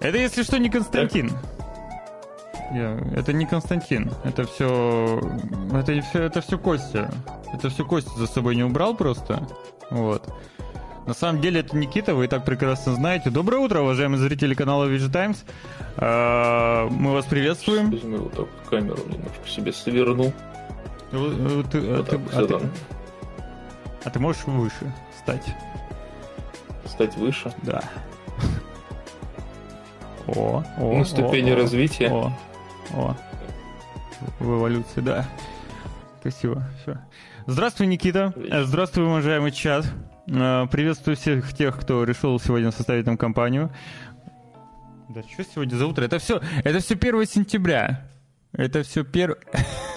Это, если что, не Константин. Я- Это не Константин. Это все. Это все, это все Костя. Это все Костя за собой не убрал просто. Вот. На самом деле это Никита, вы и так прекрасно знаете. Доброе утро, уважаемые зрители канала Vigi Times. А, Мы вас приветствуем. Возьму вот так камеру немножко себе сверну. Э, ты- а Вот ты- так, а ты- а ты можешь выше стать? Стать выше. Да. О, о, Ну, ступени о, развития. О, о. В эволюции, да. Спасибо. Все. Здравствуй, Никита. Здравствуй, уважаемый чат. Э, Приветствую всех тех, кто решил сегодня составить нам компанию. Да что сегодня за утро? Это все, это все 1 сентября. Это все пер...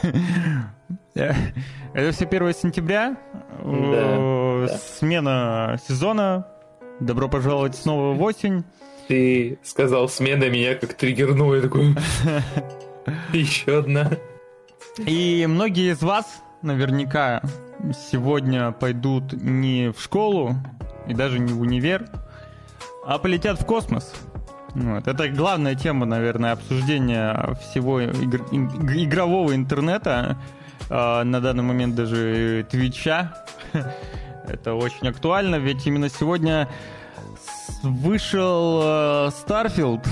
Это все 1 сентября. Смена сезона. Добро пожаловать снова в осень. Ты сказал смена меня как триггернула. Я такой... Еще одна. И многие из вас наверняка сегодня пойдут не в школу и даже не в универ, а полетят в космос. Вот. Это главная тема, наверное, обсуждения всего игр- иг- игрового интернета, а, на данный момент даже Твича. Это очень актуально, ведь именно сегодня вышел э, Starfield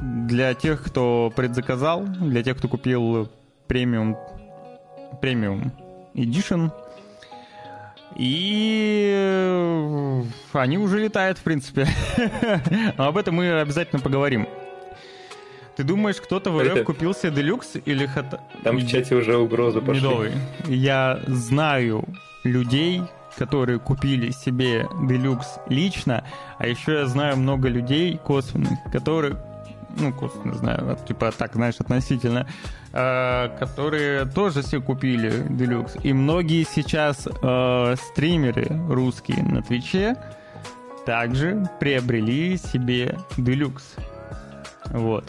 для тех, кто предзаказал, для тех, кто купил премиум премиум Edition. И э, они уже летают, в принципе. Но об этом мы обязательно поговорим. Ты думаешь, кто-то в РФ купил себе Делюкс или хата... Там в чате уже угрозы пошли. Медовый. Я знаю людей, которые купили себе Делюкс лично, а еще я знаю много людей косвенных, которые, ну, косвенно знаю, типа так, знаешь, относительно, э, которые тоже себе купили Делюкс. И многие сейчас э, стримеры русские на Твиче также приобрели себе Делюкс. Вот.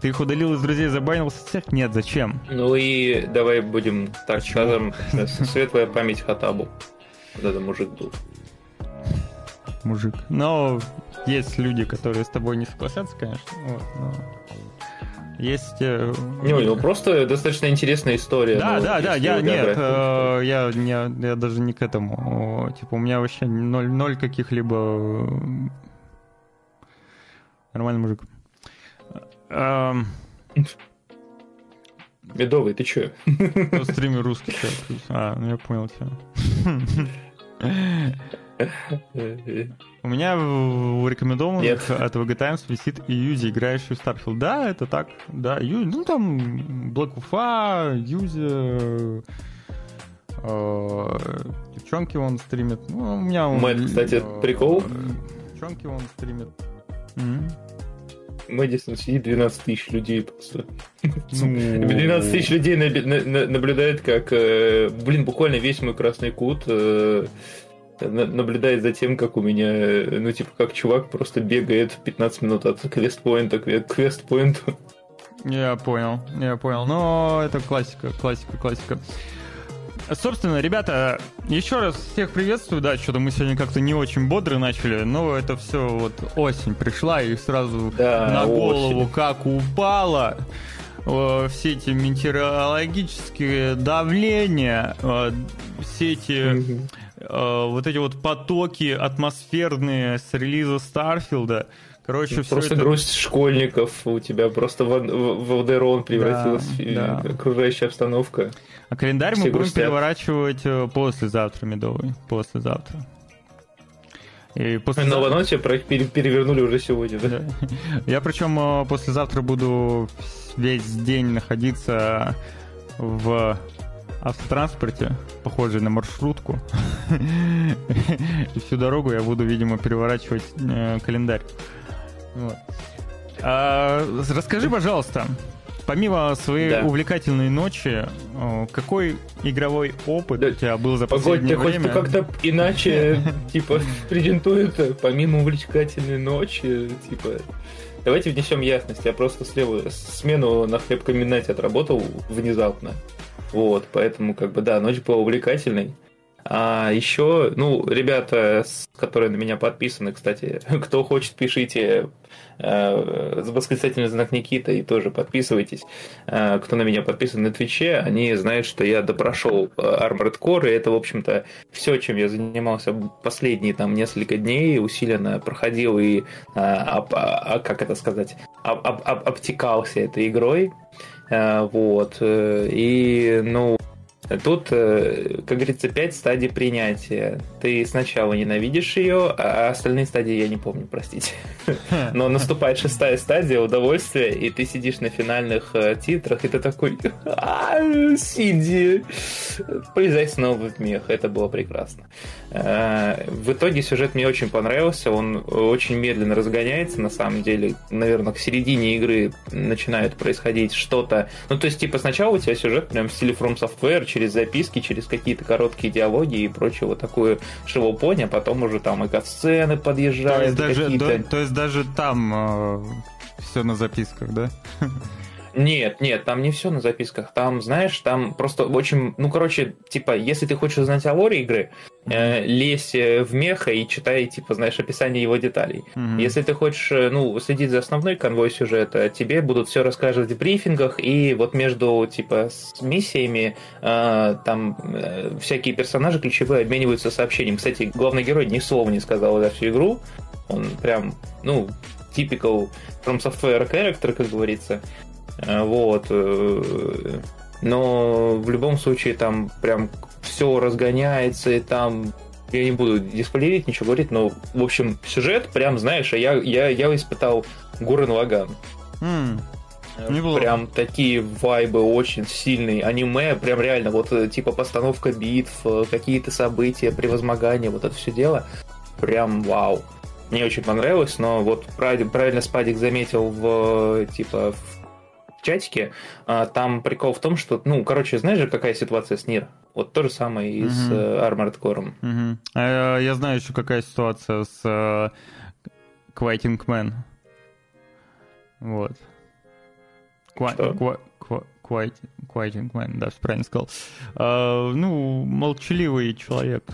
Ты их удалил из друзей, забанил в сетях? Нет, зачем? Ну и давай будем так Почему? скажем, светлая память Хатабу. Вот это мужик был. мужик. Но есть люди, которые с тобой не согласятся, конечно. Вот, но есть... э, Не, у него просто достаточно интересная история. Да, ну, да, да, я нет, э, я, не, я даже не к этому. Типа у меня вообще ноль, ноль каких-либо э, нормальный мужик. Эм, Медовый, ты чё? кто стример русский. А, ну я понял тебя. У меня в рекомендованных Нет. от VG Times висит и Юзи, играющий в Starfield. Да, это так. Да, Ю- ну там Black Ufa, Юзи, э, девчонки он стримит. Ну, у меня он... Мэтт, кстати, э, прикол. Девчонки он стримит. Мэдисон сидит 12 тысяч людей просто. Ну, 12 тысяч людей наблюдает, как, э, блин, буквально весь мой красный кут э, на- наблюдает за тем, как у меня, э, ну, типа, как чувак просто бегает 15 минут от квест-поинта к кве- квест-поинту. Я понял, я понял. Но это классика, классика, классика. Собственно, ребята, еще раз всех приветствую. Да, что-то мы сегодня как-то не очень бодро начали, но это все вот осень пришла и сразу Да, на голову осень. как упала. э, Все эти метеорологические давления, э, все эти э, вот эти вот потоки атмосферные с релиза Старфилда. Короче, все Просто это... грусть школьников у тебя просто в, в, в Алдерон превратилась Да, да. окружающая обстановка. А календарь мы Все будем грустят. переворачивать э, послезавтра, медовый. Послезавтра. И. Новоносие про- пере- перевернули уже сегодня, да? Да. Я причем э, послезавтра буду весь день находиться в автотранспорте, похожий на маршрутку. И всю дорогу я буду, видимо, переворачивать э, календарь. Вот. А, расскажи, пожалуйста, помимо своей Да. увлекательной ночи, какой игровой опыт Да, у тебя был за Погодь, последнее ты хоть время? как-то иначе, типа, презентует, э, помимо увлекательной ночи, типа... Давайте внесем ясность. Я просто слева смену на хлебкомбинате отработал внезапно. Вот, поэтому, как бы, да, ночь была увлекательной. А еще, ну, ребята, которые на меня подписаны, кстати, кто хочет, пишите э, восклицательный знак Никита и тоже подписывайтесь. Э, кто на меня подписан на Твиче, они знают, что я допрошел э, Armored Core, и это, в общем-то, все, чем я занимался последние там несколько дней, усиленно проходил и, а, а, как это сказать, об, об, об, обтекался этой игрой. Вот. И, ну, Тут, э, как говорится, пять стадий принятия. Ты сначала ненавидишь ее, а остальные стадии я не помню, простите. Но наступает шестая стадия удовольствия, и ты сидишь на финальных э, титрах, и ты такой, «А, сиди, полезай снова в мех. Это было прекрасно. Э, в итоге сюжет мне очень понравился, он очень медленно разгоняется, на самом деле. Наверное, к середине игры начинает происходить что-то. Ну, то есть, типа, сначала у тебя сюжет прям в стиле From Software, через записки, через какие-то короткие диалоги и прочее вот такую шивопонь, а потом уже там и сцены подъезжают. То есть, даже, то, то есть даже там э, все на записках, да? Нет, нет, там не все на записках. Там, знаешь, там просто очень... Ну, короче, типа, если ты хочешь узнать о лоре игры, э, лезь э, в меха и читай, типа, знаешь, описание его деталей. Mm-hmm. Если ты хочешь, э, ну, следить за основной конвой сюжета, тебе будут все рассказывать в брифингах, и вот между, типа, с миссиями э, там э, всякие персонажи ключевые обмениваются сообщением. Кстати, главный герой ни слова не сказал за всю игру. Он прям, ну, typical from software character, как говорится. Э, вот. Э, но в любом случае там прям все разгоняется, и там я не буду диспойлерить, ничего говорить, но, в общем, сюжет, прям, знаешь, я, я, я испытал Гурен Лаган. Mm. Прям такие вайбы очень сильные. Аниме, прям реально, вот типа постановка битв, какие-то события, превозмогания, вот это все дело. Прям вау. Мне очень понравилось, но вот правильно Спадик заметил в типа в чатике, а, там прикол в том, что, ну, короче, знаешь же, какая ситуация с Нир? Вот то же самое и с uh-huh. Armored Core. А, я знаю еще, какая ситуация с uh, Quieting Man. Вот. Qu- Qu- Quieting Man, да, правильно сказал. Uh, ну, молчаливый человек.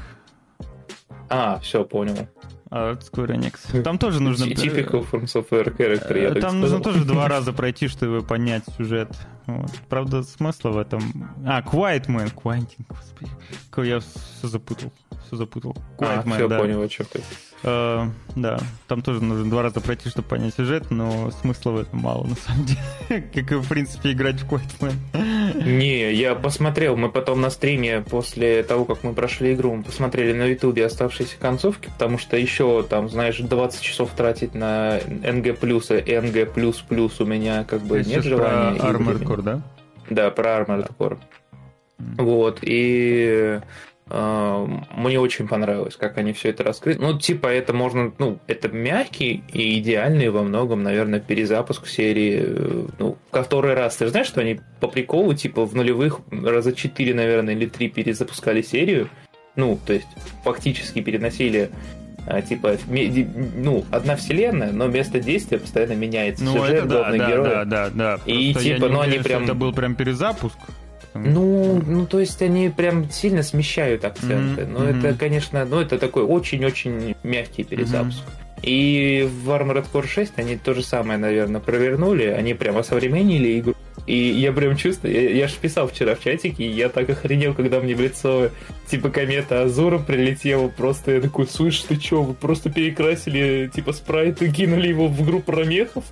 А, все, понял от Square Enix. Там тоже нужно... Typical from software character, я Там нужно тоже два раза пройти, чтобы понять сюжет. Вот. Правда, смысла в этом... А, Quiet Man. Quieting, господи. Я все запутал. Все запутал. Quiet а, Man, все, да. понял, о чем ты. Uh, да, там тоже нужно два раза пройти, чтобы понять сюжет, но смысла в этом мало, на самом деле. как и, в принципе, играть в Quiet Man. Не, я посмотрел, мы потом на стриме, после того, как мы прошли игру, мы посмотрели на ютубе оставшиеся концовки, потому что еще, там, знаешь, 20 часов тратить на NG+, и NG++ у меня как бы нет желания. Про Armored Core, да? Да, про Armored Core. Mm. Вот, и э, мне очень понравилось, как они все это раскрыли. Ну, типа, это можно, ну, это мягкий и идеальный во многом, наверное, перезапуск серии, э, ну, который раз. Ты же знаешь, что они по приколу, типа, в нулевых раза четыре, наверное, или три перезапускали серию? Ну, то есть, фактически переносили а, типа, ну, одна вселенная, но место действия постоянно меняется. Ну, Сюжет, это да, да, героя. да, да, да. И Просто типа, ну, они прям... Это был прям перезапуск. Ну, ну, то есть они прям сильно смещают акценты. Mm-hmm. Но mm-hmm. это, конечно, ну, это такой очень-очень мягкий перезапуск. Mm-hmm. И в Armored Core 6 они то же самое, наверное, провернули. Они прям осовременили игру. И я прям чувствую, я, я же писал вчера в чатике, и я так охренел, когда мне в лицо типа комета Азура прилетела, просто я такой, слышь, ты чё, вы просто перекрасили типа спрайт и кинули его в группу ромехов?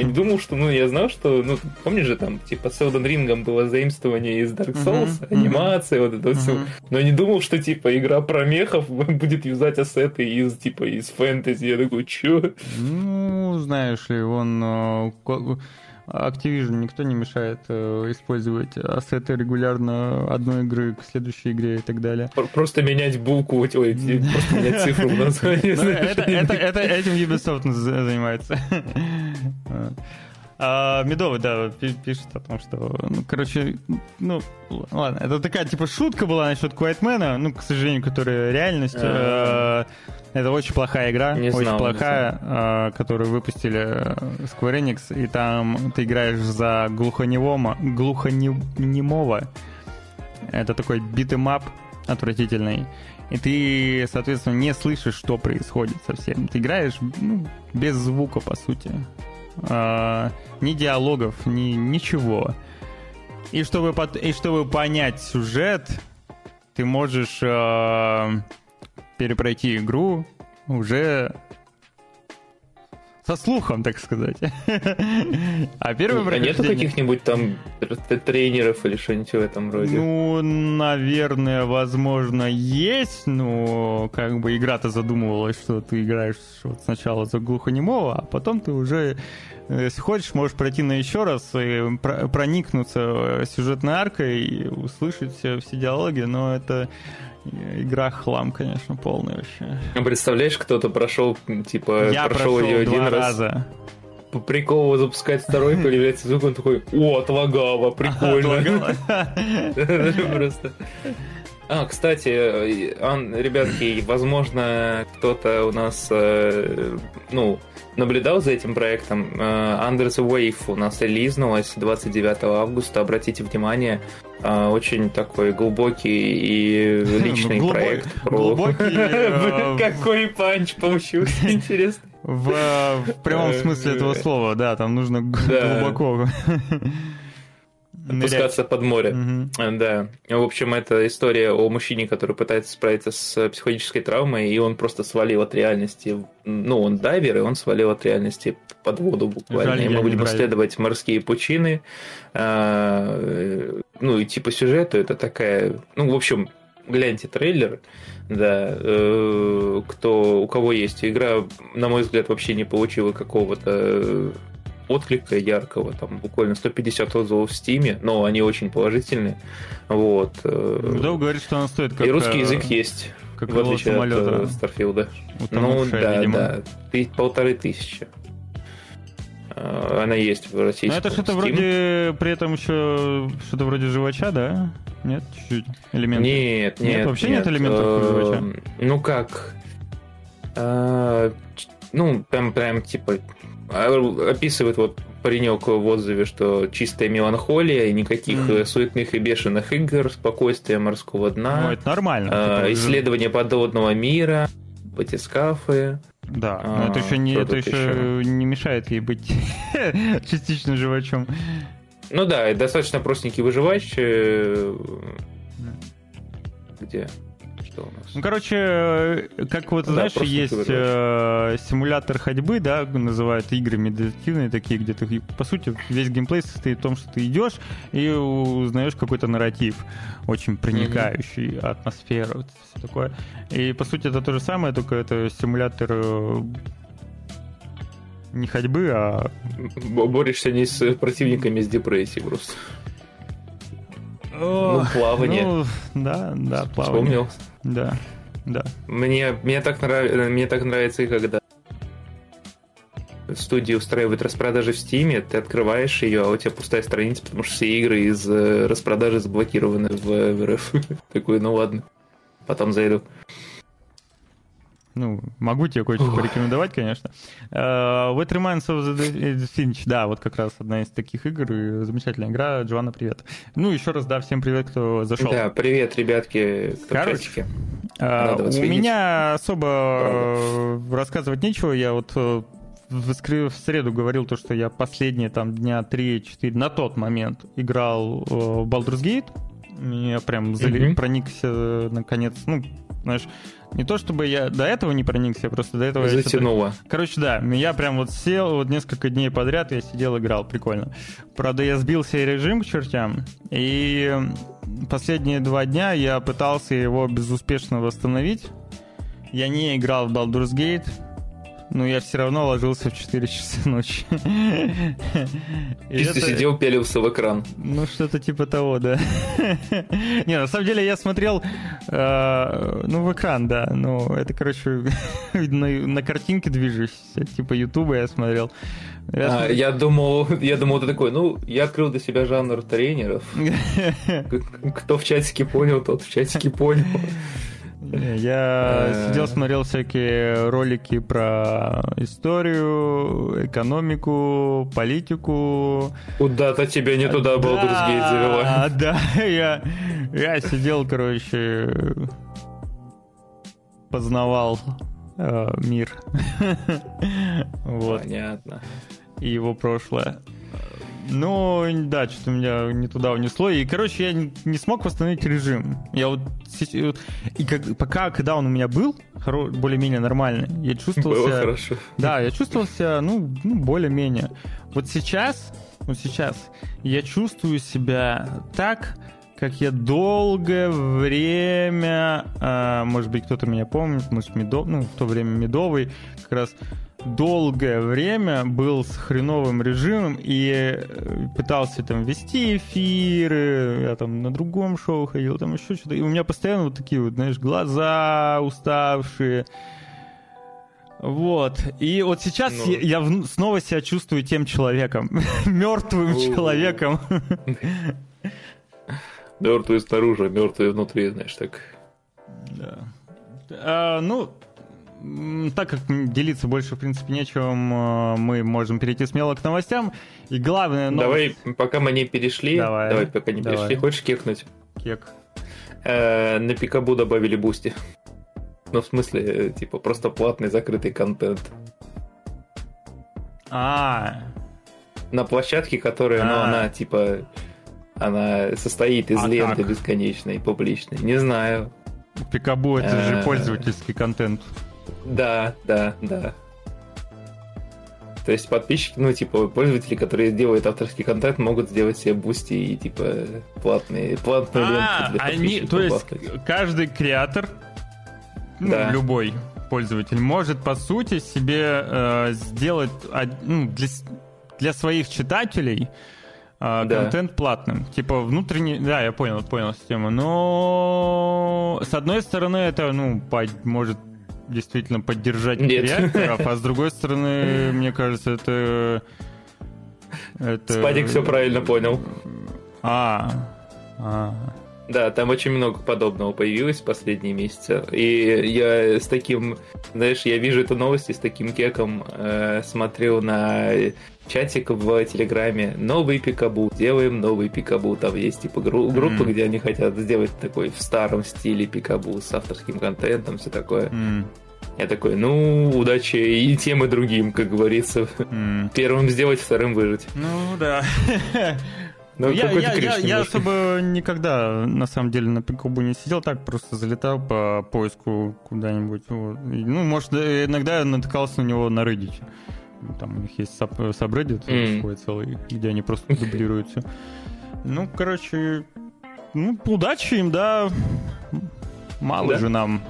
Я не думал, что, ну, я знал, что, ну, помнишь же, там, типа, с Elden Ring было заимствование из Dark Souls, uh-huh, анимация, uh-huh. вот это uh-huh. все. Но я не думал, что, типа, игра про мехов будет юзать ассеты из, типа, из фэнтези. Я такой, чё? Ну, знаешь ли, он э, Activision никто не мешает э, использовать ассеты регулярно одной игры к следующей игре и так далее. Просто менять букву, ой, просто менять цифру в названии. Ну, Этим Ubisoft занимается. А, Медовый, да, пишет о том, что, ну, короче, ну, ладно, это такая, типа, шутка была насчет Quiet Man, ну, к сожалению, которая реальность. А. Э, это очень плохая игра, не очень знал, плохая, э, которую выпустили Square Enix, и там ты играешь за глухонемого, глухонемого. Это такой beat 'em up, отвратительный. И ты, соответственно, не слышишь, что происходит совсем. Ты играешь ну, без звука, по сути. А, ни диалогов, ни ничего. И чтобы, под, и чтобы понять сюжет, ты можешь э, перепройти игру уже со слухом, так сказать. а первое А нету каких-нибудь там тренеров или что-нибудь в этом роде? Ну, наверное, возможно, есть, но как бы игра-то задумывалась, что ты играешь вот сначала за глухонемого, а потом ты уже, э, если хочешь, можешь пройти на еще раз и проникнуться сюжетной аркой и услышать все, все диалоги, но это Игра хлам, конечно, полный вообще. А представляешь, кто-то прошел, типа, Я прошел, прошел ее один раз. раза. По приколу запускать второй, появляется звук, он такой, о, отлагало, прикольно. Просто. А, кстати, ребятки, возможно, кто-то у нас, э, ну, наблюдал за этим проектом. Under the Wave у нас релизнулась 29 августа. Обратите внимание, очень такой глубокий и личный проект. Глубокий... Какой панч получился, интересно. В, в прямом смысле этого слова, да, там нужно глубоко Опускаться под море. Угу. Да. В общем, это история о мужчине, который пытается справиться с психологической травмой, и он просто свалил от реальности. Ну, он дайвер, и он свалил от реальности под воду буквально. Жаль, и мы будем исследовать морские пучины. А, ну, и типа сюжета это такая... Ну, в общем, гляньте трейлер, да, э, кто, у кого есть игра, на мой взгляд, вообще не получила какого-то отклика яркого, там буквально 150 отзывов в Стиме, но они очень положительные. Вот. Э, да, говорит, что она стоит как... И русский э, язык есть, как в отличие самолета. от Старфилда. Ну да, видимо. да, полторы тысячи. Э, она есть в российском. Но это что-то вроде, при этом еще что-то вроде живача, да? Нет, чуть-чуть элементов? Нет, нет. Нет, вообще нет, нет элементов живача? Ну как? Ну, прям, прям, типа, описывает вот паренек в отзыве, что чистая меланхолия и никаких mm. суетных и бешеных игр, спокойствие морского дна. Ну, это нормально. А, типа, исследование подводного мира, батискафы. Да, но а, это еще не, это еще, еще не мешает ей быть частично живачом. Ну да, достаточно простенький выживач. Э, где? Что у нас? Ну, короче, э, как вот, да, знаешь, есть э, симулятор ходьбы, да, называют игры медитативные такие, где ты, по сути, весь геймплей состоит в том, что ты идешь и узнаешь какой-то нарратив, очень проникающий, mm-hmm. атмосферу, все такое. И, по сути, это то же самое, только это симулятор э, не ходьбы, а... Борешься не с противниками с депрессией просто. ну, плавание. Ну, да, да, плавание. Вспомнил. Да, да. Мне, мне, так, нрав... мне так нравится, когда студии устраивают распродажи в Стиме, ты открываешь ее, а у тебя пустая страница, потому что все игры из э, распродажи заблокированы в РФ. Такой, ну ладно, потом зайду. Ну, могу тебе кое-что порекомендовать, конечно. Uh, What Reminds of the Finch, да, вот как раз одна из таких игр, и замечательная игра. Джоанна, привет. Ну, еще раз, да, всем привет, кто зашел. Да, привет, ребятки, кто Короче, uh, у видеть. меня особо Правда. рассказывать нечего, я вот э, в, в среду говорил то, что я последние там дня 3-4 на тот момент играл в Baldur's Gate, я прям mm-hmm. проникся наконец, ну, знаешь, не то чтобы я до этого не проникся, просто до этого... Затянуло. Короче, да, я прям вот сел, вот несколько дней подряд я сидел, играл, прикольно. Правда, я сбил себе режим к чертям, и последние два дня я пытался его безуспешно восстановить. Я не играл в Baldur's Gate, но я все равно ложился в 4 часа ночи. Чисто это... сидел, пелился в экран. Ну, что-то типа того, да. Не, на самом деле я смотрел, э, ну, в экран, да, ну, это, короче, на, на картинке движусь, типа Ютуба я смотрел. Я, а, я думал, я думал, ты такой, ну, я открыл для себя жанр тренеров. Кто в чатике понял, тот в чатике понял. Я Э. сидел, смотрел всякие ролики про историю, экономику, политику. Куда-то тебя не туда Baldur's Gate завела. Да, я, я сидел, короче, познавал э, мир. Вот, Понятно. и его прошлое. Ну, да, что-то меня не туда унесло. И, короче, я не, не смог восстановить режим. Я вот... И как, пока, когда он у меня был, хоро- более-менее нормальный, я чувствовал Было себя... хорошо. Да, я чувствовал себя, ну, ну, более-менее. Вот сейчас, вот сейчас я чувствую себя так, как я долгое время, а, может быть, кто-то меня помнит, может, Медо, ну, в то время Медовый, как раз долгое время был с хреновым режимом и э, пытался там вести эфиры, я там на другом шоу ходил, там еще что-то. И у меня постоянно вот такие вот, знаешь, глаза уставшие. Вот. И вот сейчас Ну. я, я вн- снова себя чувствую тем человеком. Мертвым человеком. Мертвые снаружи, мертвые внутри, знаешь, так. Да. А, ну, так как делиться больше, в принципе, нечем, э, мы можем перейти смело к новостям. И главное новость... Давай, пока мы не перешли, Давай. давай, пока не Давай. перешли, хочешь кекнуть? Кек. Э, на Пикабу добавили Boosty. Ну, в смысле, э, типа, просто платный закрытый контент. А, На площадке, которая, ну, А. она, типа, она состоит из А ленты как? бесконечной, публичной. Не знаю. Пикабу это же Э. пользовательский контент. Да, да, да. То есть подписчики, ну, типа, пользователи, которые делают авторский контент, могут сделать себе Boosty и, типа, платные, платную А, ленту для они, то есть каждый креатор, ну, Да. любой пользователь, может по сути себе э, сделать ну, для, для своих читателей э, Да. контент платным. Типа внутренний, да, я понял, понял систему. Но с одной стороны это, ну, под- может действительно поддержать Нет. креаторов, а с другой стороны, мне кажется, это... это... Спадик все правильно понял. А, а. Да, там очень много подобного появилось в последние месяцы. И я с таким, знаешь, я вижу эту новость и с таким кеком э, смотрю на чатик в Телеграме. Новый пикабу, делаем новый пикабу. Там есть типа гру- группы, Мгм. где они хотят сделать такой в старом стиле пикабу с авторским контентом, все такое. М, Я такой, ну, удачи и тем, и другим, как говорится. м. Первым сделать, вторым выжить. Ну да. Ну, я, я- я- я особо никогда, на самом деле, на Пикабу не сидел, так просто залетал по поиску куда-нибудь. вот. Ну, может, иногда я натыкался на него на Reddit. Там у них есть sub- subreddit М. свой целый, где они просто дублируют все. Ну, короче, ну, удачи им, да. Мало Да. же нам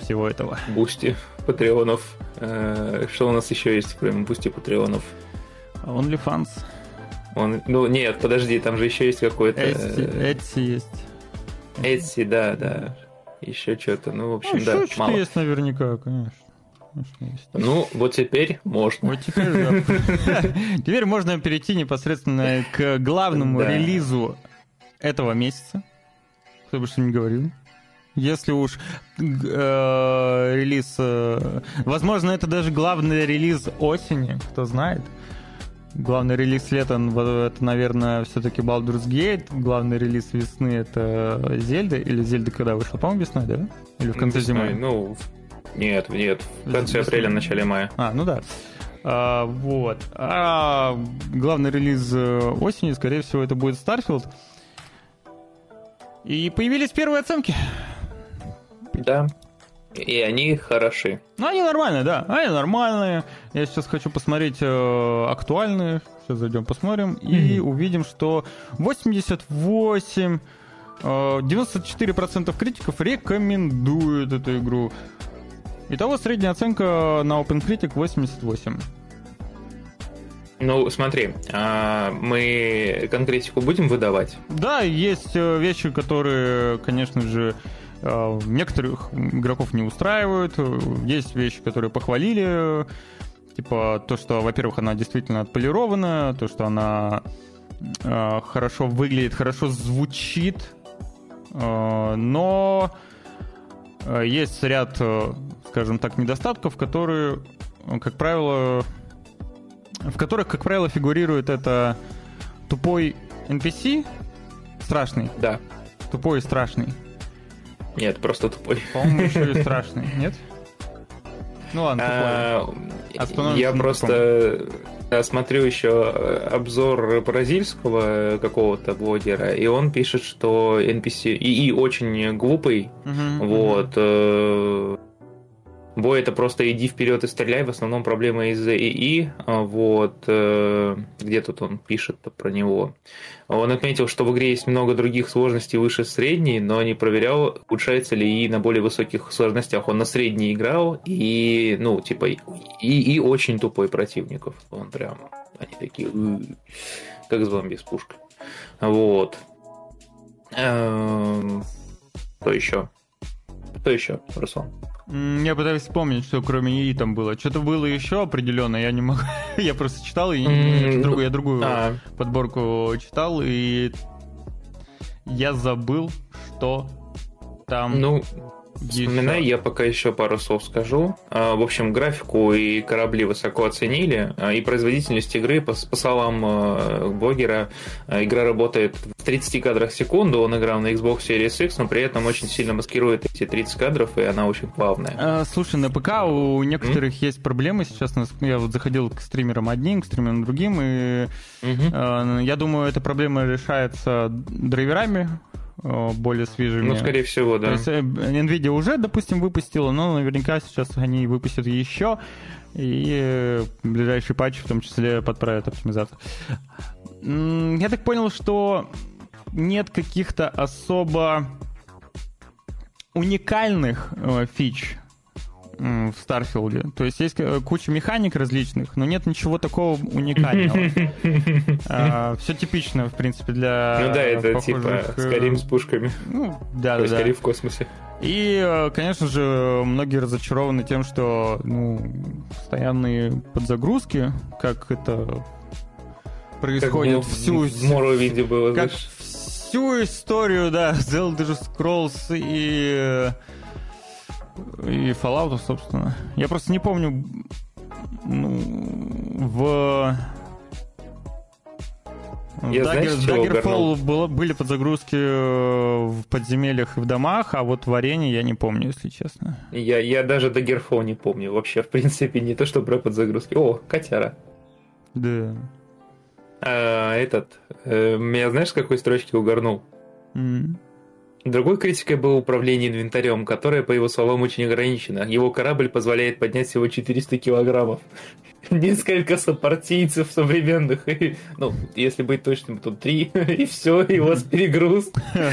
всего этого. Boosty, Patreon ов. Э, Что у нас еще есть, кроме Boosty Patreon ов? OnlyFans. Он, ну нет, подожди, там же еще есть какой-то Etsy, э, Etsy есть. Etsy, да, да. Еще что-то. Ну, в Ну, общем, еще да, что-то есть наверняка, конечно. Ну, вот теперь можно. Вот теперь, да. Теперь можно перейти непосредственно к главному Да. релизу этого месяца. Кто бы что ни говорил. Если уж э, релиз... э, возможно, это даже главный релиз осени, кто знает. Главный релиз лета, это, наверное, все-таки Baldur's Gate. Главный релиз весны это Зельда. Или Зельда когда вышла? По-моему, весной, да? Или в конце Весной, зимы? Ну, в- нет, нет, в конце апреля, начале мая. А, ну да. А, вот. А главный релиз э, осени, скорее всего, это будет Starfield. И появились первые оценки. Да. И они хороши. Ну, они нормальные, да. Они нормальные. Я сейчас хочу посмотреть э, актуальные. Сейчас зайдем, посмотрим. И увидим, что 88... э, 94% критиков рекомендуют эту игру. Итого средняя оценка на OpenCritic 88. Ну, смотри, а, мы конкретику будем выдавать? Да, есть э, вещи, которые, конечно же, э, некоторых игроков не устраивают. Есть вещи, которые похвалили. Типа то, что, во-первых, она действительно отполирована, то, что она э, хорошо выглядит, хорошо звучит. Но есть ряд, скажем так, недостатков, которые, как правило, в которых, как правило, фигурирует это тупой NPC, страшный. Да. Тупой и страшный. Нет, просто тупой. По-моему, еще и страшный, нет? Ну ладно, тупой. А, я просто я смотрю еще обзор бразильского какого-то блогера, и он пишет, что NPC и, очень глупый. Вот. Бой это просто иди вперед и стреляй, в основном проблема из-за ИИ, а вот, э, где тут он пишет про него. Он отметил, что в игре есть много других сложностей выше средней, но не проверял, улучшается ли ИИ на более высоких сложностях. Он на средней играл, и, ну, типа, и, и очень тупой противников. Он прям, они такие, как зомби с пушкой. Вот. Эм, что еще? Что еще, Руслан? Я пытаюсь вспомнить, что кроме ИИ там было. Что-то было еще определенно, я не могу. я просто читал, и я другую а. подборку читал, и я забыл, что там. Ну, Вспоминай, я пока еще пару слов скажу. А, в общем, графику и корабли высоко оценили, а, и производительность игры, по, по словам а, блогера, игра работает в 30 кадрах в секунду, он играл на Xbox Series X, но при этом очень сильно маскирует эти 30 кадров, и она очень плавная. Слушай, на ПК у некоторых mm? есть проблемы сейчас. Я вот заходил к стримерам одним, к стримерам другим, и mm-hmm. я думаю, эта проблема решается драйверами более свежими. Ну, скорее всего, да. То есть э, Nvidia уже, допустим, выпустила, но наверняка сейчас они выпустят еще, и э, ближайший патч в том числе подправят оптимизацию. Я так понял, что нет каких-то особо уникальных э, фич в Starfield е. То есть есть э, куча механик различных, но нет ничего такого уникального. А, Все типично, в принципе, для Ну да, это типа Скарим с пушками. Ну, да, да. Скарим в космосе. И, э, конечно же, многие разочарованы тем, что ну, постоянные подзагрузки, как это происходит как всю... В Моровиде было, как всю историю, да, The Elder Scrolls и и Fallout, собственно. Я просто не помню, ну, в... Я Dagger, Daggerfall было, были подзагрузки э, в подземельях и в домах, а вот в арене я не помню, если честно. Я, я даже Daggerfall не помню вообще, в принципе, не то, что про подзагрузки. О, котяра. Да. А, этот, э, меня знаешь, с какой строчки угорнул? Mm. Другой критикой было управление инвентарем, которое, по его словам, очень ограничено. Его корабль позволяет поднять всего 400 килограммов. Несколько сопартийцев современных. И, ну, если быть точным, то три, и все, и у вас перегруз.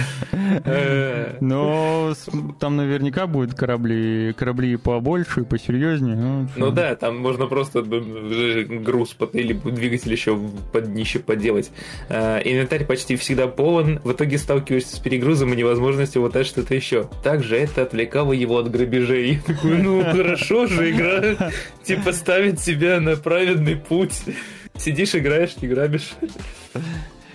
Э. Но там наверняка будут корабли, корабли побольше, и посерьезнее. Ну, ну да, там можно просто груз или двигатель еще под днище поделать. Э, инвентарь почти всегда полон. В итоге сталкиваешься с перегрузом и невозможно возможности вот это что-то еще. Также это отвлекало его от грабежей. Я такой, ну хорошо же, игра типа ставит себя на праведный путь. Сидишь, играешь, не грабишь.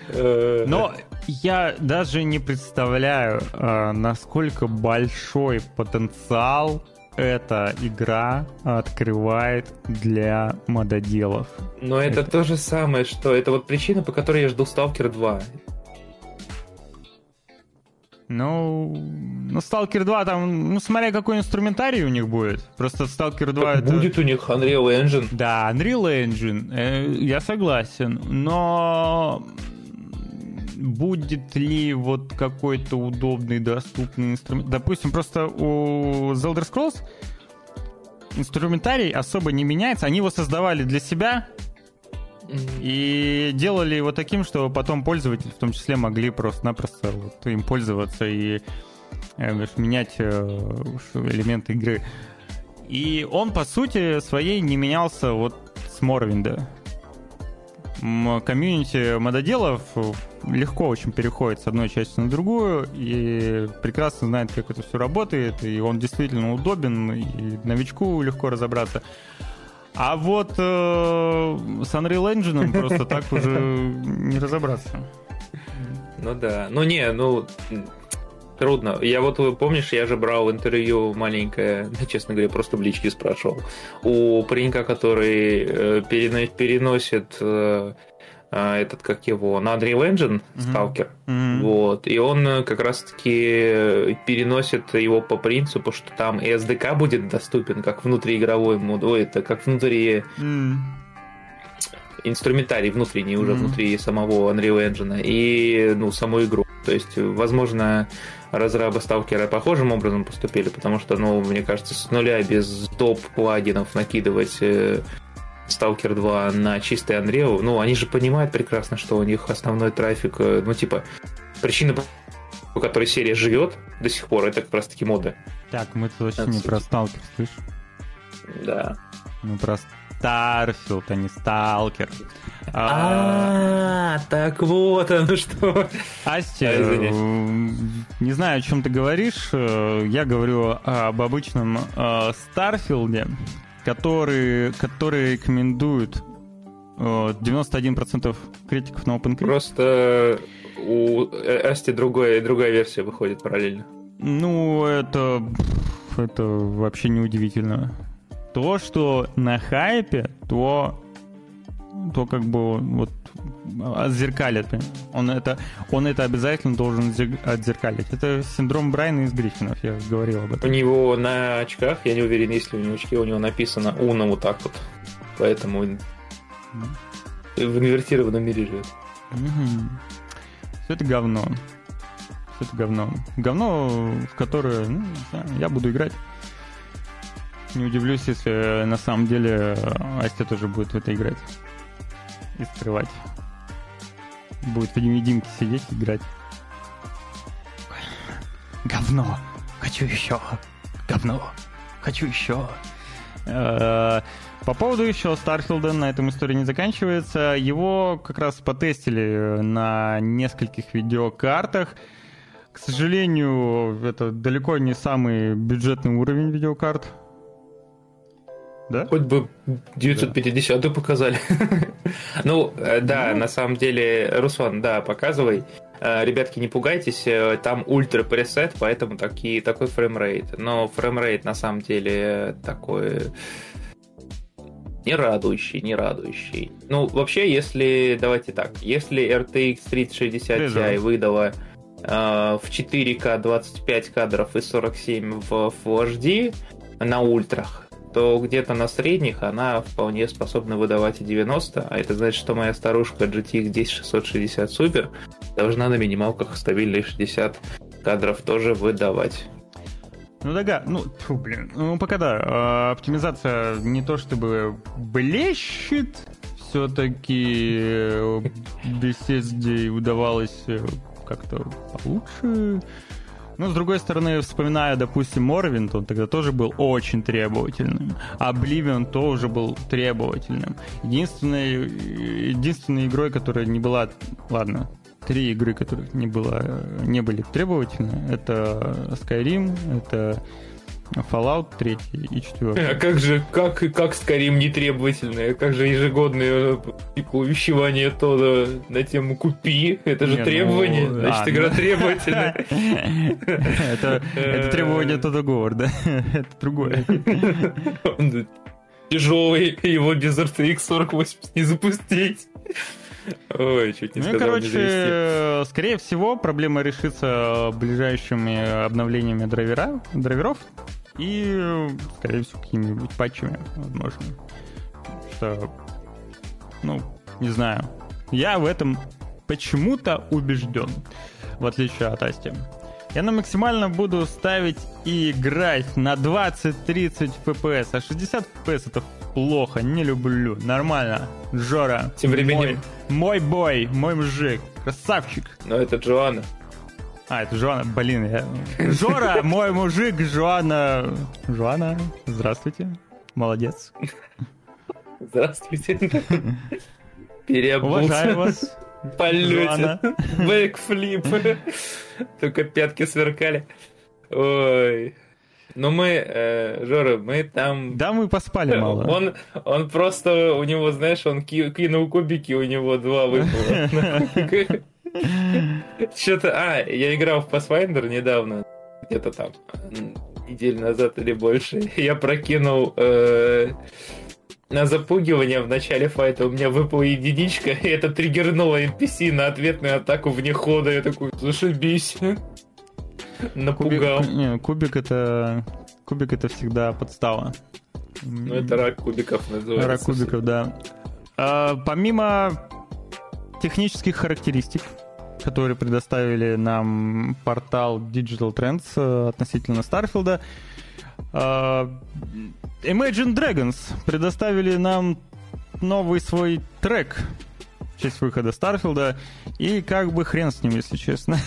Э, Но я даже не представляю, э, насколько большой потенциал эта игра открывает для мододелов. Но это, это то же самое, что это вот причина, по которой я жду Stalker 2. Ну, ну, Stalker 2 там, ну, смотря какой инструментарий у них будет. Просто Stalker 2 так это... Будет у них Unreal Engine. Да, Unreal Engine, э, я согласен. Но будет ли вот какой-то удобный, доступный инструмент? Допустим, просто у The Elder Scrolls инструментарий особо не меняется. Они его создавали для себя, и делали его таким, что потом пользователи в том числе могли просто-напросто вот им пользоваться и э, менять э, элементы игры. И он, по сути, своей не менялся вот с Моровинда. Комьюнити мододелов легко очень переходит с одной части на другую и прекрасно знает, как это все работает, и он действительно удобен, и новичку легко разобраться. А вот э, с Unreal Engine просто так уже не разобраться. Ну да. Ну не, ну Трудно. Я вот, помнишь, я же брал интервью маленькое, честно говоря, просто в личке спрашивал, у паренька, который э, переносит э, э, этот, как его, на Unreal Engine, Stalker, mm-hmm. вот, и он как раз-таки переносит его по принципу, что там и SDK будет доступен, как внутриигровой мод, ой, это как внутри... Mm инструментарий внутренний уже mm-hmm. внутри самого Unreal Engine и ну саму игру. То есть, возможно, разрабы сталкера похожим образом поступили, потому что, ну, мне кажется, с нуля без доп. плагинов накидывать э, Stalker 2 на чистый Unreal, ну, они же понимают прекрасно, что у них основной трафик, э, ну, типа, причина, по которой серия живет до сих пор, это как раз-таки моды. Так, мы точно не про Stalker, слышишь? Да. Мы про Starfield, а не Сталкер. А, так вот оно что. Асти, э, не знаю, о чем ты говоришь. Э, я говорю об обычном э, Starfield е, который, который рекомендует 91% критиков на OpenCritic. Просто у Асти другая, другая версия выходит параллельно. Ну, это, это вообще не удивительно то, что на хайпе, то, то как бы вот отзеркалит. Он это, он это обязательно должен отзеркалить. Это синдром Брайна из Гриффинов, я говорил об этом. У него на очках, я не уверен, есть ли у него очки, у него написано Уна вот так вот. Поэтому mm. в инвертированном мире живет. Mm-hmm. Все это говно. Все это говно. Говно, в которое ну, я буду играть. Не удивлюсь, если э, на самом деле э, Астя тоже будет в это играть. И скрывать. Будет в невидимке сидеть и играть. Говно! Хочу еще! Говно! Хочу еще! Э, по поводу еще Starfield а на этом история не заканчивается. Его как раз потестили на нескольких видеокартах. К сожалению, это далеко не самый бюджетный уровень видеокарт. Да? Хоть бы 950 да. показали. ну, э, да, ну. на самом деле, Руслан, да, показывай. Э, ребятки, не пугайтесь, э, там ультра пресет, поэтому такие, такой фреймрейт. Но фреймрейт на самом деле такой не радующий, не радующий. Ну, вообще, если, давайте так, если RTX 3060 Ti выдала э, в 4К 25 кадров и 47 в Full HD на ультрах, то где-то на средних она вполне способна выдавать и 90, а это значит, что моя старушка GTX 10660 Super должна на минималках стабильные 60 кадров тоже выдавать. Ну да, ну, фу, блин, ну пока да, а, оптимизация не то чтобы блещет, все-таки BSSD удавалось как-то получше. Ну, с другой стороны, вспоминая, допустим, Морвинт, он тогда тоже был очень требовательным. А Обливион тоже был требовательным. Единственной, единственной игрой, которая не была... Ладно, три игры, которых не, было, не были требовательны, это Skyrim, это Fallout 3 и 4. А как же, как, как Skyrim нетребовательное? Как же ежегодное типа, увещевание то на тему «купи»? Это же Не, требование, ну, значит, а, игра ну... требовательная. Это требование то договор, да? Это другое. Тяжелый, его без RTX 4080 не запустить. Ой, чуть не ну, сказал, короче, скорее всего, проблема решится ближайшими обновлениями драйвера, драйверов и, скорее всего, какими-нибудь патчами, возможно. Что, ну, не знаю. Я в этом почему-то убежден, в отличие от Асти. Я на максимально буду ставить и играть на 20-30 FPS, а 60 FPS это плохо, не люблю. Нормально. Жора. Тем временем... Мой, мой бой, мой мужик, красавчик. Но это Джоанна. А, это Жоана, блин, я... Жора, мой мужик, Жоана... Жоана, здравствуйте, молодец. Здравствуйте. Переобулся. Уважаю вас. Полете. Бэкфлип. Только пятки сверкали. Ой. Но мы, э, Жора, мы там... Да, мы поспали мало. Он, он просто, у него, знаешь, он кинул кубики, у него два выпало. Что-то... А, я играл в Pathfinder недавно, где-то там, неделю назад или больше. Я прокинул э, на запугивание в начале файта. У меня выпала единичка, и это триггернуло NPC на ответную атаку вне хода. Я такой, зашибись. Напугал. Кубик, не, кубик это... Кубик это всегда подстава. Ну, это рак кубиков называется. Рак кубиков, да. А, помимо технических характеристик, которые предоставили нам портал Digital Trends э, относительно Starfield, а, Imagine Dragons предоставили нам новый свой трек в честь выхода Старфилда, и как бы хрен с ним, если честно.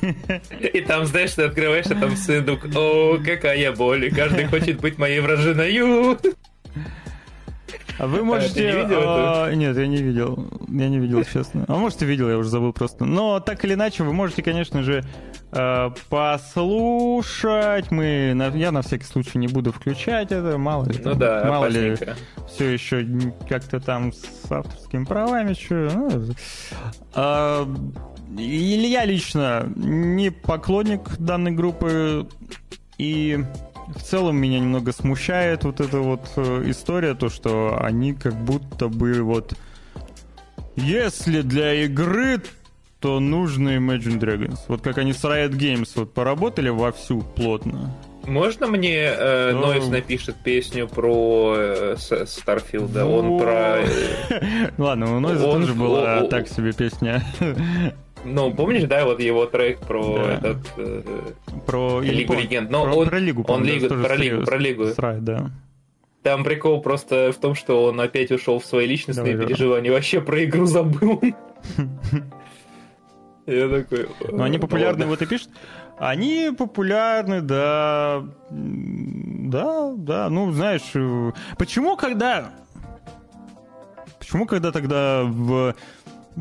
И там, знаешь, ты открываешь, а там сундук. О, какая боль, и каждый хочет быть моей вражиной. А вы можете... А, не а, нет, я не видел. Я не видел, честно. А может, и видел, я уже забыл просто. Но так или иначе, вы можете, конечно же, э, послушать. Мы, я на всякий случай не буду включать это, мало ли. Ну да, мало ли все еще как-то там с авторскими правами что. Ну, а, или я лично не поклонник данной группы и в целом меня немного смущает вот эта вот э, история, то, что они как будто бы вот... Если для игры, то нужно Imagine Dragons. Вот как они с Riot Games вот поработали вовсю плотно. Можно мне э, Но... Нойс напишет песню про э, Старфилда? Ну... Он про... Э, Ладно, у Нойза тоже была так себе песня. Ну, помнишь, да, вот его трек про да. этот э, про Лигу Легенд. Но про, он, про Лигу, он Лигу, про, Лигу, про Лигу. Срай, да. Там прикол просто в том, что он опять ушел в свои личностные Давай, переживания, вообще про игру забыл. Я такой... Ну, они популярны, вот и пишут. Они популярны, да. Да, да. Ну, знаешь, э, почему когда... Почему когда тогда в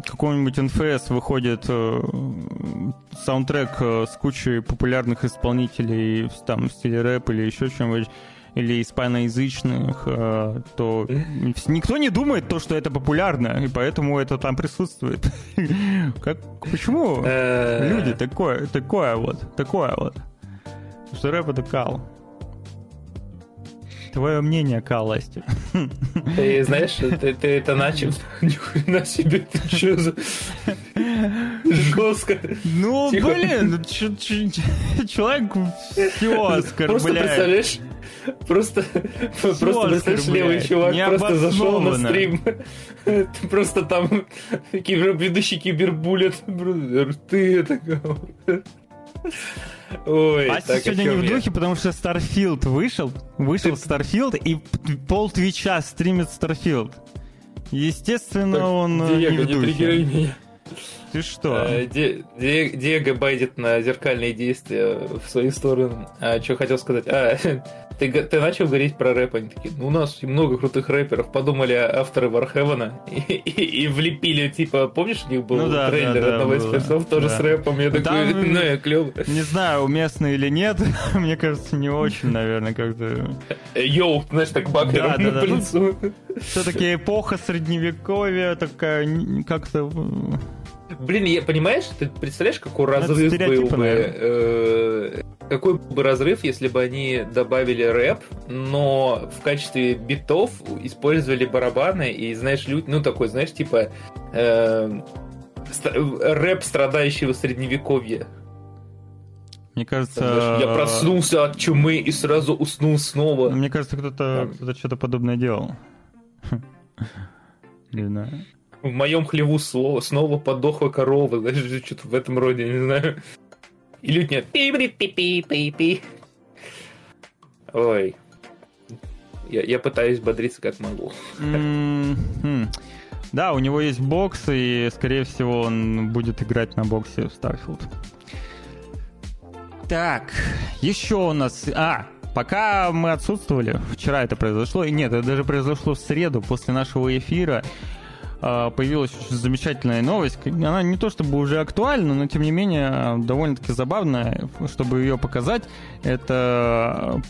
каком-нибудь НФС выходит э, саундтрек э, с кучей популярных исполнителей там в стиле рэп или еще чем-нибудь, или испаноязычных, э, то никто не думает то, что это популярно, и поэтому это там присутствует. Как, почему э. люди такое, такое вот, такое вот? Что рэп это кал. Твое мнение, Каласти. Ты знаешь, ты, ты это начал. Нихрена себе, ты что за... Жестко. Ну, Тихо. блин, ну, человек все оскорбляет. Просто представляешь, Просто, просто представляешь, левый чувак просто зашел на стрим. Ты просто там ведущий кибербуллет. Ты это Ой, Ася так, сегодня не в духе, потому что Starfield вышел, вышел Ты... Starfield, и пол Твича стримит Starfield. Естественно, так, он э, Диего, не в духе. Не Ты что? Э, Диего байдит на зеркальные действия в свою сторону. А что хотел сказать? А, ты, ты начал говорить про рэп, они такие, ну у нас много крутых рэперов, подумали авторы Вархевена и, и, и влепили, типа, помнишь, у них был ну, да, трейлер да, одного да, из персов тоже да. с рэпом, я такой, Там, ну я клёво. Не знаю, уместно или нет, мне кажется, не очень, наверное, как-то... Йоу, знаешь, так бакером да, да, да, по лицу. Все-таки эпоха средневековья такая, как-то Блин, я, понимаешь, ты представляешь, какой ну, разрыв был бы... Э, какой бы разрыв, если бы они добавили рэп, но в качестве битов использовали барабаны, и, знаешь, люди, ну, такой, знаешь, типа... Э, рэп страдающего средневековья. Мне кажется... Я проснулся от чумы и сразу уснул снова. Мне кажется, кто-то кто что-то подобное делал. Не знаю. В моем хлеву слово, снова подохла корова, знаешь, что-то в этом роде, не знаю. И люди нет. пи пи пи пи пи Ой. Я, я пытаюсь бодриться как могу. Да, у него есть бокс, и, скорее всего, он будет играть на боксе в Starfield. Так, еще у нас... А, пока мы отсутствовали, вчера это произошло, и нет, это даже произошло в среду после нашего эфира, появилась очень замечательная новость. Она не то чтобы уже актуальна, но тем не менее довольно-таки забавная, чтобы ее показать. Это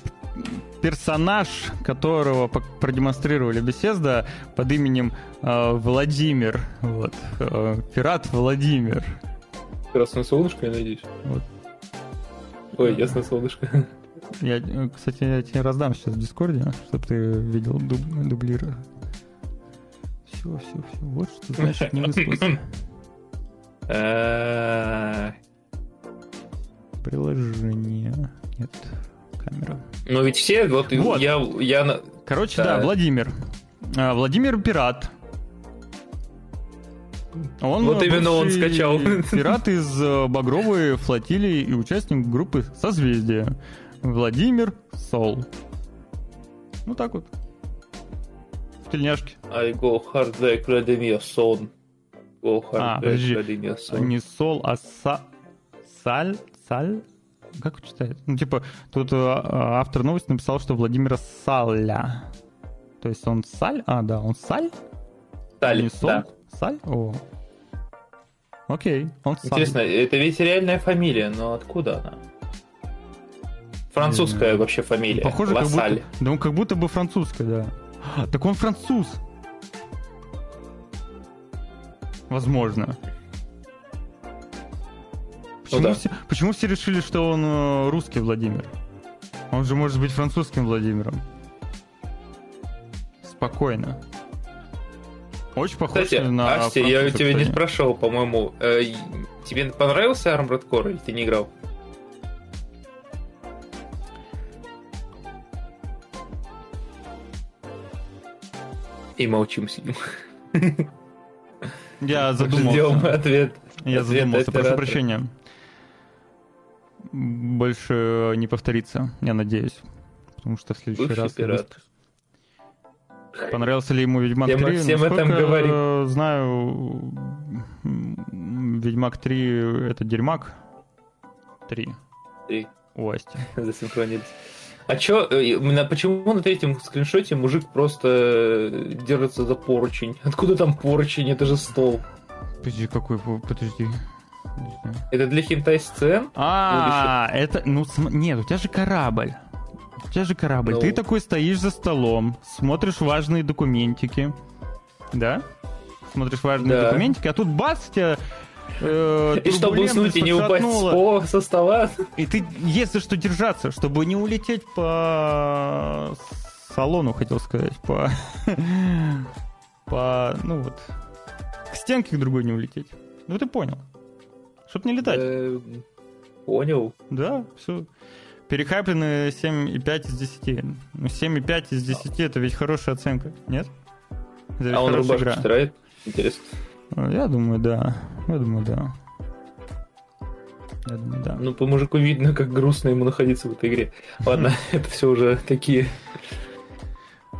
персонаж, которого продемонстрировали беседа под именем э, Владимир. Вот. Э, пират Владимир. Красное солнышко, я надеюсь. Вот. Ой, ясно солнышко. Я, кстати, я тебе раздам сейчас в Дискорде, чтобы ты видел дуб, дублира. Все, все, все. Вот что значит не выспался. А, Приложение. Нет, камера. Но ведь все, вот, Вот. я, я Короче, Да. да, Владимир. А, Владимир пират. Он Вот именно он скачал. Пират из э, Багровой флотилии и участник группы Созвездие. Владимир Сол. Ну так вот. В тельняшке. I go hard like Vladimir Son. Go hard А, like подожди. Vladimir Son. Не Сол, а Са... Саль? Саль? Как читает? Ну, типа, тут э, автор новости написал, что Владимира Саля. То есть он Саль? А, да, он Саль? Таль, Не Сол? да. Саль? О. Окей, он Саль. Интересно, это ведь реальная фамилия, но откуда она? Французская вообще фамилия. Похоже, как Лассаль. будто... Да он как будто бы французская, да. Так он француз. Возможно. Почему, да. все, почему все решили, что он э, русский Владимир? Он же может быть французским Владимиром. Спокойно. Очень похож Кстати, на Асти, я француза, тебя не кстати. спрашивал, по-моему, э, тебе понравился Armored Core или ты не играл? И молчим сидим. Я Ждем задумался. ответ. Я Ответ задумался, прошу прощения. Больше не повторится, я надеюсь. Потому что в следующий Бывший раз... я пират. Понравился ли ему Ведьмак Всем- 3? всем этом Насколько говорим. я знаю, Ведьмак 3 это дерьмак. 3 Три. у Асти. Засинхронились. А чё, э, почему на третьем скриншоте мужик просто э, держится за поручень? Откуда там поручень? Это же стол. Подожди, какой? по- Подожди. Это для хентай-сцен? А, это, ну, нет, у тебя же корабль. У тебя же корабль. Ну. Ты такой стоишь за столом, смотришь важные документики. Да? Смотришь важные Да. документики, а тут бац, тебя э, И чтобы уснуть и не упасть с со стола. И ты есть за что держаться, чтобы не улететь по салону, хотел сказать, по... по, ну вот, к стенке к другой не улететь. Ну ты понял. Чтоб не летать. Э, Понял. Да, все. Перехайплены 7,5 из 10. Ну, 7,5 из 10 это ведь хорошая оценка, нет? Это А он рубашку игра. стирает? Интересно. А, Я думаю, да. Я думаю, да. Я думаю, да. Ну, по мужику видно, как грустно ему находиться в этой игре. Ладно, это все уже такие...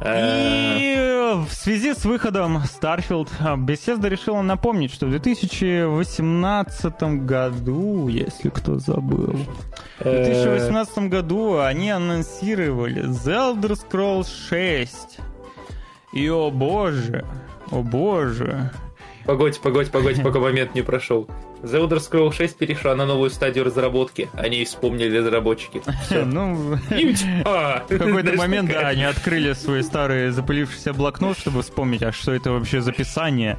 э, И в связи с выходом Starfield а, Bethesda решила напомнить, что в 2018 году, если кто забыл, в э, 2018 году они анонсировали The Elder Scrolls 6. И о боже, о боже. Погодь, погодь, погодь, пока момент не прошел. The Elder Scrolls 6 перешла на новую стадию разработки. Они вспомнили разработчики. Ну! А! в какой-то момент, да, они открыли свой старый запылившийся блокнот, чтобы вспомнить, а что это вообще за писание.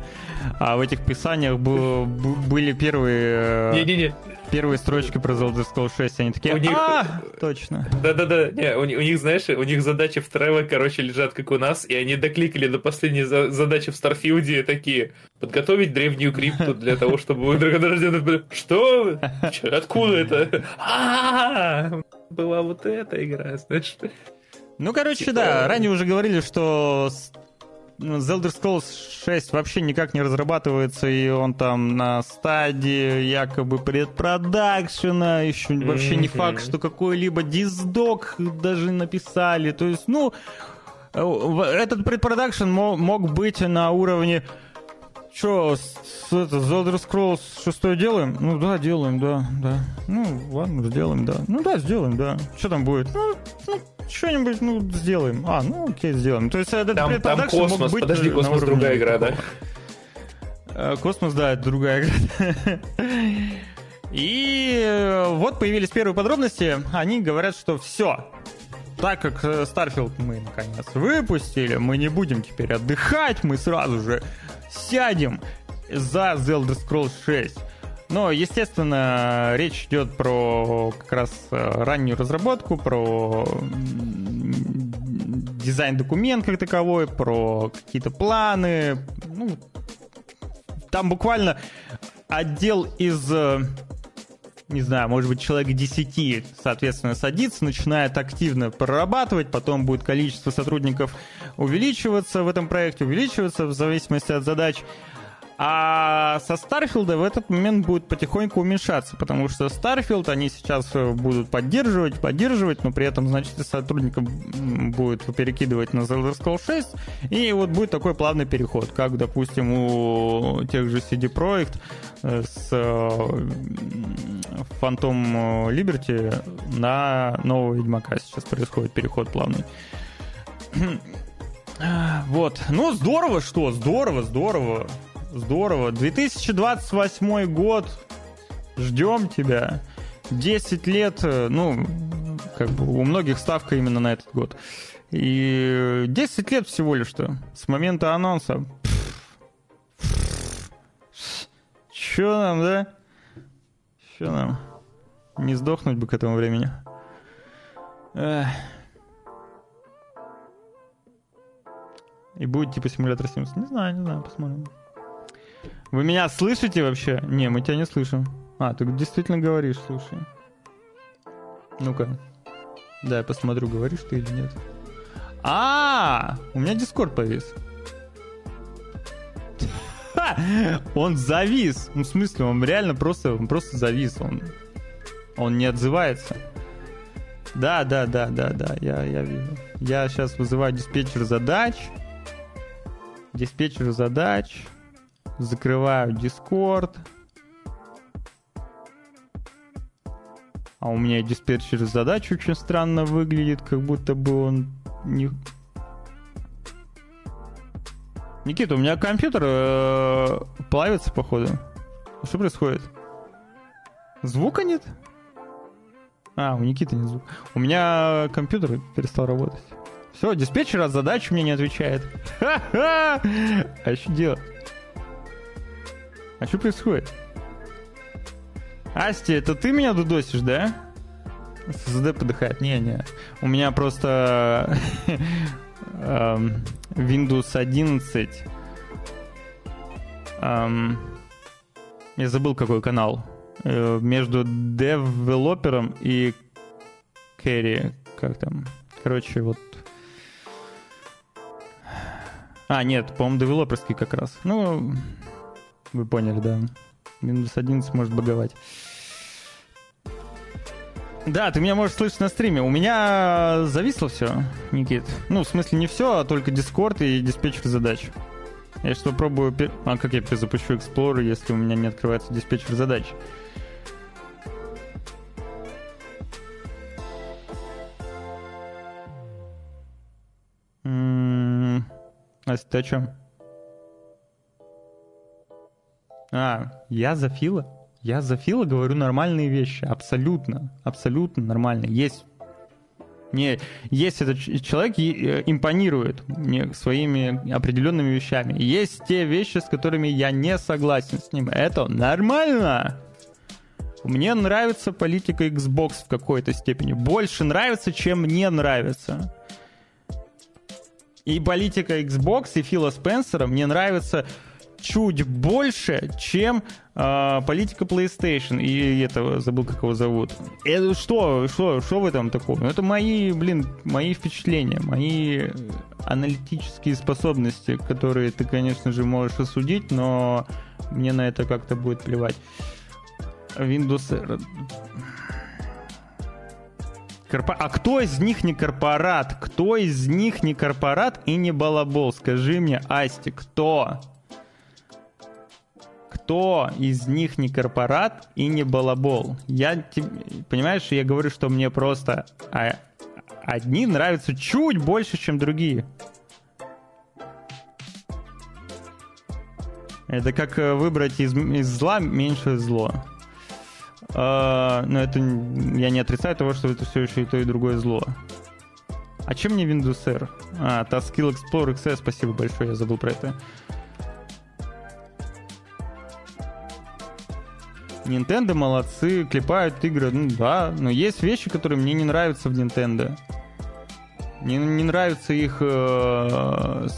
А в этих писаниях были первые, э, Не-не-не, первые строчки про The Elder Scrolls 6. Они такие, У них- а, точно. Да-да-да, не, у них, знаешь, у них задачи в Трево, короче, лежат как у нас, и они докликали до последней за- задачи в Старфилде такие. Подготовить древнюю крипту для того, чтобы были, Что? Откуда это? А, Была вот эта игра, знаешь. Ну, короче, Типа- да, ранее уже говорили, что с- ну, The Elder Scrolls 6 вообще никак не разрабатывается, и он там на стадии якобы предпродакшена, еще вообще не факт, что какой-либо диздок даже написали. То есть, ну, э, этот предпродакшн мо- мог быть на уровне Че, это, The Elder Scrolls 6 делаем? Ну да, делаем, да, да. Ну, ладно, сделаем, да. Ну да, сделаем, да. Что там будет? Ну, ну, что-нибудь, ну, сделаем. А, ну, окей, сделаем. То есть этот Там, там предпродакшн мог космос, быть подожди, на космос другая игра, да? такого. Э, Космос, да, это другая игра. И э, вот появились первые подробности. Они говорят, что все. Так как э, Starfield мы наконец выпустили, мы не будем теперь отдыхать, мы сразу же сядем за The Elder Scrolls 6. Но, естественно, речь идет про как раз э, раннюю разработку, про дизайн-документ как таковой, про какие-то планы. Ну, там буквально отдел из э, не знаю, может быть, человек 10, соответственно, садится, начинает активно прорабатывать, потом будет количество сотрудников увеличиваться в этом проекте, увеличиваться в зависимости от задач. А со Starfield а в этот момент будет потихоньку уменьшаться, потому что Starfield они сейчас э, будут поддерживать, поддерживать, но при этом, значит, сотрудников будет перекидывать на The Elder Scrolls 6, и вот будет такой плавный переход, как, допустим, у тех же CD Projekt э, с Phantom э, Liberty на нового Ведьмака сейчас происходит переход плавный. Вот. Ну, здорово, что? Здорово, здорово. Здорово. 2028 год. Ждем тебя. 10 лет, э, ну, как бы у многих ставка именно на этот год. И 10 лет всего лишь-то с момента анонса. Че нам, да? Че нам? Не сдохнуть бы к этому времени. Эх. И будет типа симулятор Sims. Не знаю, не знаю, посмотрим. Вы меня слышите вообще? Не, мы тебя не слышим. А, ты действительно говоришь, слушай. Ну-ка. Да, я посмотрю, говоришь ты или нет. А, у меня Дискорд повис. Он завис. Ну, в смысле, он реально просто, он просто завис. Он, он не отзывается. Да, да, да, да, да, я, я вижу. Я сейчас вызываю диспетчер задач. Диспетчер задач. Закрываю Discord. А у меня диспетчер задач очень странно выглядит, как будто бы он не... Никита, у меня компьютер э, плавится, походу. Что происходит? Звука нет? А, у Никиты нет звука. У меня компьютер перестал работать. Все, диспетчер от задач мне не отвечает. Ха-ха! А что делать? А что происходит? Асти, это ты меня дудосишь, да? ССД подыхает. Не-не. У меня просто эм, Windows 11. Эм, я забыл, какой канал. Э, между девелопером и Керри. Как там? Короче, вот... А, нет, по-моему, девелоперский как раз. Ну, вы поняли, да. Windows 11 может баговать. Да, ты меня можешь слышать на стриме. У меня зависло все, Никит. Ну, в смысле, не все, а только Discord и диспетчер задач. Я сейчас попробую... А как я перезапущу Explorer, если у меня не открывается диспетчер задач? М-м-м. Ася, ты о чем? А, я за Фила? Я за Фила говорю нормальные вещи. Абсолютно. Абсолютно нормальные. Есть мне, есть этот человек э, импонирует мне своими определенными вещами. Есть те вещи, с которыми я не согласен с ним. Это нормально. Мне нравится политика Xbox в какой-то степени. Больше нравится, чем мне нравится. И политика Xbox и Фила Спенсера мне нравится чуть больше, чем э, политика PlayStation и этого забыл как его зовут. Это что, что, что в этом такого? Ну, это мои, блин, мои впечатления, мои аналитические способности, которые ты, конечно же, можешь осудить, но мне на это как-то будет плевать. Windows Корпо... А кто из них не корпорат? Кто из них не корпорат и не балабол? Скажи мне, Асти, кто? Кто из них не корпорат и не балабол. Я, понимаешь, я говорю, что мне просто а, одни нравятся чуть больше, чем другие. Это как э, выбрать из, из зла меньшее зло. Uh, но это я не отрицаю того, что это все еще и то, и другое зло. А чем мне Windows R? А, Taskill Explorer XS, спасибо большое, я забыл про это. Nintendo молодцы, клепают игры, ну да, но есть вещи, которые мне не нравятся в Nintendo. Мне не нравится их э,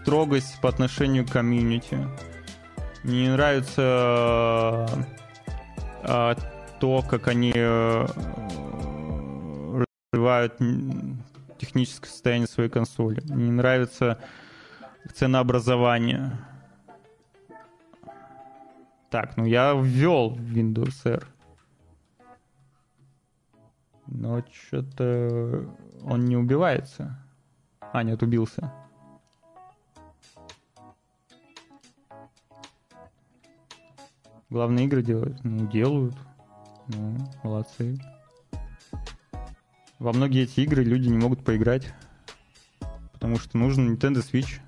строгость по отношению к комьюнити. Мне не нравится э, то, как они э, развивают техническое состояние своей консоли. Мне не нравится ценообразование. Так, ну я ввел Windows R. Но что-то он не убивается. А, нет, убился. Главные игры делают? Ну, делают. Ну, молодцы. Во многие эти игры люди не могут поиграть, потому что нужен Nintendo Switch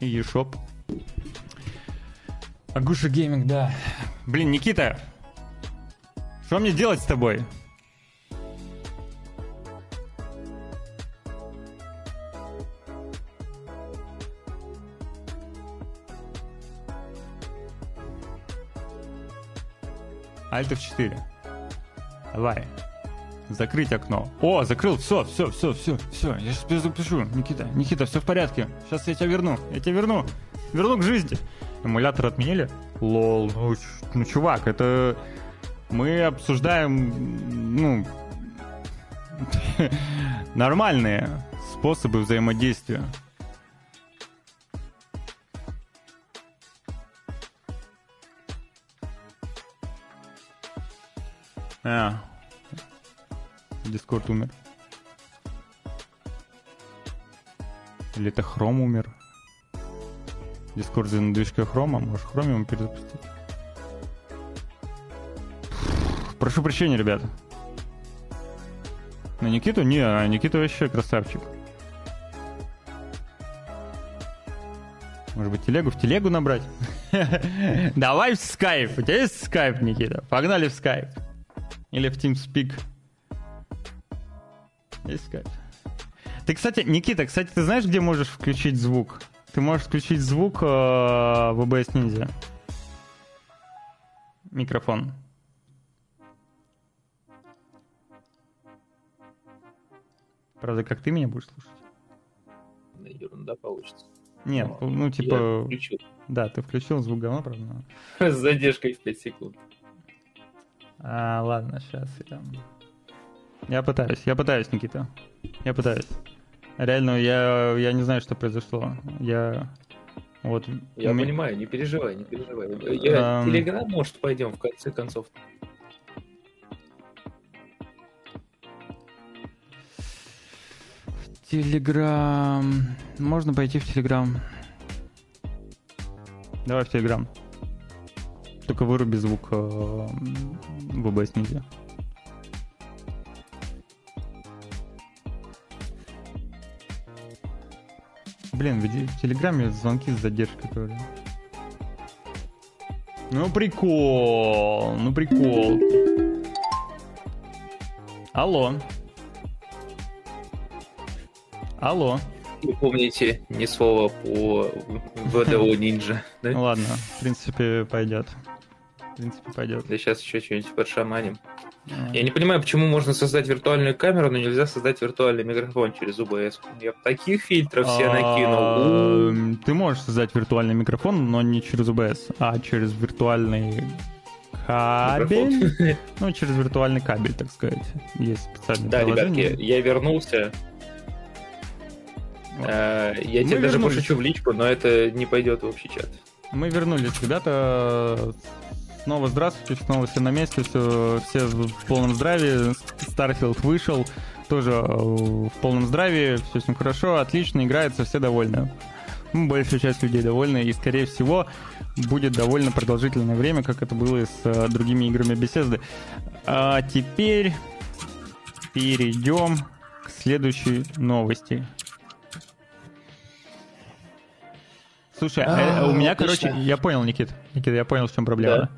и eShop. Агуша Гейминг, да. Блин, Никита, что мне делать с тобой? Alt F4. Давай. Закрыть окно. О, закрыл, все, все, все, все, все. Я сейчас запишу. Никита, Никита, все в порядке. Сейчас я тебя верну. Я тебя верну. Верну к жизни. Эмулятор отменили? Лол. Ну, ну чувак, это... Мы обсуждаем, ну, нормальные способы взаимодействия. А. Дискорд умер. Или это Хром умер? Дискорд за движка Хрома, может Хромиум перезапустить? Прошу прощения, ребята. На Никиту? Не, а Никита вообще красавчик. Может быть, телегу в телегу набрать? Давай в скайп. У тебя есть скайп, Никита? Погнали в скайп. Или в TeamSpeak. Есть скайп. Ты, кстати, Никита, кстати, ты знаешь, где можешь включить звук? Ты можешь включить звук э, в OBS Ninja. Микрофон. Правда, как ты меня будешь слушать? Ерунда получится. Нет, ну, ну типа... Да, ты включил звук говно, правда? С задержкой в 5 секунд. А, ладно, сейчас я... Я пытаюсь, я пытаюсь, Никита. Я пытаюсь. Реально, я, я не знаю, что произошло. Я... Вот, я меня... понимаю, не переживай, не переживай. Я, Телеграм, может, пойдем в конце концов. Телеграм. Можно пойти в Телеграм. Давай в Телеграм. Только выруби звук э, в OBS нельзя. Блин, в Телеграме звонки с задержкой тоже. Ну прикол, ну прикол. Алло. Алло. Вы помните ни слова по ВДО Нинджа, да? Ладно, в принципе, пойдет в принципе, пойдет. Да сейчас еще что-нибудь подшаманим. Я не понимаю, почему можно создать виртуальную камеру, но нельзя создать виртуальный микрофон через UBS. Я таких фильтров все а, накинул. Ты можешь создать виртуальный микрофон, но не через UBS, а через виртуальный кабель. Ну, через виртуальный кабель, так сказать. Есть специальное Да, ребятки, я вернулся. Э, я тебе даже пошучу в личку, но это не пойдет в общий чат. Мы вернулись, ребята, Снова здравствуйте, снова все на месте, все, все в полном здравии. Starfield вышел, тоже э, в полном здравии, все с ним хорошо, отлично, играется, все довольны. Ну, большая часть людей довольны, и, скорее всего, будет довольно продолжительное время, как это было и с э, другими играми Bethesda. А теперь перейдем к следующей новости. Слушай, а, у меня, отлично. короче, я понял, Никит. Никита, я понял, в чем проблема. Да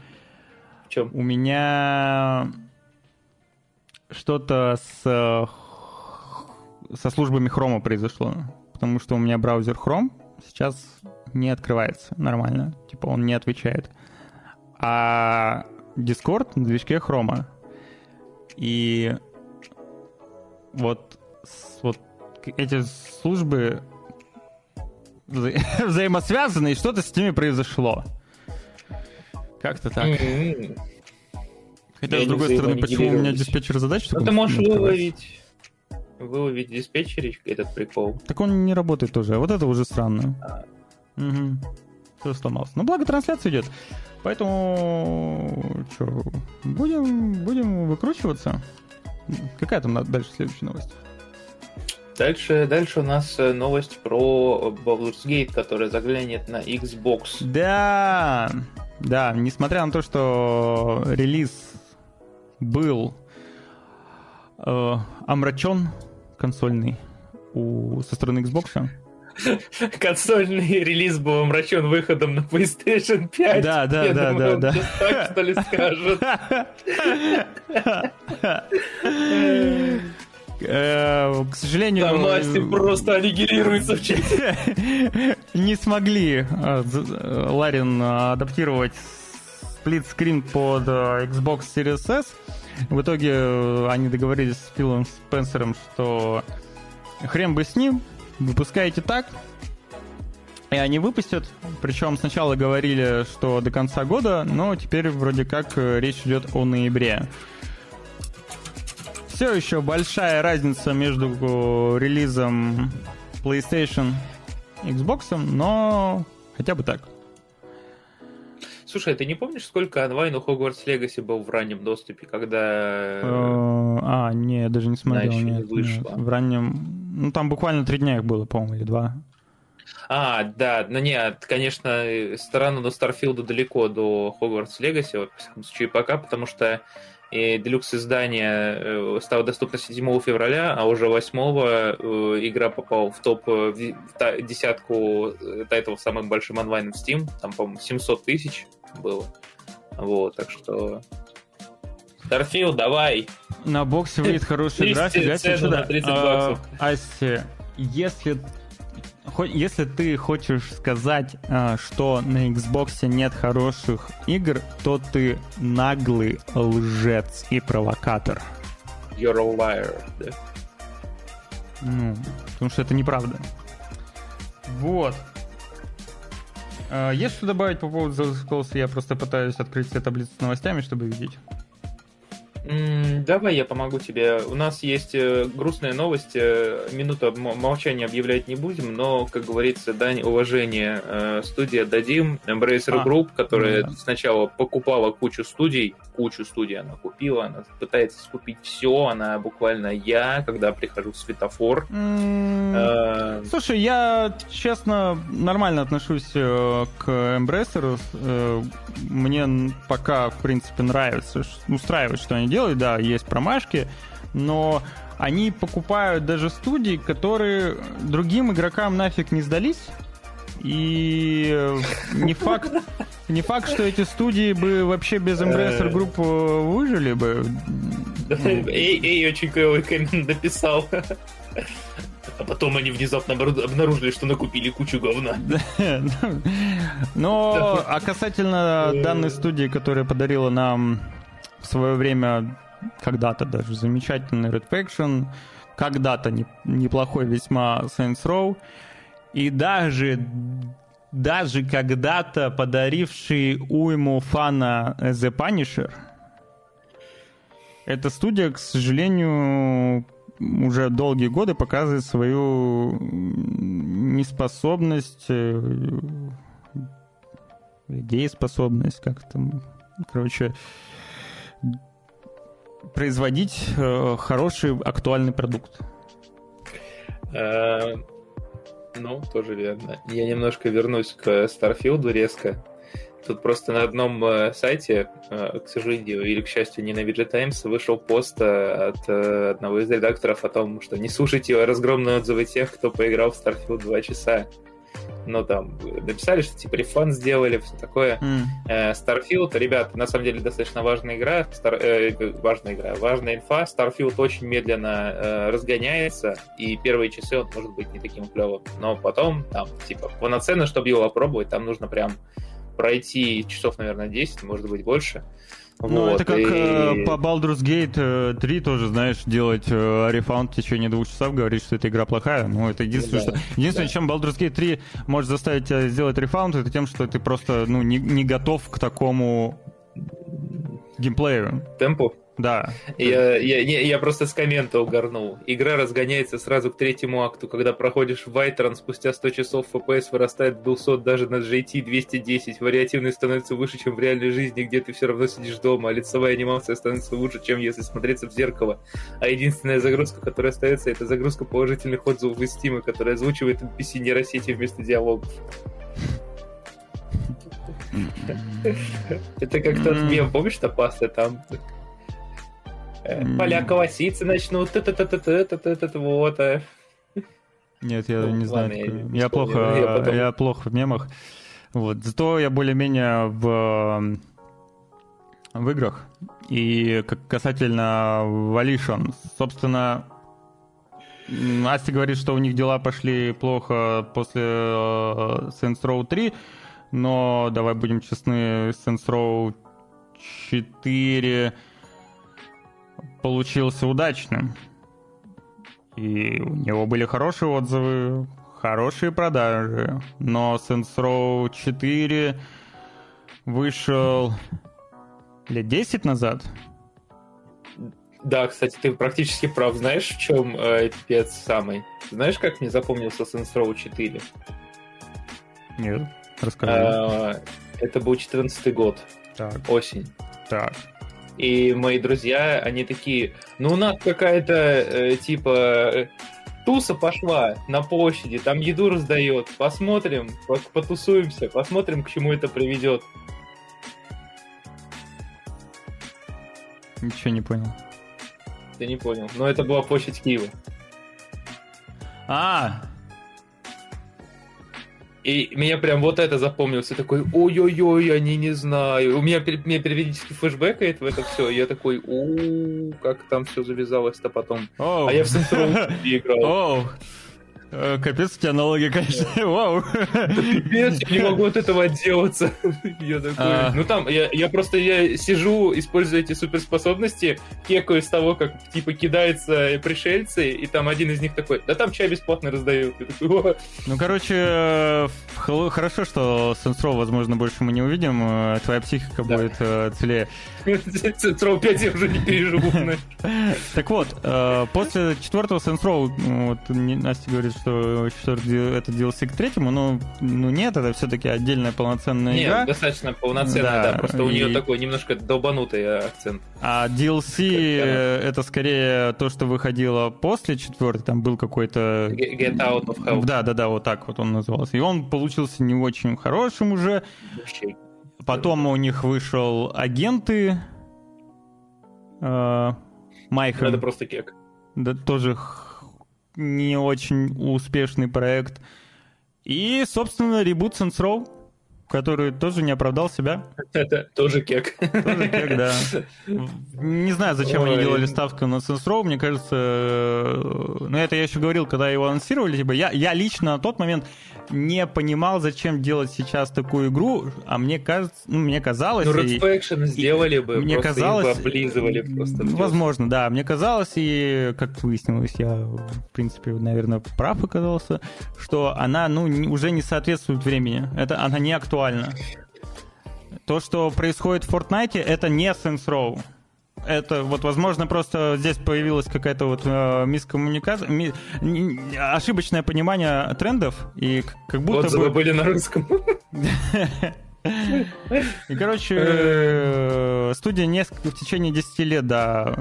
чем? У меня что-то с со службами Chrome произошло, потому что у меня браузер Chrome сейчас не открывается нормально, типа он не отвечает. а Discord на движке Chrome. И вот, вот эти службы вза взаимосвязаны, и что-то с ними произошло. Как-то так. Mm-hmm. Хотя, Я с другой стороны, почему у меня диспетчер задач Ну, ты можешь выловить выловить диспетчере этот прикол. Так он не работает тоже, а вот это уже странно. А. Угу. Все сломался. Но благо трансляция идет. Поэтому что, будем, будем выкручиваться. Какая там дальше следующая новость? Дальше, дальше у нас э, новость про Baldur's Gate, которая заглянет на Xbox. Да, да, несмотря на то, что релиз был э, омрачен консольный у, со стороны Xbox. Консольный релиз был омрачен выходом на PlayStation 5. Да, да, Я да, думаю, да, да. Так что ли скажет. Э, к сожалению... Там Настя просто аннигилируется в чате. Не смогли э, Ларин адаптировать сплитскрин под э, Xbox Series S. В итоге э, они договорились с Филом Спенсером, что хрен бы с ним, выпускаете так, и они выпустят. Причем сначала говорили, что до конца года, но теперь вроде как э, речь идет о ноябре. Все еще большая разница между релизом PlayStation и Xbox, но хотя бы так. Слушай, ты не помнишь, сколько онлайн у Hogwarts Legacy был в раннем доступе, когда... Э, а, не, я даже не смотрел. Нет. Нет, в раннем... Ну, там буквально три дня их было, по-моему, или два. А, да, ну нет, конечно, странно, до Старфилда далеко до Hogwarts Legacy, во всяком случае, пока, потому что и делюкс издание э, стало доступно 7 февраля, а уже 8 э, игра попала в топ в десятку тайтлов самым большим онлайном в Steam, там, по-моему, 700 тысяч было. Вот, так что... Starfield, давай! На боксе выйдет хорошая игра, фига себе сюда. Асти, если если ты хочешь сказать, а, что на Xbox нет хороших игр, то ты наглый лжец и провокатор. You're a liar, да? Ну, потому что это неправда. Вот. А, есть что добавить по поводу The Scrolls? Я просто пытаюсь открыть все таблицы с новостями, чтобы видеть. Давай я помогу тебе. У нас есть э, грустная новость. Э, минута молчания объявлять не будем, но, как говорится, дань уважения э, студия дадим. Embracer а, Group, которая да. сначала покупала кучу студий, кучу студий она купила, она пытается скупить все, она буквально я, когда прихожу в светофор. Mm, Слушай, я, честно, нормально отношусь к Embracer. Мне пока, в принципе, нравится, устраивает, что они делают, да, есть промашки, но они покупают даже студии, которые другим игрокам нафиг не сдались. И не факт, не факт, что эти студии бы вообще без Embracer Group выжили бы. Эй, эй, очень клевый коммент написал. А потом они внезапно обнаружили, что накупили кучу говна. Но, а касательно данной студии, которая подарила нам в свое время когда-то даже замечательный Red Faction, когда-то не, неплохой весьма Saints Row, и даже даже когда-то подаривший уйму фана The Punisher, эта студия, к сожалению, уже долгие годы показывает свою неспособность, э, дееспособность, как там, короче, производить э, хороший актуальный продукт. Э, ну, тоже верно. Я немножко вернусь к Старфилду резко. Тут просто на одном э, сайте, к сожалению или к счастью, не на VG Times, вышел пост от одного из редакторов о том, что не слушайте разгромные отзывы тех, кто поиграл в Starfield 2 часа ну, там, написали, что, типа, рефан сделали, все такое. Mm. Starfield, ребят, на самом деле, достаточно важная игра, Star, э, важная игра, важная инфа. Starfield очень медленно э, разгоняется, и первые часы он может быть не таким клевым. Но потом, там, типа, полноценно, чтобы его опробовать, там нужно прям пройти часов, наверное, 10, может быть, больше. Ну, вот, это как и... э, по Baldur's Gate 3 э, тоже, знаешь, делать э, рефаунд в течение двух часов, говорить, что эта игра плохая. Ну, это единственное, да, что... Единственное, да. чем Baldur's Gate 3 может заставить тебя сделать рефаунд, это тем, что ты просто, ну, не, не готов к такому геймплею. Темпу? Да. Я, я, я, я просто с коммента угорнул. Игра разгоняется сразу к третьему акту, когда проходишь Вайтрон, спустя 100 часов FPS вырастает до 200 даже на GT 210. Вариативность становится выше, чем в реальной жизни, где ты все равно сидишь дома, а лицевая анимация становится лучше, чем если смотреться в зеркало. А единственная загрузка, которая остается, это загрузка положительных отзывов из Steam, которая озвучивает NPC нейросети вместо диалогов. Это как тот мем, помнишь, Топаса там? Поля колоситься начнут, вот. Нет, я не знаю. Я плохо, я плохо в мемах. Вот. Зато я более-менее в в играх. И касательно Volition, собственно, Асти говорит, что у них дела пошли плохо после Saints Row 3, но давай будем честны, Saints Row 4 получился удачным. И у него были хорошие отзывы, хорошие продажи. Но Saints Row 4 вышел лет 10 назад. Да, кстати, ты практически прав. Знаешь, в чем э, пипец самый? Знаешь, как мне запомнился Saints Row 4? Нет, расскажи. А, это был 14 год. Так. Осень. Так. И мои друзья, они такие, ну у нас какая-то э, типа туса пошла на площади, там еду раздает, посмотрим, потусуемся, посмотрим, к чему это приведет. Ничего не понял. Ты не понял. Но это была площадь Киева. А, и меня прям вот это запомнилось. Я такой, ой-ой-ой, я не, не знаю. У меня, меня периодически флешбэкает в это все. Я такой, у как там все завязалось-то потом. Oh. А я в Saints играл. Oh. Э, капец, у тебя налоги, конечно. Вау. Капец, я не могу от этого отделаться. Я такой... А... Ну там, я, просто я сижу, использую эти суперспособности, кекаю с того, как типа кидаются пришельцы, и там один из них такой, да там чай бесплатно раздают. Ну, короче, э, хорошо, что Сенсров, возможно, больше мы не увидим. Э, твоя психика будет целее. Сенсров 5 я уже не переживу. Так вот, после четвертого Сенсрова, вот Настя говорит, что, что это DLC к третьему, но ну нет, это все-таки отдельная полноценная нет, игра. Достаточно полноценная, да, да просто и... у нее такой немножко долбанутый акцент. А DLC это скорее то, что выходило после четвертой, там был какой-то... Get Out of Hell. Да, да, да, вот так вот он назывался. И он получился не очень хорошим уже. Вообще. Потом у них вышел агенты. Э, Майха. Это просто кек. Да, тоже не очень успешный проект. И, собственно, ребут Saints Row, который тоже не оправдал себя. Это тоже кек. Тоже кек, да. Не знаю, зачем Ой. они делали ставку на Saints. Мне кажется, э, ну это я еще говорил, когда его анонсировали, типа, я, я лично на тот момент не понимал, зачем делать сейчас такую игру, а мне кажется, ну, мне казалось... Ну, Red Faction сделали бы, мне казалось, облизывали просто. Возможно, да, мне казалось, и как выяснилось, я, в принципе, наверное, прав оказался, что она, ну, уже не соответствует времени. Это, она не актуальна. То, что происходит в Fortnite, это не Saints Row. Это вот, возможно, просто здесь появилась какая-то вот э, мискоммуникация, ми, ошибочное понимание трендов, и как будто Отзывы бы... были на русском. И, короче, э, студия несколько, в течение 10 лет, да,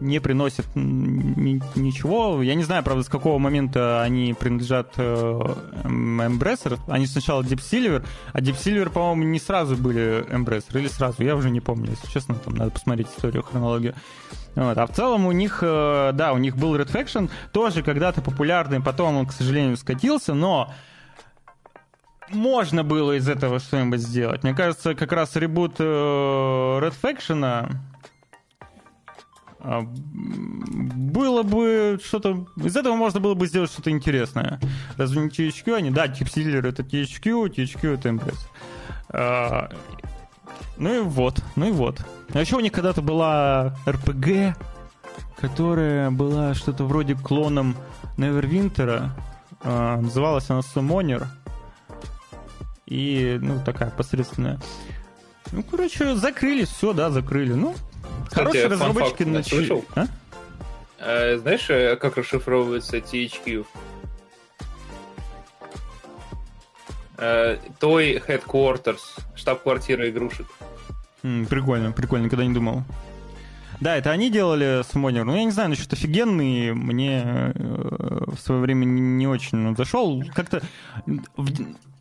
не приносит ничего. Я не знаю, правда, с какого момента они принадлежат э, Embracer. Они сначала Deep Silver, а Deep Silver, по-моему, не сразу были Embracer, или сразу, я уже не помню, если честно, там надо посмотреть историю, хронологию. Вот. А в целом у них, э, да, у них был Red Faction, тоже когда-то популярный, потом он, к сожалению, скатился, но можно было из этого что-нибудь сделать. Мне кажется, как раз ребут э, Red Faction было бы что-то... Из этого можно было бы сделать что-то интересное. Разве не THQ они? Да, TeamSealer это THQ, THQ это Embrace. А, ну и вот, ну и вот. А еще у них когда-то была РПГ, которая была что-то вроде клоном Neverwinter. А, называлась она Summoner. И, ну, такая посредственная. Ну, короче, закрыли, все, да, закрыли. Ну, хорошие разработчики начали. А? А, знаешь, э, как расшифровывается THQ? Э, Toy Headquarters, штаб-квартира игрушек. М, прикольно, прикольно, никогда не думал. Да, это они делали Summoner. Ну, я не знаю, насчет офигенный. Мне э, в свое время не, не очень зашел. Как-то... в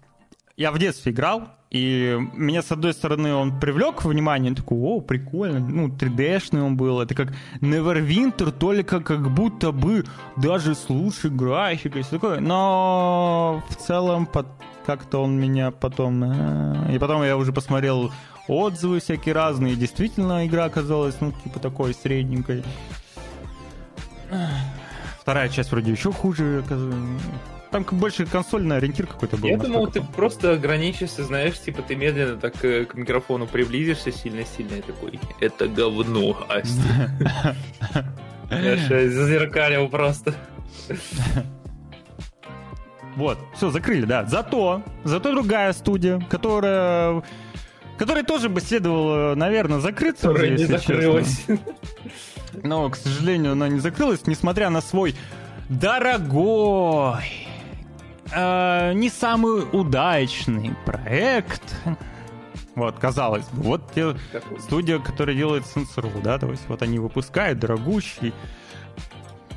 Я в детстве играл, и меня, с одной стороны, он привлек внимание. Я такой, о, прикольно. Ну, 3D-шный он был. Это как Neverwinter, только как будто бы даже с лучшей графикой. всё такое. Но в целом под- как-то он меня потом... э, И потом я уже посмотрел отзывы всякие разные. Действительно, игра оказалась, ну, типа такой средненькой. Вторая часть вроде еще хуже. оказывается. Там больше консольный ориентир какой-то был. Я думал, ты просто ограничишься, знаешь, типа ты медленно так э, к микрофону приблизишься сильно-сильно и такой, это говно, Асти. Я же зазеркалил просто. Вот, все, закрыли, да. Зато, зато другая студия, которая, которая тоже бы следовало, наверное, закрыться. уже, Которая не если честно. закрылась. Но, к сожалению, она не закрылась, несмотря на свой дорогой, э, не самый удачный проект. Вот, казалось бы, вот те студия, которая делает Sensor, да, то есть вот они выпускают дорогущий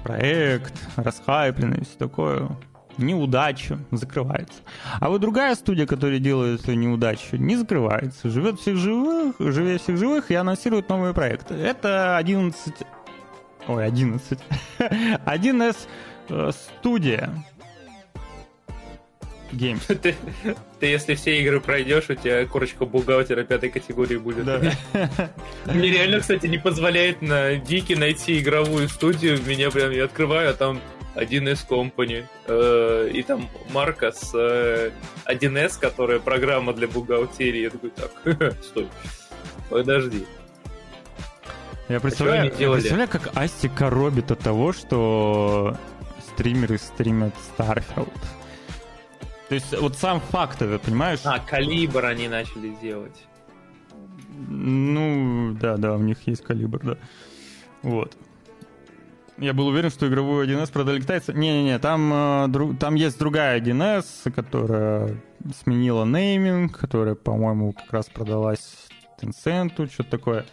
проект, расхайпленный, все такое. Неудача, закрывается. А вот другая студия, которая делает эту неудачу, не закрывается. Живет всех живых, живет всех живых и анонсирует новые проекты. Это 11... Ой, 11. 1С э, студия. Games. Ты, ты если все игры пройдешь, у тебя корочка бухгалтера пятой категории будет. Да. Мне реально, кстати, не позволяет на Вики найти игровую студию. Меня прям я открываю, а там 1С Company. э, и там марка с э, 1С, которая программа для бухгалтерии. Я такой, так, стой, подожди. Я представляю, они я представляю, как Асти коробит от того, что стримеры стримят Starfield. То есть вот сам факт, понимаешь? А, Калибр они начали делать. Ну, да, да, у них есть калибр, да. Вот. Я был уверен, что игровую 1С продали китайцы. Не-не-не, там, э, дру- там есть другая 1С, которая сменила нейминг, которая, по-моему, как раз продалась Tencent, что-то такое.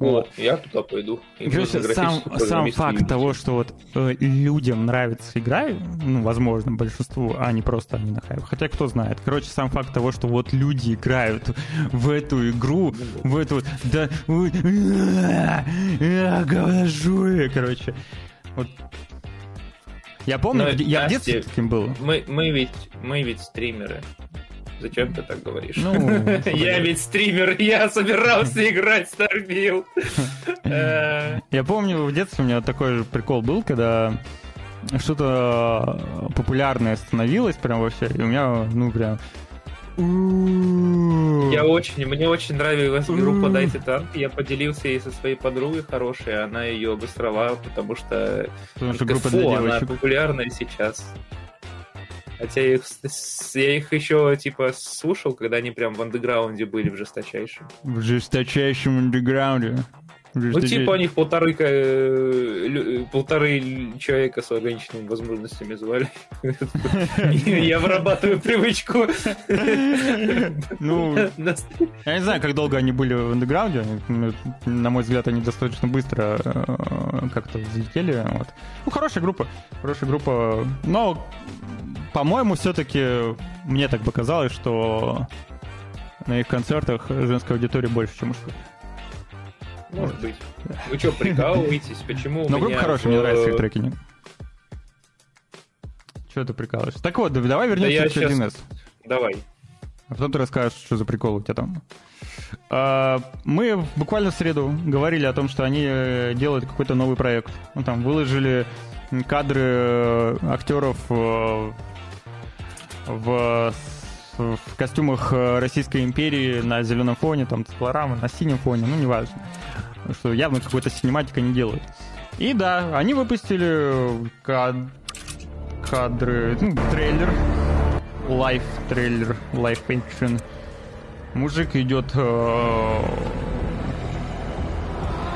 О, я туда пойду. И Короче, сам, сам факт того, что вот э, людям нравится игра, ну, возможно, большинству, а не просто они на хайпе. Хотя кто знает. Короче, сам факт того, что вот люди играют в эту игру, в эту вот, да, ой, а, а, говножуи, короче. Вот. Я помню, Но, в я в Насти, детстве таким был. Мы, мы ведь мы ведь стримеры. Зачем ты так говоришь? Ну, я ведь стример, я собирался играть в Starfield. Э, Я помню, в детстве у меня такой же прикол был, когда что-то популярное становилось прям вообще, и у меня, ну, прям... Я очень, мне очень нравилась группа Дайте танк. Я поделился ей со своей подругой хорошей, она ее обострала, потому что, Потому что группа «Фу, для она девочек. популярная сейчас. Хотя я их, я их еще типа слушал, когда они прям в андеграунде были в жесточайшем. В жесточайшем андеграунде. Ну, типа, они полторы, э, полторы человека с ограниченными возможностями звали. Я вырабатываю привычку. Ну, я не знаю, как долго они были в андеграунде. Ну, На мой взгляд, они достаточно быстро э, как-то взлетели. Ну, хорошая группа. Хорошая группа. Но, по-моему, все-таки мне так показалось, что на их концертах женской аудитории больше, чем мужской. Может быть. Вы что, прикалываетесь? Почему у Но группа хорошая, мне нравится их треки. Чего ты прикалываешься? Так вот, давай вернемся к щас- 1С. Давай. А потом ты расскажешь, что за прикол у тебя там. А, Мы буквально в среду говорили о том, что они э, делают какой-то новый проект. Ну, там выложили кадры э, актеров э, в, в костюмах э, Российской империи на зеленом фоне, там циклорамы на синем фоне, ну неважно. Что явно какой-то синематика не делают. И да, они выпустили кад... кадры, ну, трейлер, лайф трейлер, лайф экшен. Мужик идет э...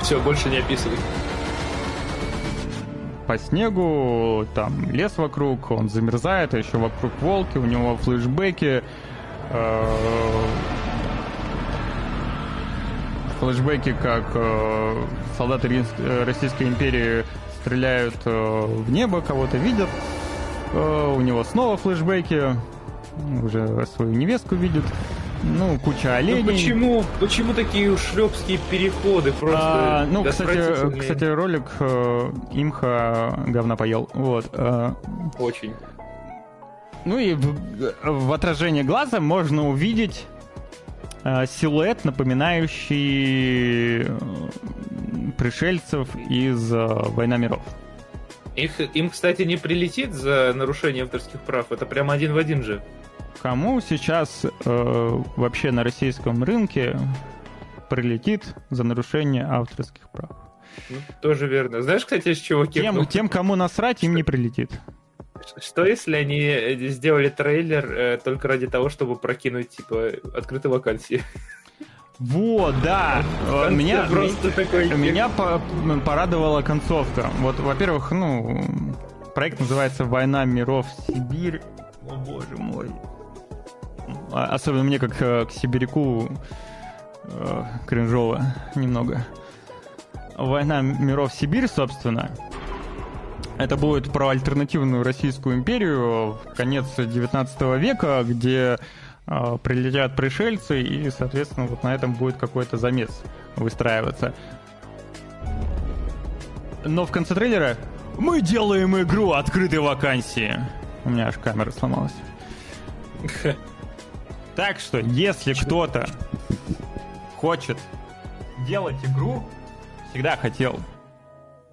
все больше не описывай по снегу, там лес вокруг, он замерзает, а еще вокруг волки, у него флешбеки. Э, флешбеки, как э, солдаты э, Российской империи стреляют в небо, кого-то видят. У него снова флешбеки, уже свою невестку видит. Ну, куча ну, оленей. Ну, почему, почему такие шлепские переходы? Просто а, ну, кстати, кстати, ролик э, Имха говна поел. Вот. Э, Очень. Ну и в, в отражении глаза можно увидеть э, силуэт, напоминающий э, пришельцев из э, «Война миров». Их, им, кстати, не прилетит за нарушение авторских прав. Это прям один в один же. Кому сейчас э, вообще на российском рынке прилетит за нарушение авторских прав? Ну, тоже верно. Знаешь, кстати, с чего тем, тем, кому насрать, им не прилетит. Что если они э, сделали трейлер э, только ради того, чтобы прокинуть, типа, открытые вакансии? Вот, да. Меня, просто такой... меня по порадовала концовка. Вот, во-первых, ну, проект называется «Война миров Сибирь». О, боже мой. А, особенно мне, как э, к сибиряку, э, кринжово немного. «Война миров Сибирь», собственно, это будет про альтернативную Российскую империю конец 19 века, где э, прилетят пришельцы, и, соответственно, вот на этом будет какой-то замес выстраиваться. Но в конце трейлера мы делаем игру открытой вакансии. У меня аж камера сломалась. Так что, если кто-то хочет делать игру, всегда хотел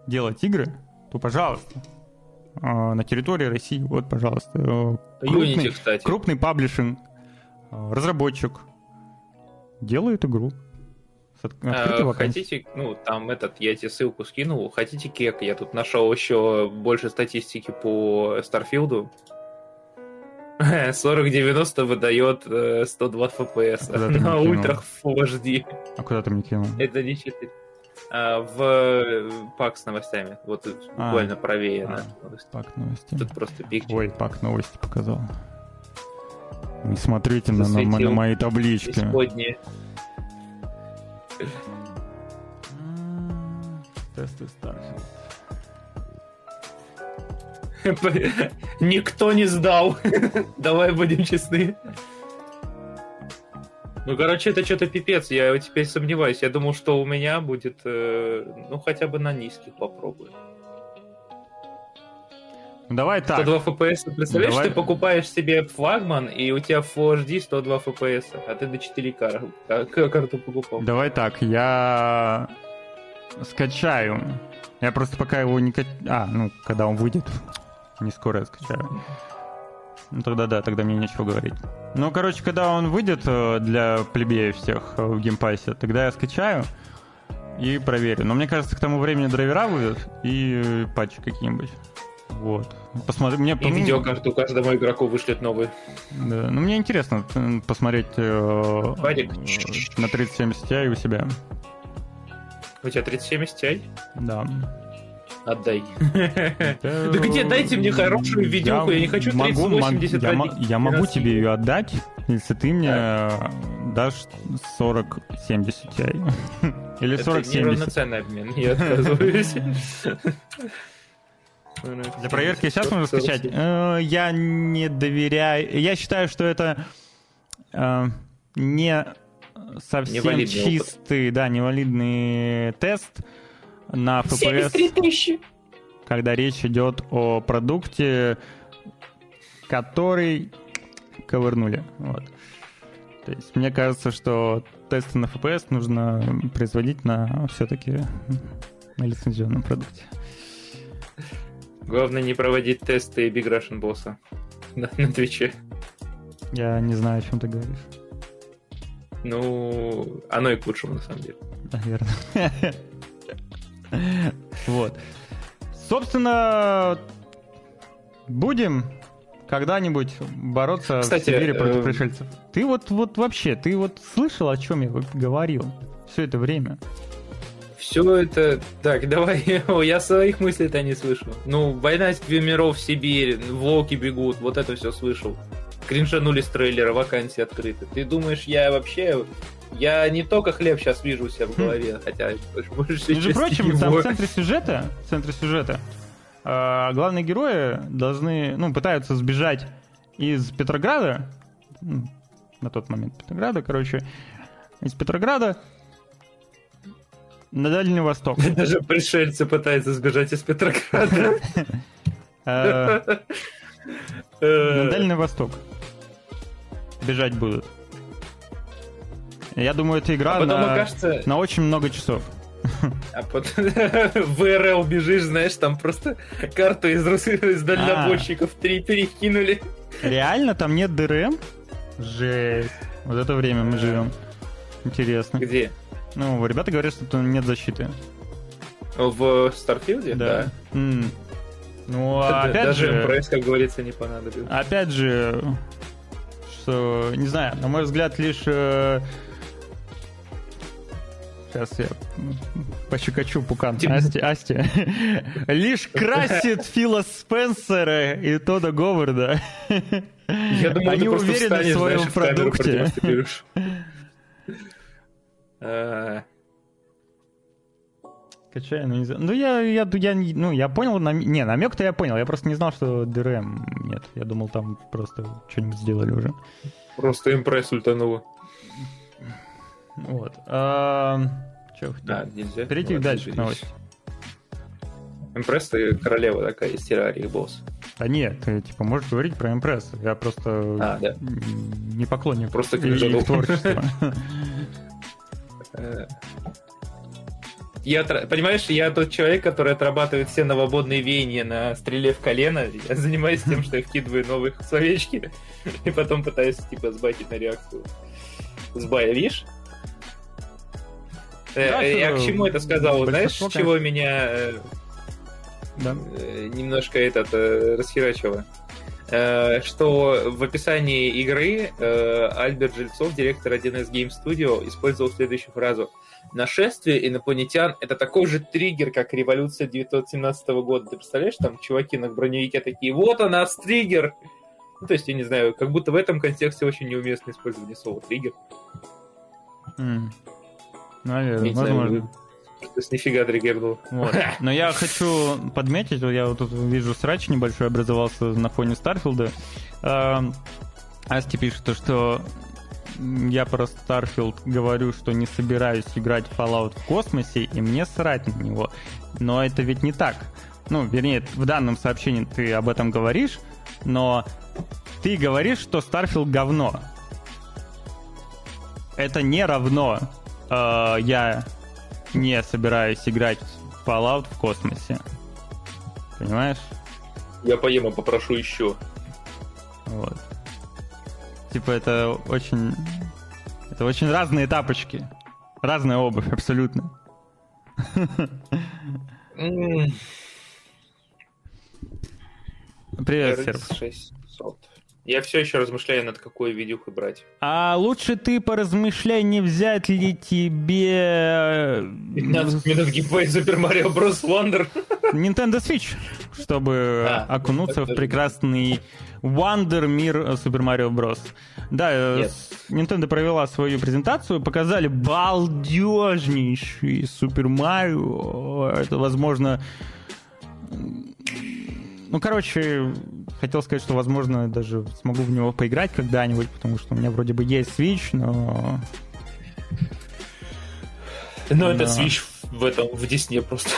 делать игры, то, пожалуйста, а, на территории России, вот, пожалуйста, э, крупный, кстати. крупный паблишинг, э, разработчик делает игру. А, хотите, ну, там этот, я тебе ссылку скинул, хотите кек, я тут нашел еще больше статистики по Старфилду. 4090 выдает 102 FPS на ультрах Full HD. А куда ты мне кинул? Это не 4. А, в пак с новостями. Вот тут а, буквально правее. А, да, пак новости. Тут просто пикчер. Ой, пак новости показал. Не смотрите на, на, на мои таблички. Исходние. Тесты Starfield. Никто не сдал. Давай будем честны. Ну, короче, это что-то пипец. Я теперь сомневаюсь. Я думал, что у меня будет, э, ну, хотя бы на низких попробую. Ну, давай так. 102 FPS. Представляешь, Давай... ты покупаешь себе флагман, и у тебя Full HD 102 FPS, а ты до 4К карту покупал. Давай так, я скачаю. Я просто пока его не... А, ну, когда он выйдет, не скоро я скачаю. Ну тогда да, тогда мне нечего говорить. Ну, короче, когда он выйдет э, для плебеев всех э, в Game Pass е, тогда я скачаю и проверю. Но мне кажется, к тому времени драйвера выйдут и патчи какие-нибудь. Вот. Посмотри, мне и видеокарту каждому игроку вышлет новый. Да, ну мне интересно посмотреть э, на 3070 Ti у себя. У тебя 3070 Ti? Да. Отдай. Да где дайте мне хорошую видеоху, я не хочу 3080 Я могу тебе ее отдать, если ты мне дашь 4070 Ti. Или 4070. Это неравноценный обмен, я отказываюсь. Для проверки сейчас можно скачать. Э, я не доверяю. Я считаю, что это э, не совсем чистый, да, невалидный тест на FPS, когда речь идет о продукте, который ковырнули. Вот. То есть мне кажется, что тесты на FPS нужно производить на все-таки на лицензионном продукте. Главное не проводить тесты Big Russian босса на, на Твиче. Я не знаю, о чем ты говоришь. Ну, оно и к лучшему, на самом деле. Наверное. Вот. Собственно, будем когда-нибудь бороться Кстати, в Сибири против э, пришельцев. Ты вот, вот вообще, ты вот слышал, о чем я говорил все это время? Все это... Так, давай, я своих мыслей-то не слышу. Ну, война с миров в Сибирь, волки бегут, вот это все слышал. Кринжанули с трейлера, вакансии открыты. Ты думаешь, я вообще... Я не только хлеб сейчас вижу у себя в голове, хотя больше Между прочим, там в центре сюжета, в центре сюжета а, главные герои должны, ну, пытаются сбежать из Петрограда, на тот момент Петрограда, короче, из Петрограда на Дальний Восток. Даже пришельцы пытаются сбежать из Петрограда. А, На Дальний Восток бежать будут. Я думаю, это игра А потом на, окажется, на очень много часов. а потом в РЛ бежишь, знаешь, там просто карту из, из дальнобойщиков три перекинули. Реально, там нет ДРМ? Жесть. Вот это время мы живем. Интересно. Где? Ну, ребята говорят, что там нет защиты. В Starfield е? Да. М. Ну, Да, а опять Даже же, FPS, как говорится, не понадобится. опять же, что, не знаю, на мой взгляд, лишь... Сейчас я пощекочу пукан Типа- Асти, Асти. Лишь красит Фила Спенсера и Тода Говарда. Я думал, Они уверены в своем знаешь, продукте. А, Качаю, ну не знаю. Ну я, я, я, ну я понял, нам- не, намек-то я понял, я просто не знал, что ДРМ нет. Я думал, там просто что-нибудь сделали уже. Просто импресс ультануло. Вот. А, Че Да, нельзя. Перейти Вот, дальше к новости. Импресс ты королева такая из террарии босс. Да нет, ты типа можешь говорить про импресс. Я просто А, да. не поклонник Просто их кринжанул. творчества. Я, понимаешь, я тот человек, который отрабатывает все новободные веяния на стреле в колено. Я занимаюсь тем, что я вкидываю новых словечки и потом пытаюсь, типа, сбайтить на реакцию. Сбая, видишь? Э, Да, э, Я к чему это сказал? Знаешь, чего меня э, Да. немножко этот расхерачило? Что в описании игры Альберт Жильцов, директор 1С Game Studio, использовал следующую фразу. Нашествие инопланетян — это такой же триггер, как революция 1917 года. Ты представляешь, там чуваки на броневике такие, вот она, триггер! Ну, то есть, я не знаю, как будто в этом контексте очень неуместно использование слова триггер. Я Наверное, не знаю, возможно. То есть нифига триггернул. Вот. Но я хочу подметить, я вот тут вижу срач небольшой образовался на фоне Starfield а. Эм, Асти пишет, то, что я про Starfield говорю, что не собираюсь играть в Fallout в космосе, и мне срать на него. Но это ведь не так. Ну, вернее, в данном сообщении ты об этом говоришь, но ты говоришь, что Starfield говно. Это не равно э, я не собираюсь играть в Fallout в космосе. Понимаешь? Я поем и попрошу еще. Вот. Типа это очень... Это очень разные тапочки. Разная обувь, абсолютно. Привет, Серб. 600. Я все еще размышляю, над какой видюхой брать. А лучше ты поразмышляй, не взять ли тебе... 15 минут геймплей Super Mario Bros. Wonder. Nintendo Switch, чтобы А, окунуться в это- прекрасный Wonder мир Super Mario Bros. Да, э, с- Nintendo провела свою презентацию, показали балдежнейший Super Mario. Это, возможно... Ну, короче, хотел сказать, что, возможно, даже смогу в него поиграть когда-нибудь, потому что у меня вроде бы есть Switch, но... Но это Да. Switch в этом, в Дисне просто.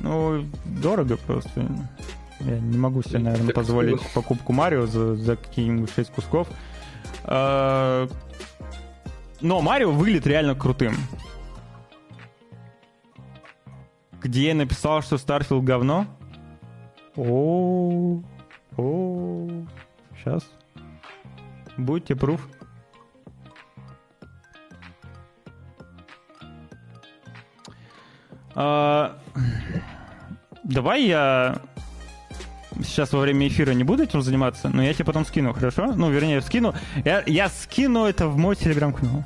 Ну, дорого просто. Я не могу себе, наверное, позволить ну. покупку Марио за, за какие-нибудь 6 кусков. А, Но Марио выглядит реально крутым. Где я написал, что Starfield говно? О, о, сейчас. Будьте пруф. А, давай я сейчас во время эфира не буду этим заниматься, но я тебе потом скину, хорошо? Ну, вернее, скину. Я, я скину это в мой телеграм-канал.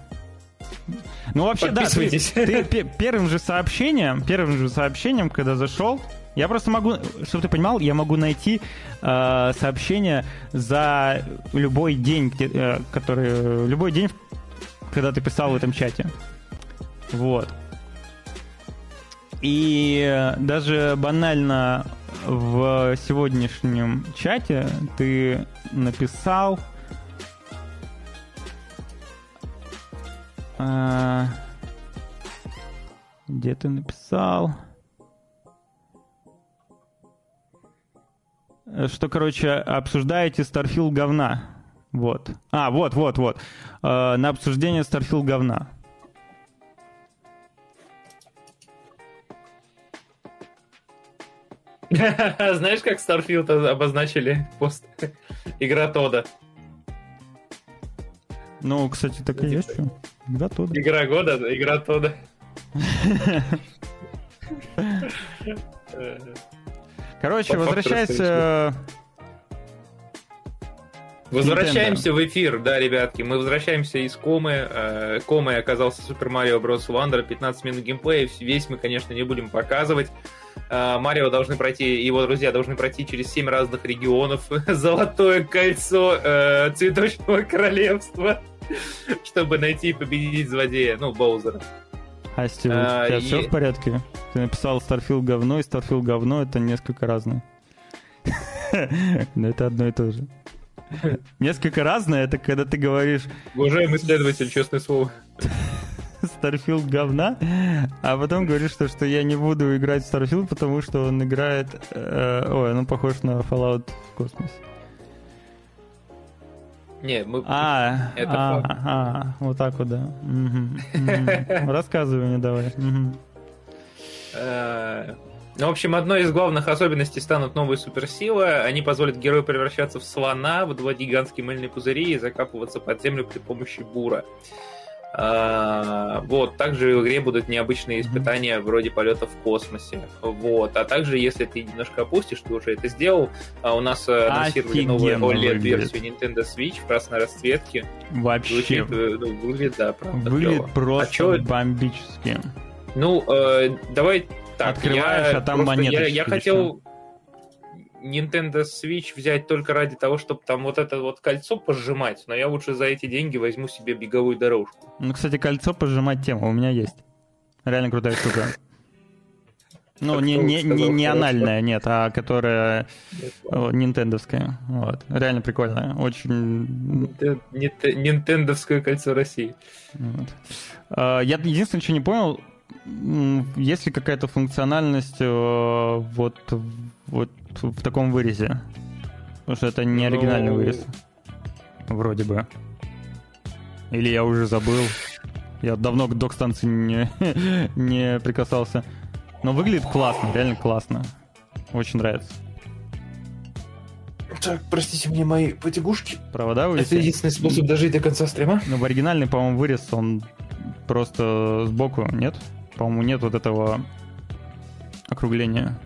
Ну, вообще, да, ты, ты первым же сообщением, первым же сообщением, когда зашел, я просто могу, чтобы ты понимал, я могу найти э, сообщение за любой день, где, э, который, любой день, когда ты писал в этом чате. Вот. И даже банально в сегодняшнем чате ты написал... А, где ты написал? Что, короче, обсуждаете Starfield говна. Вот. А, вот, вот, вот. Э, на обсуждение Starfield говна. Знаешь, как Starfield обозначили пост? Игра Тода. Ну, кстати, так и есть. Игра Тода. Игра года, игра Тода. Короче, возвращайся... Возвращаемся в эфир, да, ребятки. Мы возвращаемся из комы. Э, комой оказался Super Mario Bros. Wonder, 15 минут геймплея. Весь мы, конечно, не будем показывать. Э, Марио должны пройти, его друзья должны пройти через 7 разных регионов. Золотое кольцо э, цветочного королевства, чтобы найти и победить злодея, ну, Боузера. Асти, у а, тебя и... все в порядке? Ты написал Starfield говно, и Starfield говно это несколько разное. Но это одно и то же. Несколько разное, это когда ты говоришь... Уважаемый исследователь, честное слово. Starfield говна, а потом говоришь, что, что я не буду играть в Starfield, потому что он играет... Э, ой, он похож на Fallout в космосе. Не, мы... А, это а, факт. а, вот так вот, да. Рассказывай мне давай. Э, ну, в общем, одной из главных особенностей станут новые суперсилы. Они позволят герою превращаться в слона, выдувать гигантские мыльные пузыри и закапываться под землю при помощи бура. Вот, также в игре будут необычные испытания вроде полета в космосе. Вот, а также, если ты немножко опустишь, ты уже это сделал, а у нас э, анонсировали новую OLED-версию Nintendo Switch в красной расцветке. Вообще. Звучит, э, ну, выглядит, да, правда. Выглядит клево. просто а бомбически. Ну, э, давай так. Открываешь, я, а там монеты. Я, я хотел Nintendo Switch взять только ради того, чтобы там вот это вот кольцо пожимать, но я лучше за эти деньги возьму себе беговую дорожку. Ну, кстати, кольцо пожимать тема у меня есть. Реально крутая штука. Ну, не, не, не, не анальная, нет, а которая нинтендовская. Вот. Реально прикольная. Очень... Нинтендовское кольцо России. Вот. А, я единственное, что не понял, есть ли какая-то функциональность э, вот, вот в таком вырезе? Потому что это не оригинальный ну... вырез. Вроде бы. Или я уже забыл. Я давно к док-станции не, не прикасался. Но выглядит классно, реально классно. Очень нравится. Так, простите мне мои потягушки. Провода вывести? Это единственный способ дожить до конца стрима. Ну, в оригинальный, по-моему, вырез, он просто сбоку, нет? По-моему, нет вот этого округления.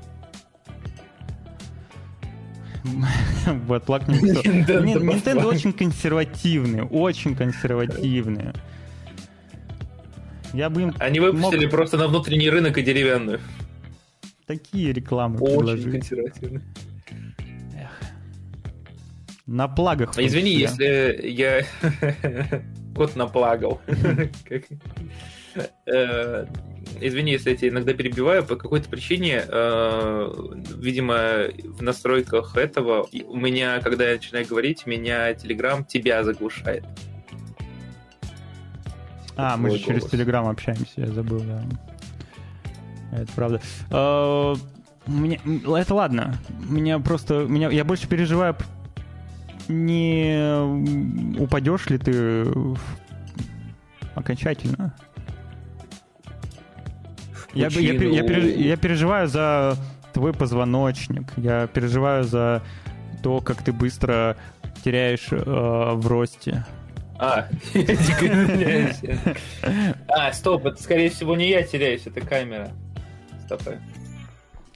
Батлак не Nintendo очень консервативные, очень консервативные. Я бы им Они выпустили мог... просто на внутренний рынок и деревянную. Такие рекламы Очень предложили. консервативные. На плагах. Извини, если я кот наплагал. Э, извини, если я тебя иногда перебиваю, по какой-то причине, э, видимо, в настройках этого у меня, когда я начинаю говорить, меня Telegram тебя заглушает. А, мы же через Telegram общаемся, я забыл, да. Это правда. Э, мне, это ладно. Меня просто, меня, я больше переживаю, не упадешь ли ты окончательно. Я, я, я, я переживаю за твой позвоночник, я переживаю за то, как ты быстро теряешь э, в росте. А. А, стоп, это скорее всего не я теряюсь, это камера. Стоп.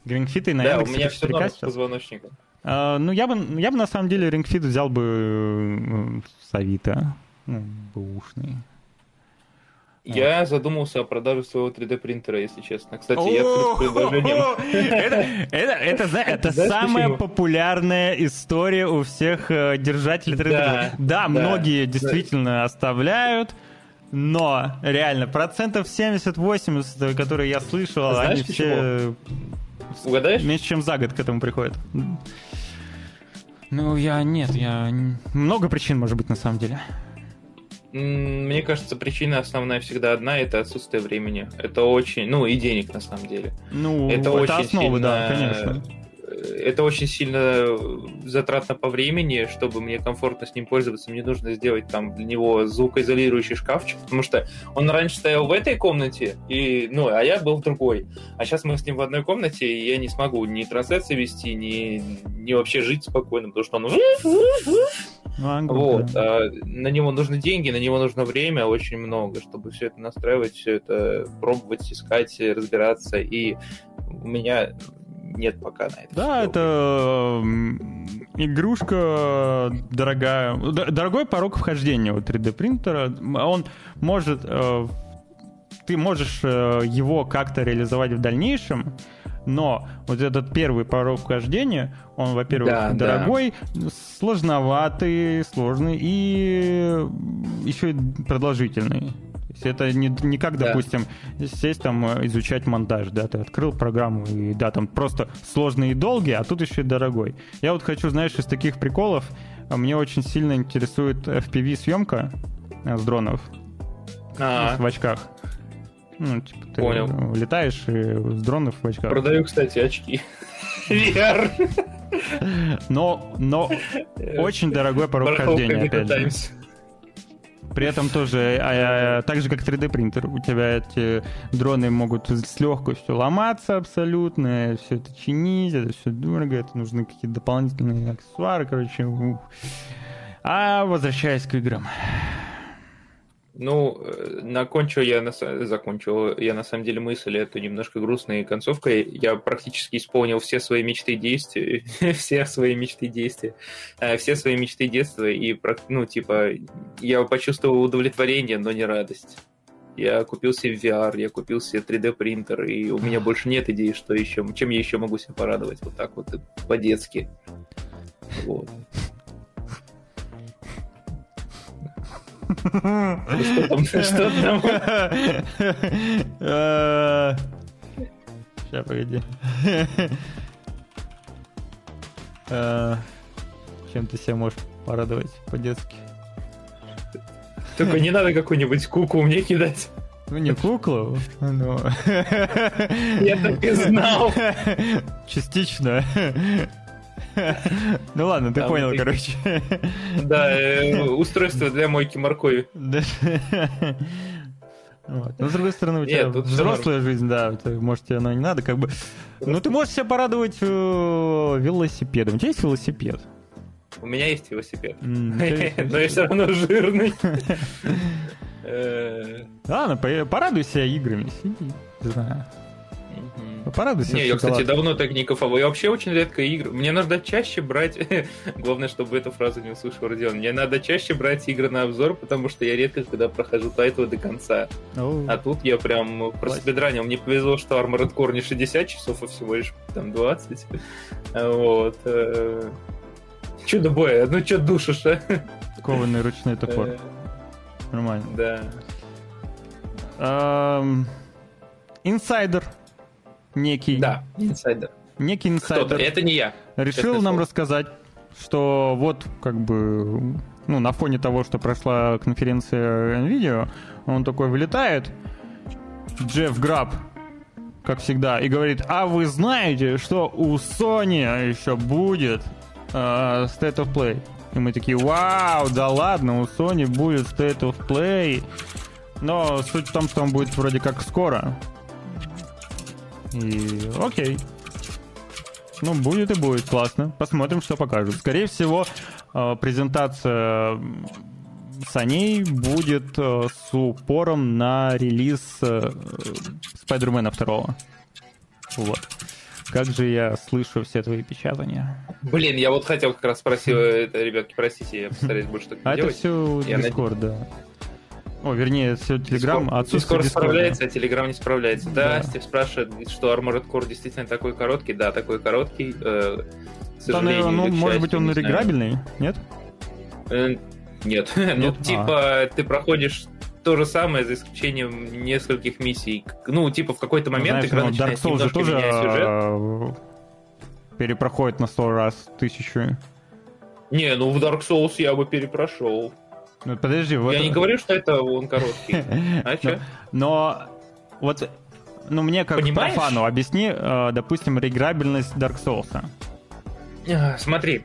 Грингфиты на Да, у меня все норм с позвоночником. А, ну, я бы, я бы на самом деле рингфит взял бы э, с Авито. Ну, бэушный. Я задумался о продаже своего 3D принтера, если честно. Кстати, я открыт с предложением. Это, это, самая популярная история у всех э, держателей 3D. Да, многие действительно оставляют, но реально процентов 70-80, которые я слышал, Знаешь, они все Угадаешь? меньше, чем за год к этому приходят. Ну, я нет, я... Много причин, может быть, на самом деле. Мне кажется, причина основная всегда одна, это отсутствие времени. Это очень, ну и денег на самом деле. Ну, Это это, очень основа, да, сильно- конечно. Э, Это очень сильно затратно по времени, чтобы мне комфортно с ним пользоваться, мне нужно сделать там для него звукоизолирующий шкафчик, потому что он раньше стоял в этой комнате, и, ну, а я был в другой. А сейчас мы с ним в одной комнате, и я не смогу ни трансляции вести, ни, ни вообще жить спокойно, потому что он Ну, англ, вот, да. а на него нужны деньги, на него нужно время очень много, чтобы все это настраивать, все это пробовать, искать, разбираться. И у меня нет пока на это. Да, всего это игрушка дорогая. Дорогой порог вхождения у 3D принтера. Он может... э, Ты можешь э, его как-то реализовать в дальнейшем, но вот этот первый порог вхождения, он, во-первых, Да, да. дорогой, сложноватый, сложный и еще и продолжительный. Есть это не, не как, Да. допустим, сесть там э, изучать монтаж, да, ты открыл программу и да, там просто сложный и долгий, а тут еще и дорогой. Я вот хочу, знаешь, из таких приколов, а, мне очень сильно интересует FPV съемка э, с дронов А, в очках. Ну, типа, ты Понял. летаешь и с дронов в очках. продаю, кстати, очки. VR. Но, но очень дорогой порог Барахолка опять же. При этом тоже, а, а, так же как 3D принтер, у тебя эти дроны могут с легкостью ломаться абсолютно, все это чинить, это все дорого, это нужны какие-то дополнительные аксессуары, короче. ух. А возвращаясь к играм. Ну, э, закончу я, на, закончил я на самом деле мысль эту немножко грустной концовкой. Я практически исполнил все свои мечты действия, все свои мечты действия, э, все свои мечты детства, и, ну, типа, я почувствовал удовлетворение, но не радость. Я купил себе VR, я купил себе 3D принтер, и у меня больше нет идей, что еще, чем я еще могу себя порадовать, вот так вот, по-детски. Вот. Что там? Сейчас, погоди. Э, Чем ты себя можешь порадовать по-детски? Только не надо какую-нибудь куклу мне кидать. Ну, не куклу, но... Я так и знал. Частично. Ну ладно, ты понял, короче. Да, э, устройство для мойки моркови. Вот. Но с другой стороны, у тебя Нет, взрослая жизнь, да, может, тебе она не надо, как бы. Ну, ты можешь себя порадовать э, велосипедом. У тебя есть велосипед? У меня есть велосипед. Но я все равно жирный. Э, Ладно, по- порадуй себя играми, сиди. Не знаю. Мгм. Порадуй себя Не, я, кстати, давно так не кайфовал. Я вообще очень редко игры. Мне надо чаще брать... Главное, чтобы эту фразу не услышал Родион. Мне надо чаще брать игры на обзор, потому что я редко когда прохожу тайтлы до конца. А тут я прям проспидранил. Мне повезло, что Armored Core не 60 часов, а всего лишь там 20. Вот. э, Чудо боя, ну чё душишь, а? Кованый ручной топор. Э, Нормально. Да. Инсайдер. Некий. Да, инсайдер. Некий Кто-то, инсайдер. это не я. решил нам слово. рассказать, что вот как бы ну, на фоне того, что прошла конференция NVIDIA, он такой вылетает, Джефф Граб, как всегда, и говорит, а вы знаете, что у Sony еще будет э, State of Play? И мы такие, вау, да ладно, у Sony будет State of Play. Но суть в том, что он будет вроде как скоро. И окей. Ну, будет и будет, классно. Посмотрим, что покажут. Скорее всего, э, презентация саней будет э, с упором на релиз э, Спайдермена второго. Вот. Как же я слышу все твои печатания. Блин, я вот хотел как раз спросить, это, ребятки, простите, я постараюсь больше так А не это делать. все Я Discord, да. О, вернее, все Telegram, а отсутствие Discord справляется, а Telegram не справляется. Да, Да. Стив спрашивает, что Armored Core действительно такой короткий. Да, такой короткий. э, к Да, сожалению, наверное, ну, или может быть, он реграбельный, нет? Э, Нет. Ну, Нет? А. типа, ты проходишь то же самое, за исключением нескольких миссий. Ну, типа, в какой-то момент Знаешь, игра ну, Dark Souls же немножко тоже э, перепроходит на сто раз тысячу. Не, ну в Dark Souls я бы перепрошел. Ну, подожди, вот... Я не говорю, что это он короткий. А чё? Но вот, ну мне как Понимаешь? профану объясни, э, допустим, реграбельность Dark Souls. Смотри,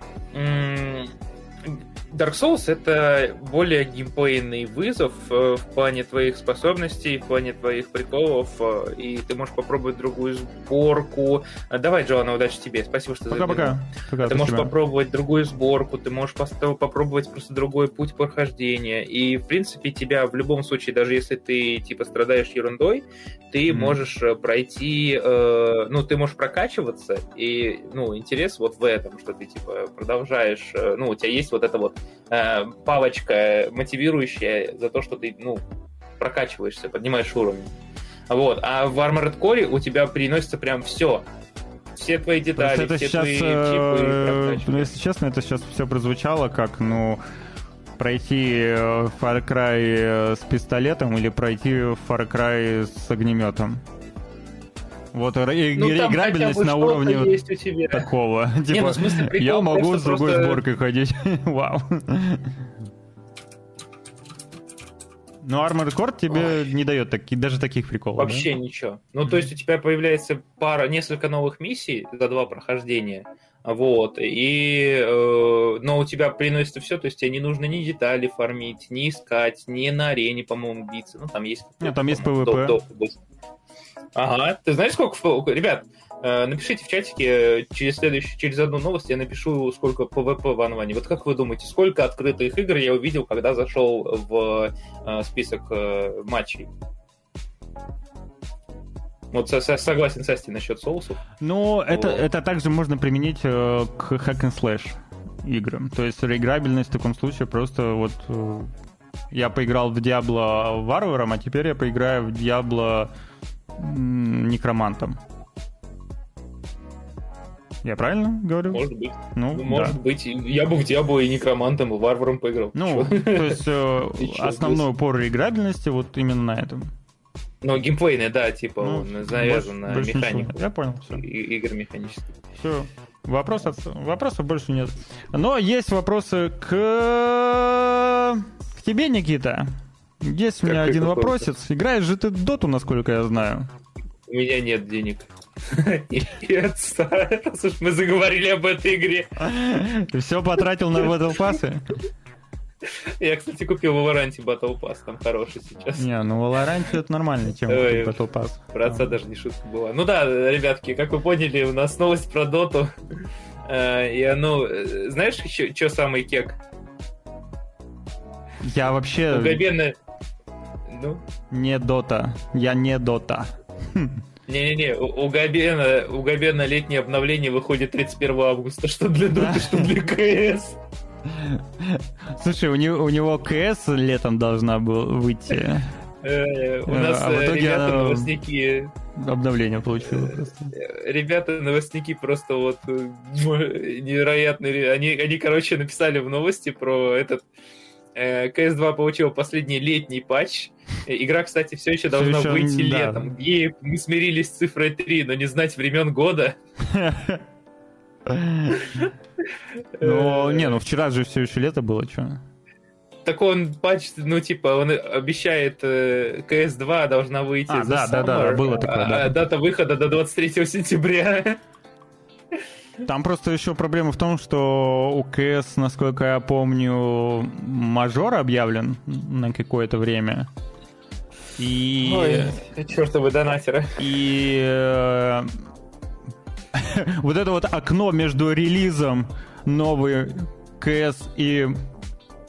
Dark Souls это более геймплейный вызов э, в плане твоих способностей, в плане твоих приколов, э, и ты можешь попробовать другую сборку. А, Давай, Джоанна, удачи тебе. Спасибо, что заглянула. Пока-пока. Пока, Ты можешь спасибо. попробовать другую сборку, ты можешь попробовать просто другой путь прохождения. И, в принципе, тебя в любом случае, даже если ты, типа, страдаешь ерундой, ты Мгм. можешь э, пройти, э, ну, ты можешь прокачиваться, и, ну, интерес вот в этом, что ты, типа, продолжаешь, ну, у тебя есть вот эта вот э, палочка мотивирующая за то, что ты, ну, прокачиваешься, поднимаешь уровень. Вот. А в Armored Core у тебя переносится прям все. Все твои детали, это все сейчас, твои э, чипы ну, прокачаны. если честно, это сейчас все прозвучало как, ну, пройти э, Far Cry э, с пистолетом или пройти Far Cry с огнеметом. Вот ре- Ну, там играбельность хотя бы на уровне есть у тебя. такого. Не, Типа, ну, смысле, прикол я могу с другой просто- сборкой ходить. Вау. Но Armored Core тебе не дает таки, даже таких приколов. Вообще да? ничего. Ну, то есть у тебя появляется пара, несколько новых миссий за два прохождения. Вот, и, э, но у тебя приносится все, то есть тебе не нужно ни детали фармить, ни искать, ни на арене, по-моему, биться. Ну, там есть... Нет, там есть PvP. доп- доп- Ага, ты знаешь, сколько... Ребят, э, напишите в чатике э, через следующую, через одну новость я напишу, сколько PvP в Анване. Вот как вы думаете, сколько открытых игр я увидел, когда зашел в э, список матчей? Вот со- со- согласен с Асти насчет соусов. Ну, это, Вот. это также можно применить к hack and slash играм. То есть реиграбельность в таком случае просто вот... я поиграл в Диабло варваром, а теперь я поиграю в м, некромантом. Я правильно говорю? Может быть. Ну, Ну, да. Может быть. Я бы в Диабло и некромантом, и варваром поиграл. Ну, Чё? то есть э, основной упор реиграбельности вот именно на этом. Ну, геймплейный, да, типа, Ну, он завязан больше- на больше ничего механику. нет. Я понял, все. И- Игр механических. Все. Вопросов, вопросов больше нет. Но есть вопросы к, к тебе, Никита. Есть у меня Какой- один вопросец. Играешь же ты доту, насколько я знаю. У меня нет денег. Нет, раз уж мы заговорили об этой игре. Ты все потратил на Battle Pass? Я, кстати, купил в Валоранте Battle Pass, там хороший сейчас. Не, ну Valorant это нормальная тема, Ой, как Battle Pass. Про отца даже не шутка была. Ну да, ребятки, как вы поняли, у нас новость про доту. Э, И оно... э, Знаешь, что самый кек? Я вообще Угобенно... Ну? не дота. Я не дота. Не-не-не, у у Габена, у Габена летнее обновление выходит 31 августа, что для Доты, что для КС. Слушай, у него, у него КС летом должна была выйти. Э, У нас А э, ребята она- новостники, Обновление получила просто. э, ребята новостники просто вот э, невероятные. Они, они, короче, написали в новости про этот э, CS2 получил последний летний патч. Э, Игра, кстати, все еще должна ещё, выйти да. летом. И мы смирились с цифрой 3, но не знать времен года. Ну, Э, не, ну вчера же все еще лето было, что? Так он патч, ну, типа, он обещает э, CS2 должна выйти А, за да, да, да, было такое, а дата выхода до 23 сентября. Там просто еще проблема в том, что у КС, насколько я помню, мажор объявлен на какое-то время. И, чертовы донатеры. и э, вот это вот окно между релизом новой КС и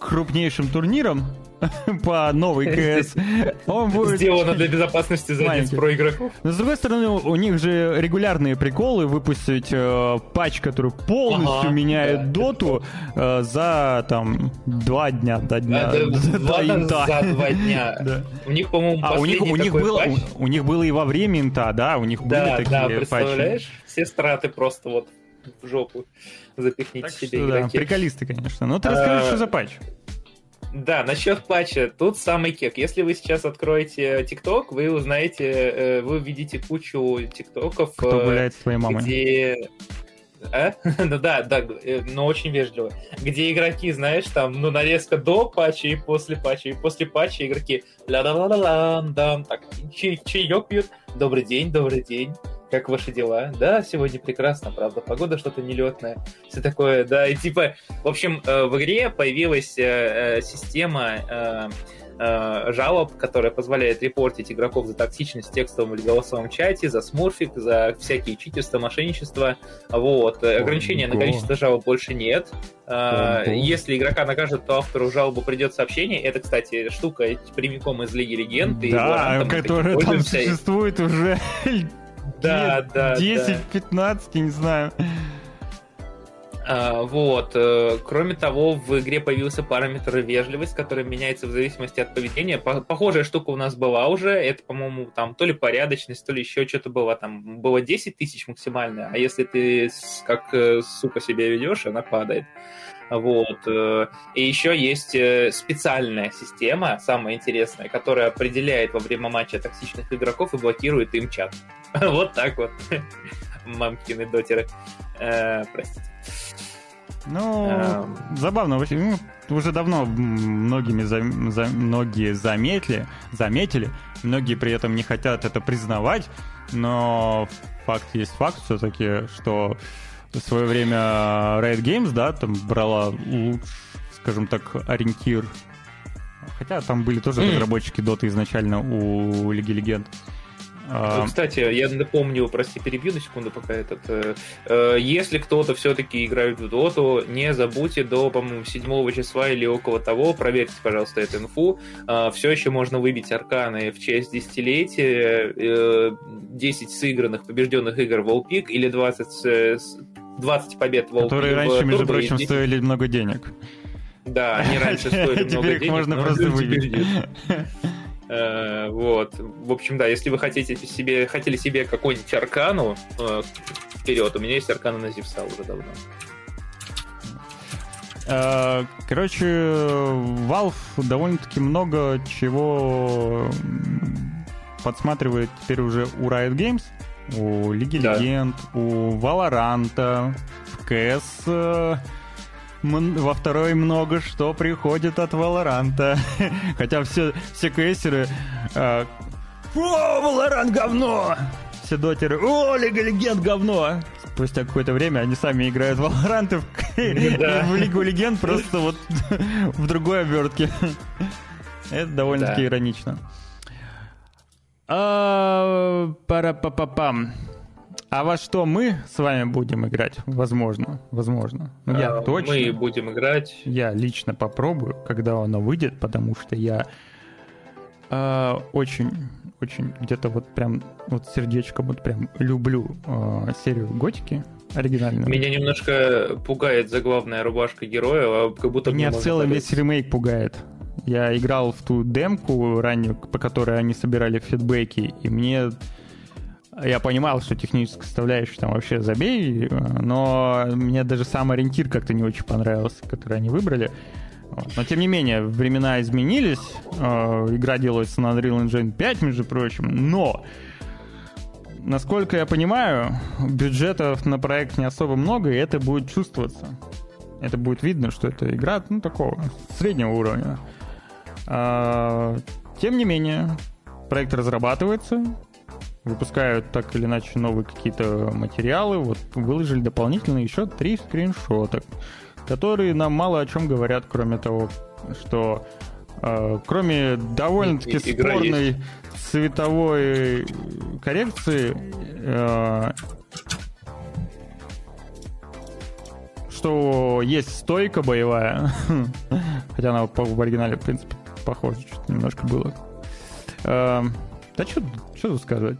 крупнейшим турниром по новой КС, он будет... Сделано для безопасности задниц про игроков. Но с другой стороны, у них же регулярные приколы выпустить э, патч, который полностью ага, меняет да, доту э, за там два дня до дня. Да, до, два, инта. За два дня. да. У них, по-моему, а, у них, у них было, у, у них было и во время инта, да, у них да, были такие да, представляешь? Патчи. Все страты просто вот в жопу запихните так себе что, игроки. Да, приколисты, конечно. Но ну, ты расскажи, а, что за патч. Да, насчет патча. Тут самый кек. Если вы сейчас откроете ТикТок, вы узнаете, э, вы увидите кучу ТикТоков. Кто гуляет с твоей мамой. Где... А? ну да, да, э, но очень вежливо. Где игроки, знаешь, там, ну, нарезка до патча и после патча, и после патча игроки ла ла ла ла ла да, так, чаек пьют. Добрый день, добрый день как ваши дела? Да, сегодня прекрасно, правда, погода что-то нелетная, все такое, да, и типа, в общем, э, в игре появилась э, э, система жалоб, которая позволяет репортить игроков за токсичность в текстовом или голосовом чате, за смурфик, за всякие читерства, мошенничество. Вот. Ограничения на количество жалоб больше нет. Если игрока накажут, то автору жалобы придет сообщение. Это, кстати, штука прямиком из Лиги Легенд. Да, которая там существует уже да, да, 10-15, да. не знаю. А, вот. Э, кроме того, в игре появился параметр вежливость, который меняется в зависимости от поведения. Похожая штука у нас была уже. Это, по-моему, там то ли порядочность, то ли еще что-то было. Там было 10 тысяч максимально, а если ты как э, сука себя ведешь, она падает. Вот. Э, и еще есть специальная система, самая интересная, которая определяет во время матча токсичных игроков и блокирует им чат. Вот так вот. Мамкины дотеры. Простите. Ну, а... забавно. Ну, уже давно многими за, за, многие заметили, заметили, многие при этом не хотят это признавать, но факт есть факт все-таки, что в свое время Riot Games, да, там брала лучше, скажем так, ориентир. Хотя там были тоже mm. разработчики Dota изначально у Лиги Легенд. А... Кстати, я напомню, прости, перебью на секунду, пока этот. Э, э, если кто-то все-таки играет в доту, не забудьте до, по-моему, 7 числа или около того, проверьте, пожалуйста, эту инфу. Э, все еще можно выбить арканы в честь десятилетия, э, 10 сыгранных, побежденных игр в All или 20, 20 побед в Которые раньше, между прочим, стоили много денег. Да, они раньше стоили много денег. Теперь их можно просто выбить. Э, вот. В общем, да, если вы хотите себе, хотели себе какую-нибудь аркану э, вперед, у меня есть аркана на Зевса уже давно. Э, короче, Valve довольно-таки много чего подсматривает теперь уже у Riot Games, у Лиги да. Легенд, у Valorant, в CS во второй много что приходит от Валоранта. Хотя все, все квестеры... Э, О, Валорант говно! Все дотеры, о, Лига Легенд говно! Спустя какое-то время они сами играют в Valorant и в Лигу Легенд просто вот в другой обертке. Это довольно-таки иронично. А, пара-па-па-пам. А во что мы с вами будем играть? Возможно, возможно. Ну, я а, точно. Мы будем играть. Я лично попробую, когда оно выйдет, потому что я э, очень, очень где-то вот прям вот сердечком вот прям люблю э, серию Готики оригинальную. Меня немножко пугает заглавная рубашка героя, а как будто... Меня в целом весь ремейк пугает. Я играл в ту демку раннюю, по которой они собирали фидбэки, и мне я понимал, что техническая составляющая там вообще забей, но мне даже сам ориентир как-то не очень понравился, который они выбрали. Но тем не менее, времена изменились. Э, игра делается на Unreal Engine 5, между прочим. Но, насколько я понимаю, бюджетов на проект не особо много, и это будет чувствоваться. Это будет видно, что это игра, ну, такого среднего уровня. А, тем не менее, проект разрабатывается, выпускают так или иначе новые какие-то материалы. Вот выложили дополнительно еще три скриншота, которые нам мало о чем говорят, кроме того, что э, кроме довольно-таки спорной есть. цветовой коррекции, э, что есть стойка боевая, хотя она в оригинале, в принципе, похоже, что-то немножко было. Э, да что тут сказать?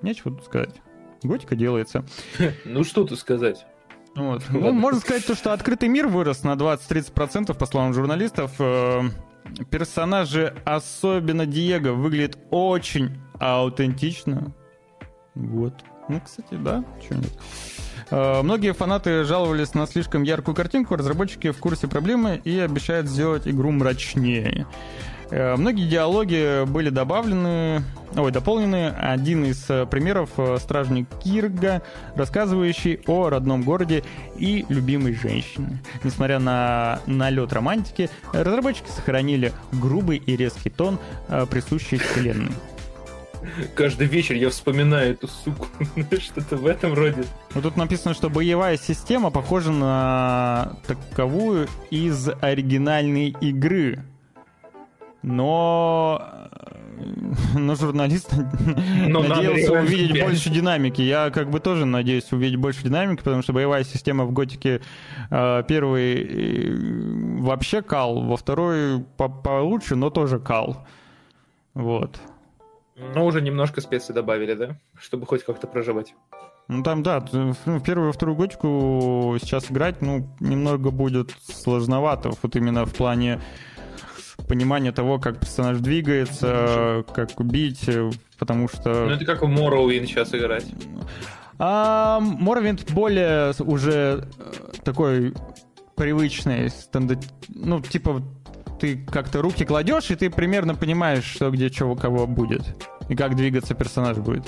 Нечего тут сказать. Готика делается. Ну что тут сказать? Вот. Ну, можно сказать, то, что открытый мир вырос на 20-30%, по словам журналистов. Э, персонажи, особенно Диего, выглядят очень аутентично. Вот. Ну, кстати, да, что. Э, многие фанаты жаловались на слишком яркую картинку, разработчики в курсе проблемы и обещают сделать игру мрачнее. Э, многие диалоги были добавлены, ой, дополнены. Один из э, примеров — стражник Кирга, рассказывающий о родном городе и любимой женщине. Несмотря на налет романтики, разработчики сохранили грубый и резкий тон, присущий вселенной. Каждый вечер я вспоминаю эту суку. Что-то в этом роде. Вот тут написано, что боевая система похожа на таковую из оригинальной игры. Но но журналист но надеялся увидеть 5. больше динамики. Я как бы тоже надеюсь увидеть больше динамики, потому что боевая система в Готике э, первый э, вообще кал, во второй по получше, но тоже кал. Вот. Но уже немножко специй добавили, да? Чтобы хоть как-то проживать. Ну там, да, ну, в первую и вторую готику сейчас играть, ну, немного будет сложновато. Вот именно в плане понимания того, как персонаж двигается, как убить, потому что... Ну это как в Morrowind сейчас играть. А, Morrowind более уже э, такой привычный, стандарт... ну, типа ты как-то руки кладешь, и ты примерно понимаешь, что где, у кого будет. И как двигаться персонаж будет.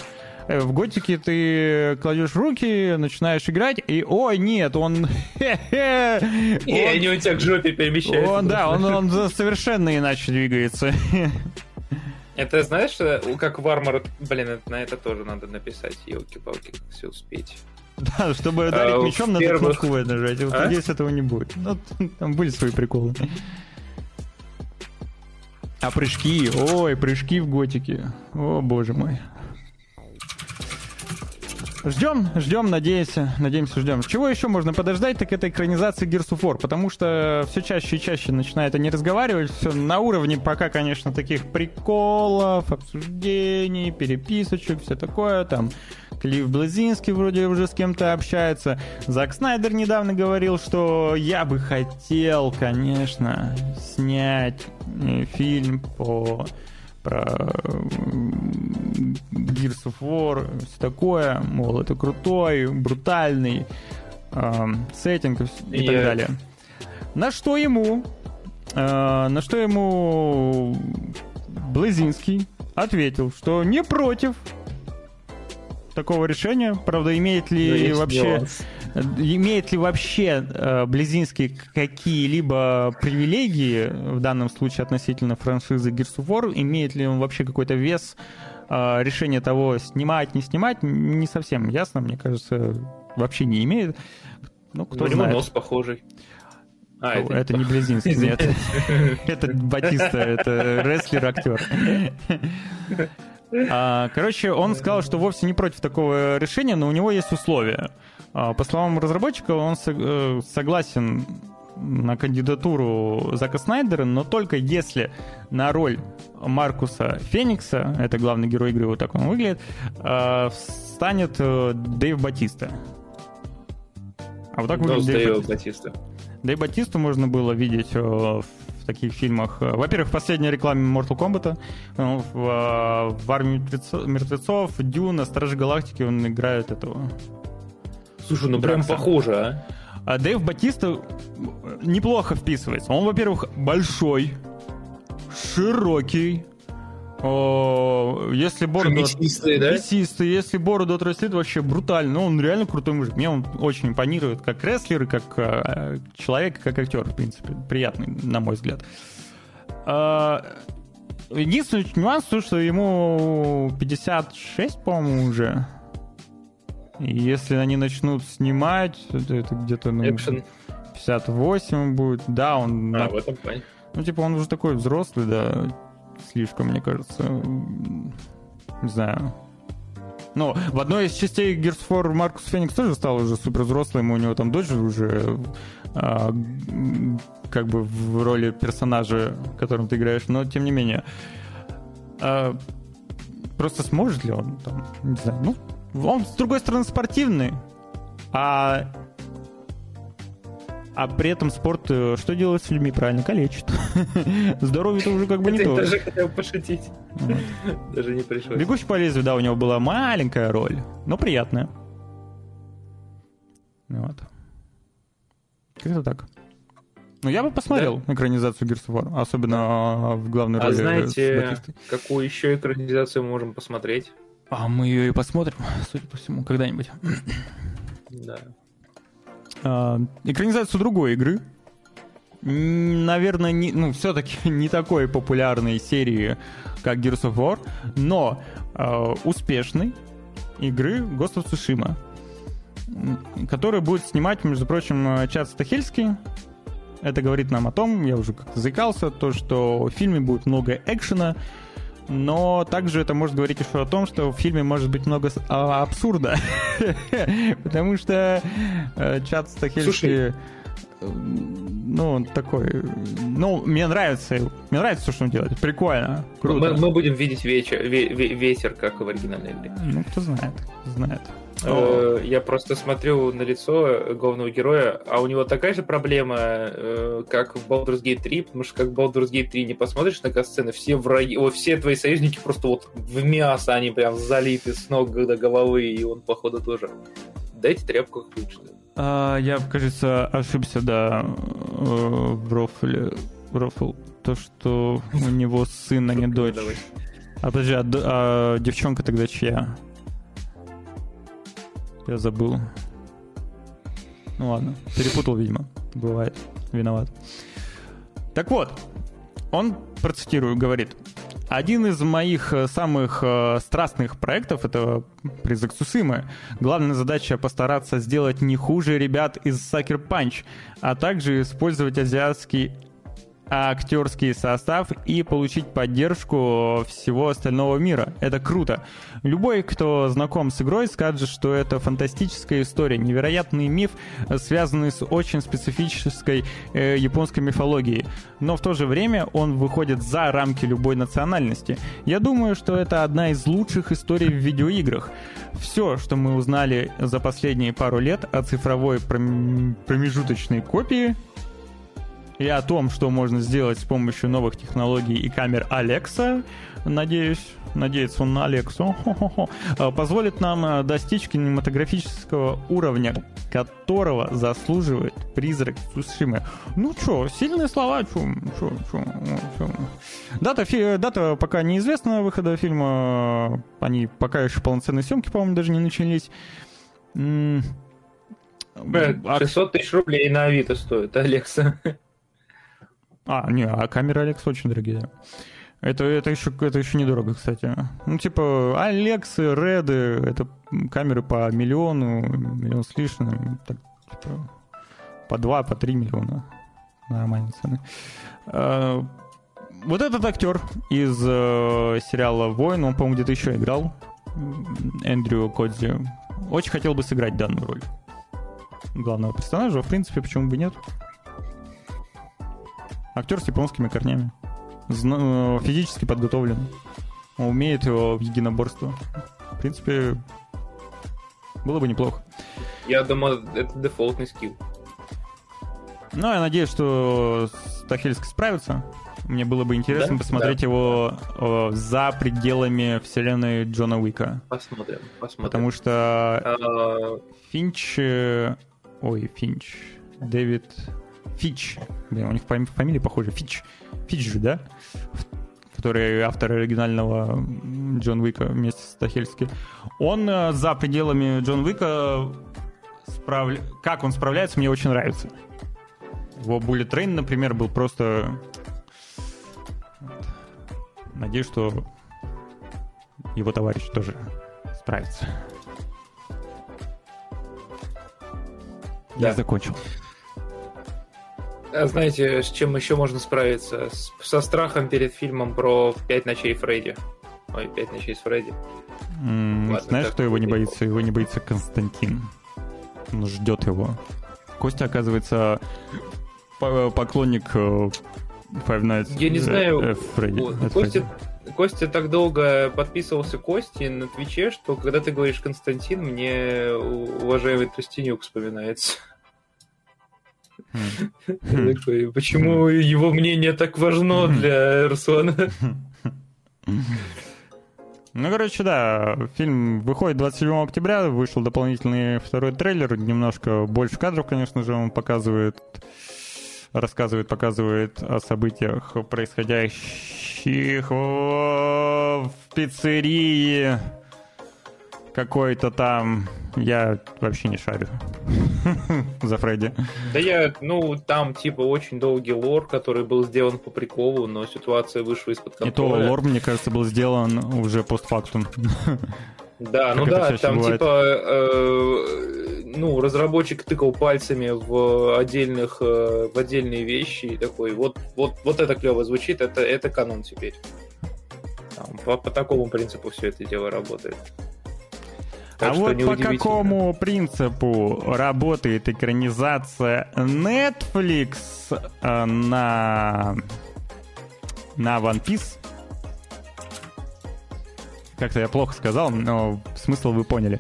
Э, в Готике ты кладешь руки, начинаешь играть, и ой, нет, он... И они у тебя к жопе перемещаются. Он, да, он, он совершенно иначе двигается. Это знаешь, как в Armor... Блин, на это тоже надо написать, елки-палки, как все успеть. Да, чтобы ударить а, мечом, надо первых... кнопку нажать. Вот а? здесь этого не будет. Ну, там были свои приколы. А прыжки, ой, прыжки в готике. О, боже мой. Ждем, ждем, надеемся, надеемся, ждем. Чего еще можно подождать, так это экранизация Gears of War, потому что все чаще и чаще начинают они разговаривать, все на уровне пока, конечно, таких приколов, обсуждений, переписочек, все такое, там Клифф Блазинский вроде уже с кем-то общается. Зак Снайдер недавно говорил, что я бы хотел, конечно, снять э, фильм по про Gears of War, все такое, мол, это крутой, брутальный э, сеттинг и yeah. так далее. На что ему, э, на что ему Блазинский ответил, что не против, такого решения. Правда, имеет ли вообще... Имеет ли вообще э, Близинский какие-либо привилегии, в данном случае относительно франшизы Gears of War? Имеет ли он вообще какой-то вес э, решения того, снимать, не снимать? Не совсем ясно, мне кажется, вообще не имеет. Ну, кто У него нос похожий. А, это, это не Близинский, нет. Это Батиста, это рестлер-актер. А, короче, он сказал, что вовсе не против такого решения, но у него есть условия. А, по словам разработчика, он э, согласен на кандидатуру Зака Снайдера, но только если на роль Маркуса Феникса, это главный герой игры, вот так он выглядит, а, станет э, Дэйв Батиста. А вот так выглядит Дэйв Батиста. Дэйв Батисту можно было видеть э, в в таких фильмах. Во-первых, в последней рекламе Mortal Kombat, э, в, э, в «Армии мертвецов», «Дюна», «Стражи Галактики» он играет этого. Слушай, ну прям похоже, а? А Дэйв Батиста неплохо вписывается. Он, во-первых, большой, широкий, если бороду... Мясистый, да? Если бороду отрастит, вообще брутально. Ну, он реально крутой мужик. Мне он очень импонирует как рестлер, как э, человек, как актер, в принципе. Приятный, на мой взгляд. А, единственный нюанс, то, что ему 56, по-моему, уже. И если они начнут снимать, это, это где-то, ну, Action. 58 будет. Да, он... А, на... в этом плане. Ну, типа, он уже такой взрослый, да слишком, мне кажется. Не знаю. Ну, в одной из частей Gears of War Маркус Феникс тоже стал уже супер взрослым, у него там дочь уже а, как бы в роли персонажа, которым ты играешь, но тем не менее. А, просто сможет ли он там, не знаю, ну, он, с другой стороны, спортивный, а а при этом спорт э, что делает с людьми? Правильно, калечит. Здоровье-то уже как бы не то. даже хотел пошутить. Даже не пришлось. Бегущий по лезвию, да, у него была маленькая роль, но приятная. Вот. Как-то так. Ну, я бы посмотрел да? экранизацию Gears of War, особенно а, в главной а роли. А знаете, какую еще экранизацию мы можем посмотреть? А мы ее и посмотрим, судя по всему, когда-нибудь. Да. А, экранизацию другой игры. Наверное, не, ну, все-таки не такой популярной серии, как Gears of War, но э, успешной игры Ghost of Tsushima, которую будет снимать, между прочим, Чад Стахельский. Это говорит нам о том, я уже как-то заикался, то, что в фильме будет много экшена, но также это может говорить еще о том, что в фильме может быть много а, абсурда. Потому что Чат Стахельский... Ну, он такой... Ну, мне нравится. Мне нравится то, что он делает. Прикольно. Круто. Мы, мы будем видеть вечер, ветер, как в оригинальной игре. Ну, кто знает. Знает. Э, я просто смотрю на лицо главного героя, а у него такая же проблема, э, как в Baldur's Gate 3, потому что как в Baldur's Gate 3 не посмотришь на касцены, все враги, о, все твои союзники просто вот в мясо, они прям залиты с ног до головы, и он, походу, тоже. Дайте тряпку что ли. А, я, кажется, ошибся, да, э, в Рофле. Рофл. То, что у него сын, а не дочь. А подожди, а, а девчонка тогда чья? Я забыл. Ну ладно, перепутал, видимо. Бывает. Виноват. Так вот, он, процитирую, говорит, один из моих э, самых э, страстных проектов — это призрак Сусымы. Главная задача — постараться сделать не хуже ребят из Sucker Punch, а также использовать азиатский актерский состав и получить поддержку всего остального мира. Это круто. Любой, кто знаком с игрой, скажет, что это фантастическая история, невероятный миф, связанный с очень специфической э, японской мифологией. Но в то же время он выходит за рамки любой национальности. Я думаю, что это одна из лучших историй в видеоиграх. Все, что мы узнали за последние пару лет о цифровой промежуточной копии, и о том, что можно сделать с помощью новых технологий и камер Alexa, надеюсь, надеется он на Алексу, позволит нам э, достичь кинематографического уровня, которого заслуживает призрак Сушимы. Ну чё, сильные слова, чё, чё, чё, чё. Дата, фи, дата пока неизвестна выхода фильма, они пока еще полноценные съемки, по-моему, даже не начались. 600 тысяч рублей на Авито стоит, Алекса. А, не, а камеры Алекс очень дорогие. Это, это, еще, это еще недорого, кстати. Ну, типа, Алексы, Реды, это камеры по миллиону, миллион с лишним, так, типа, по два, по три миллиона. Нормальные цены. А, вот этот актер из э, сериала «Воин», он, по-моему, где-то еще играл, Эндрю Кодзи, очень хотел бы сыграть данную роль главного персонажа. В принципе, почему бы нет? Актер с японскими корнями. Э, физически подготовлен. Умеет его в единоборство. В принципе, было бы неплохо. Я думаю, это дефолтный скилл. Ну, я надеюсь, что Стахельский справится. Мне было бы интересно да? посмотреть да. его э, за пределами вселенной Джона Уика. Посмотрим, посмотрим. Потому что а... Финч... Э, ой, Финч. Дэвид Фич. Блин, у них фамилии похожи. Фич. Фич же, да? который автор оригинального Джон Уика вместе с Тахельски. Он э, за пределами Джон Уика справля... как он справляется, мне очень нравится. Его Bullet Train, например, был просто... Надеюсь, что его товарищ тоже справится. Да. Я закончил. А знаете, с чем еще можно справиться? С, со страхом перед фильмом про «Пять ночей Фредди». Ой, «Пять ночей с Фредди». М, Ладно, Знаешь, кто его не боится? Его не боится Константин. Он ждет его. Костя, оказывается, по- поклонник э, Five Nights Я не э, знаю, э. Вот, at Костя, Freddy. Костя так долго подписывался Кости на Твиче, что когда ты говоришь Константин, мне уважаемый Тростенюк вспоминается. Такой, Почему его мнение так важно для Руслана? Ну, короче, да, фильм выходит 27 октября, вышел дополнительный второй трейлер, немножко больше кадров, конечно же, он показывает, рассказывает, показывает о событиях, происходящих в пиццерии какой-то там, я вообще не шарю за Фредди. Да я, ну, там типа очень долгий лор, который был сделан по приколу, но ситуация вышла из-под И то контроля. лор, мне кажется, был сделан уже постфактум. Да, ну Как да, там бывает. типа, э, ну, разработчик тыкал пальцами в отдельных, э, в отдельные вещи и такой, вот, вот, вот это клево звучит, это, это канон теперь. Там, по, по такому принципу все это дело работает. Так а вот по какому принципу работает экранизация Netflix э, на на One Piece? Как-то я плохо сказал, но смысл вы поняли.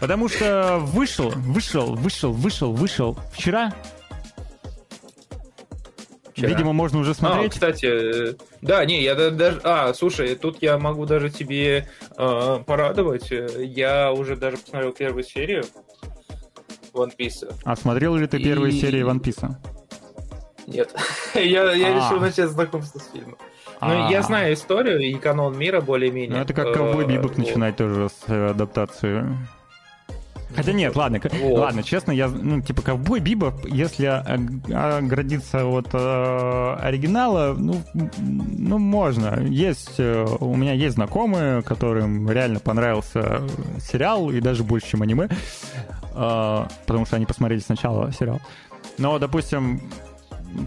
Потому что вышел, вышел, вышел, вышел, вышел вчера. Вчера. Видимо, можно уже А, смотреть. кстати, э, да, не, я да- даже... А, слушай, тут я могу даже тебе э, порадовать. Э, Я уже даже посмотрел первую серию One Piece. А смотрел ли ты первые И- серии One Piece? Нет. я я А. решил начать знакомство с фильмом. А. Ну, я знаю историю и канон мира более-менее. Ну, это как Э, ковбой Бибоп вот. начинать тоже с э, адаптации. Хотя нет, ладно, Вот. ладно, честно, я, ну, типа, ковбой Бибоп, если э, оградиться от э, оригинала, ну, ну, можно. Есть, э, у меня есть знакомые, которым реально понравился сериал, и даже больше, чем аниме, э, потому что они посмотрели сначала сериал. Но, допустим,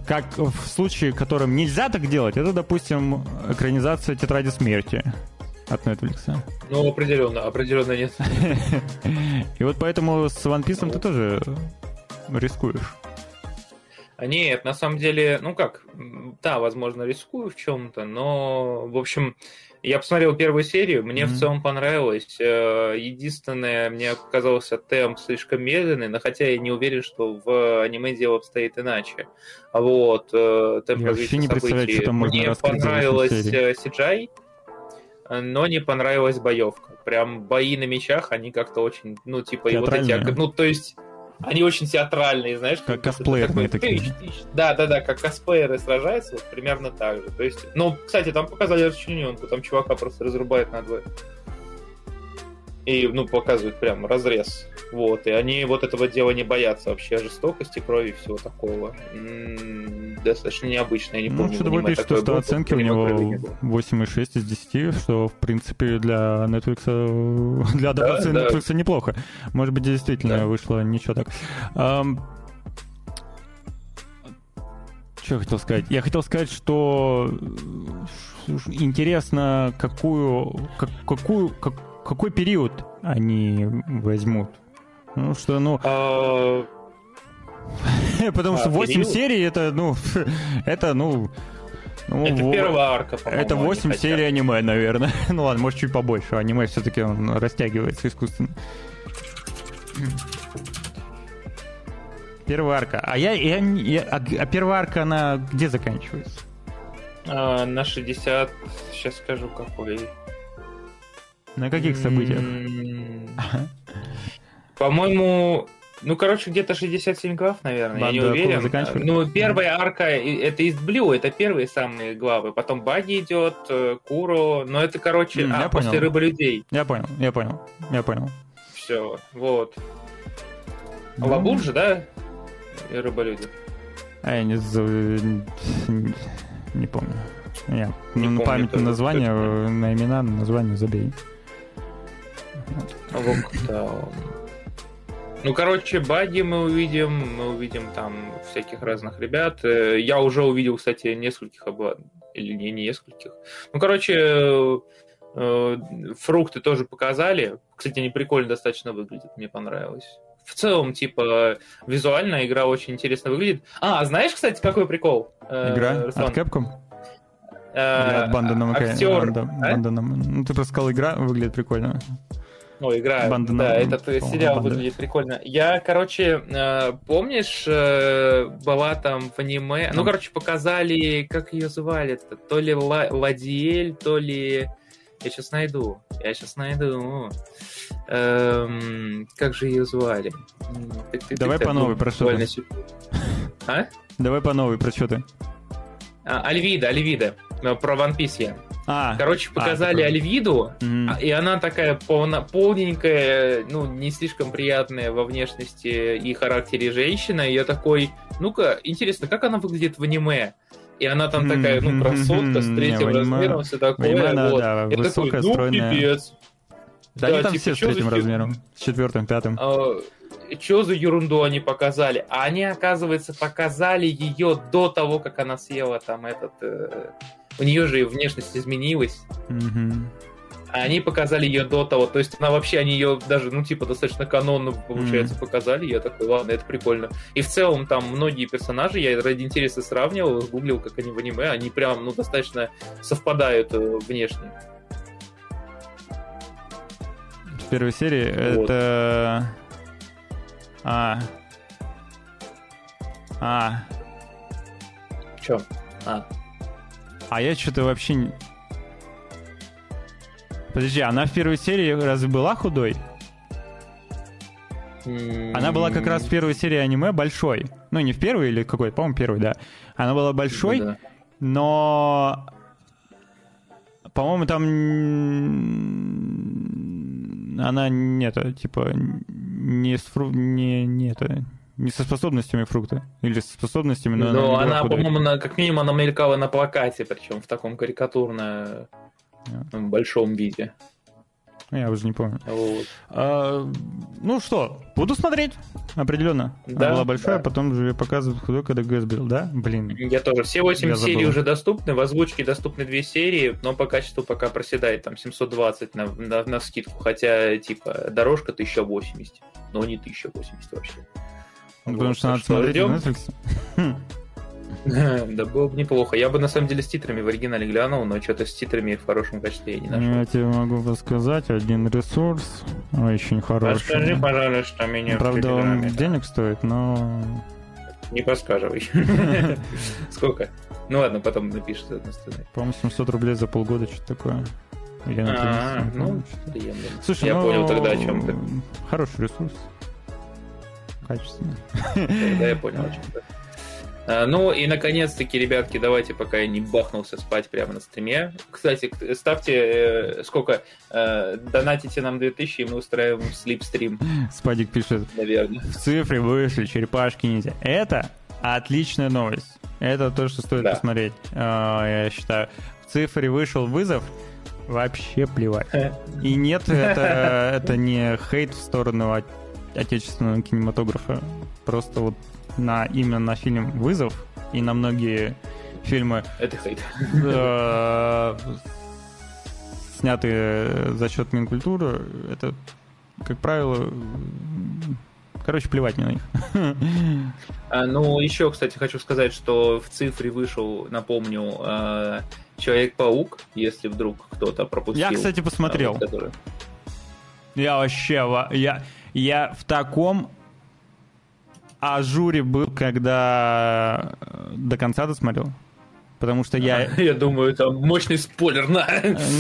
как в случае, в котором нельзя так делать, это, допустим, экранизация «Тетради смерти» от Netflix. Ну, определенно, определенно нет. И вот поэтому с One Piece ты тоже рискуешь. А Нет, на самом деле, ну как, да, возможно, рискую в чем-то, но, в общем, я посмотрел первую серию, мне Мгм. в целом понравилось. Э, Единственное, мне показался темп слишком медленный, но хотя я не уверен, что в аниме дело обстоит иначе. Вот, э, темп Я вообще не представляю, событий. что там можно Мне э, CGI, но не понравилась боевка. Прям бои на мечах, они как-то очень, ну, типа, и вот эти, ну, то есть, они очень театральные, знаешь. Как будто косплеерные такой такие. тыщ, тыщ. Да, да, да, как косплееры сражаются, вот примерно так же. То есть, ну, кстати, там показали расчлененку, там чувака просто разрубает надвое. И, ну, показывают прям разрез. Вот, и они вот этого дела не боятся вообще, жестокости, крови, всего такого. М, достаточно необычно, я не Ну, помню. что-то в аниме пишет, такое что было, оценки у него такого не было. 8,6 из 10, что, в принципе, для Netflix, э, для адаптации да. Netflix неплохо. Может быть, действительно Да. вышло ничего так. что я хотел сказать? Я хотел сказать, что э, интересно, какую, как- какую, как- какой период они возьмут. Ну, что, ну, А, потому А, что 8 период? серий это, ну, это, ну, ну, Это во- первая арка, по-моему, Это они 8 хотят. серий аниме, наверное. ну ладно, может чуть побольше. Аниме все-таки он растягивается искусственно. Первая арка. А я, я, я- а, а первая арка, она где заканчивается? А, на 60, сейчас скажу, какой. На каких событиях? По-моему, ну, короче, где-то 67 глав, наверное, я не Банда уверен. Ну, первая арка, это из Блю, это первые самые главы. Потом Баги идет, э, Куро, но это, короче, М, а, после понял. Рыбы Людей. Я понял, я понял, я понял. Все, вот. Ну, Лабун же, да? И Рыболюди. А я не, не, не помню. Я, Не на помню память на название, на имена, на название забей. Локдаун. Ну, короче, баги мы увидим, мы увидим там всяких разных ребят. Э, Я уже увидел, кстати, нескольких обла... или не нескольких. Ну, короче, э, фрукты тоже показали. Кстати, они прикольно достаточно выглядят, мне понравилось. В целом, типа, визуально игра очень интересно выглядит. А, знаешь, кстати, какой прикол? Э, игра Руслан? от Capcom? Э, от банда на Актер... А? Ну, ты просто сказал, игра выглядит прикольно. Ну, игра, Банда да, этот сериал Банда. выглядит прикольно. Я, короче, э, помнишь, э, была там в аниме... Ну, короче, показали, как ее звали, -то? то ли Ладиэль, то ли... Я сейчас найду. Я сейчас найду. Эм, как же ее звали? Давай по новой, про что ты? А? Давай по новой, про что ты? А, Альвида, Альвида. Э, про One Piece я. А, Короче, а, показали а, Альвиду, mm-hmm. и она такая полненькая, ну, не слишком приятная во внешности и характере женщина. И я такой, ну-ка, интересно, как она выглядит в аниме? И она там такая, ну, красотка с третьим размером, все такое. вот. Да, я такой, ну, стройная. пипец. Да, да они там типа, все с третьим размером, с четвертым, пятым. А, что за ерунду они показали? А они, оказывается, показали ее до того, как она съела там этот... Э, у нее же внешность изменилась. Mm-hmm. А они показали ее до того, то есть она вообще, они ее даже, ну, типа, достаточно канонно, получается, mm-hmm. показали. Я такой, ладно, это прикольно. И в целом там многие персонажи, я ради интереса сравнивал, гуглил, как они в аниме, они прям, ну, достаточно совпадают э, внешне. В первой серии вот. это... А. А. Чё? А. А я что-то вообще... не. Подожди, она в первой серии разве была худой? Она была как раз в первой серии аниме большой. Ну, не в первой или какой, по-моему, первой, да. Она была большой, да, но... По-моему, там... Она нет, типа, не, с фру... не, не это, не со способностями фрукта. Или со способностями, но Ну, она, по-моему, на, как минимум, она мелькала на плакате, причем в таком карикатурно yeah. большом виде. Я уже не помню. Вот. А, ну что, буду смотреть, определенно. Да, Она была большая, да. потом же показывают худой, когда ГС был, да? Блин. Я тоже. Все 8 Я серий забыл. уже доступны, в озвучке доступны 2 серии, но по качеству пока проседает там 720 на, на, на скидку, хотя, типа, дорожка 1080, но не 1080 вообще. Потому вот, что надо смотреть ждем. Netflix. Да было бы неплохо. Я бы на самом деле с титрами в оригинале глянул, но что-то с титрами в хорошем качестве я не нашел. Я тебе могу подсказать один ресурс, очень хороший. Расскажи, пожалуйста, меня Правда, он денег стоит, но... Не подсказывай. Сколько? Ну ладно, потом напишешь на сценаре. По-моему, 700 рублей за полгода, что-то такое. На а, ну, Слушай, я ну, понял тогда, о чем ты. Хороший ресурс. Качественный. Да, я понял, о чем ты. А, ну и наконец-таки, ребятки, давайте, пока я не бахнулся спать прямо на стриме. Кстати, ставьте э, сколько, э, донатите нам 2000, и мы устраиваем слипстрим. Спадик пишет. Наверное. В цифре вышли черепашки ниндзя. Это отличная новость. Это то, что стоит да. посмотреть, э, я считаю. В цифре вышел вызов, вообще плевать. И нет, это, это не хейт в сторону отечественного кинематографа. Просто вот на именно на фильм «Вызов» и на многие фильмы... Это хейт. Э, снятые за счет Минкультуры, это, как правило, Короче, плевать не на них. А, ну, еще, кстати, хочу сказать, что в цифре вышел, напомню, э, Человек-паук, если вдруг кто-то пропустил. Я, кстати, посмотрел. Который... Я вообще, я, я в таком а жюри был, когда э, до конца досмотрел? Потому что я... Я думаю, это мощный спойлер. На.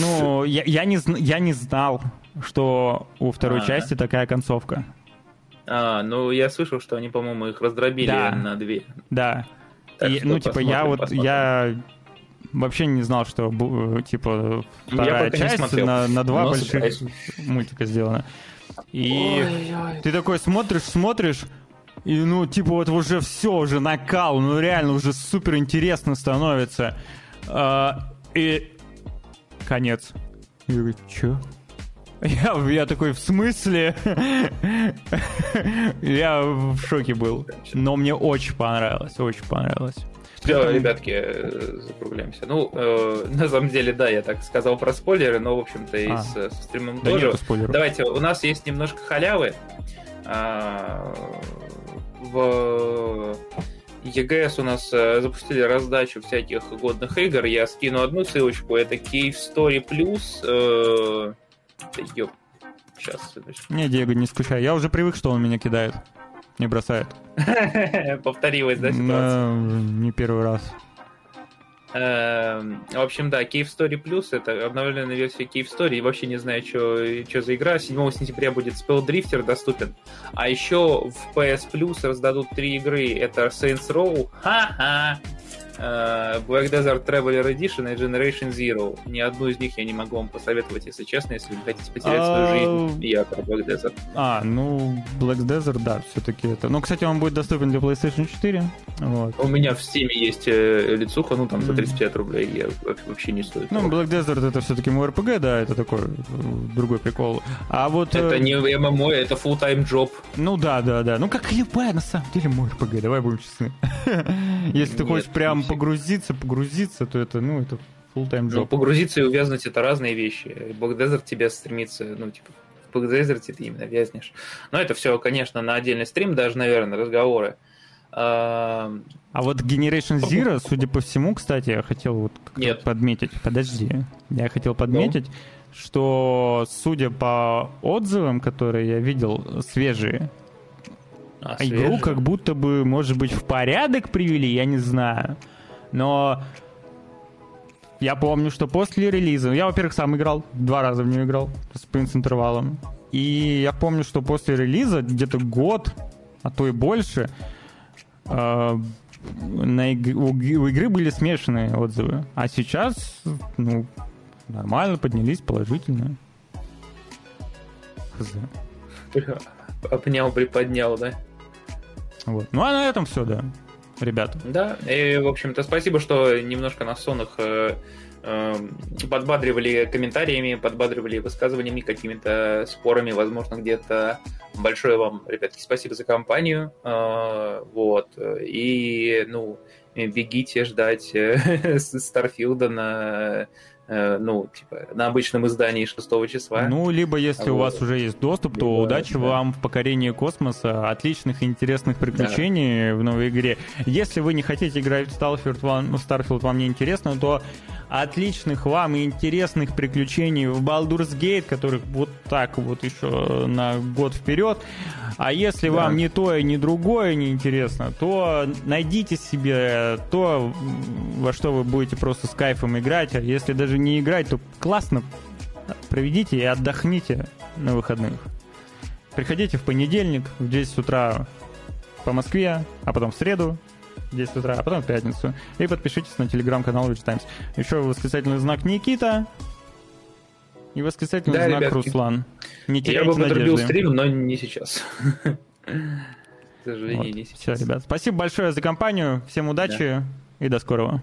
Ну, я, я, не, я не знал, что у второй а, части такая концовка. А, ну я слышал, что они, по-моему, их раздробили да. на две. Да. И, ну, типа, я вот, посмотрим. я вообще не знал, что, типа, вторая часть на, на два больших мультика сделана. И Ой-ой. ты такой смотришь, смотришь, и, ну, типа, вот уже все, уже накал, ну, реально уже супер интересно становится. А, и конец. Я говорю, чё? Я, я такой, в смысле? я в шоке был. Но мне очень понравилось, очень понравилось. Все, ребятки, э, закругляемся. Ну, э, на самом деле, да, я так сказал про спойлеры, но, в общем-то, и а, с, со стримом да тоже. Давайте, у нас есть немножко халявы. А, в EGS у нас э, запустили раздачу всяких годных игр. Я скину одну ссылочку. Это Cave Story Plus. Э, ёп. Сейчас. Не, Диего, не скучай. Я уже привык, что он меня кидает. Не бросает. Повторилась, да, ситуация? Не первый раз. Эм, в общем, да, Cave Story Plus — это обновленная версия Cave Story. Вообще не знаю, что за игра. 7 сентября будет Spell Drifter доступен. А еще в PS Plus раздадут три игры. Это Saints Row. Ха-ха! Э, Black Desert Traveler Edition и Generation Zero. Ни одну из них я не могу вам посоветовать, если честно, если вы хотите потерять свою а, жизнь. Я про Black Desert. А, ну, Black Desert, да, все-таки это. Ну, кстати, он будет доступен для PlayStation 4. Вот. У меня в Steam есть э, лицуха, ну, там за 35 рублей я вообще не стоит. Ну, Black Desert это все-таки мой RPG, да, это такой э, другой прикол. А вот... Это не ММО, это full-time job. Ну, да, да, да. Ну, как любая, на самом деле, мой RPG, давай будем честны. Если ты хочешь прям погрузиться, погрузиться, то это, ну, это full-time job. Ну, погрузиться и увязнуть это разные вещи. Black Desert тебя стремится, ну, типа, в Desert ты именно вязнешь. Но это все, конечно, на отдельный стрим, даже, наверное, разговоры. А, а вот Generation Zero, судя по всему, кстати, я хотел вот Нет. подметить. Подожди. Я хотел подметить, ну? что, судя по отзывам, которые я видел, свежие, а, игру свежие? как будто бы, может быть, в порядок привели, я не знаю. Но я помню, что после релиза... Я, во-первых, сам играл, два раза в нее играл, с интервалом. И я помню, что после релиза, где-то год, а то и больше, э, на иг... у, у игры были смешанные отзывы. А сейчас, ну, нормально, поднялись, положительно. Хз. Обнял, приподнял, да? Вот. Ну а на этом все, да ребята. Да, и, в общем-то, спасибо, что немножко на сонах э, э, подбадривали комментариями, подбадривали высказываниями, какими-то спорами, возможно, где-то. Большое вам, ребятки, спасибо за компанию. Э, вот. И, ну, бегите ждать Старфилда на ну, типа, на обычном издании 6 числа. Ну, либо если вот. у вас уже есть доступ, то либо, удачи да. вам в покорении космоса, отличных и интересных приключений да. в новой игре. Если вы не хотите играть в Starfield, вам, Starfield вам не интересно, то отличных вам и интересных приключений в Baldur's Gate, которых вот так вот еще на год вперед. А если да. вам ни то и ни другое не интересно, то найдите себе то, во что вы будете просто с кайфом играть. А если даже не играть, то классно проведите и отдохните на выходных. Приходите в понедельник в 10 утра по Москве, а потом в среду 10 утра, а потом в пятницу. И подпишитесь на телеграм-канал Witch Times. Еще восклицательный знак Никита и восклицательный да, знак ребятки. Руслан. Не Я бы подрубил стрим, но не сейчас. К сожалению, вот. не сейчас. Все, ребят. Спасибо большое за компанию. Всем удачи да. и до скорого.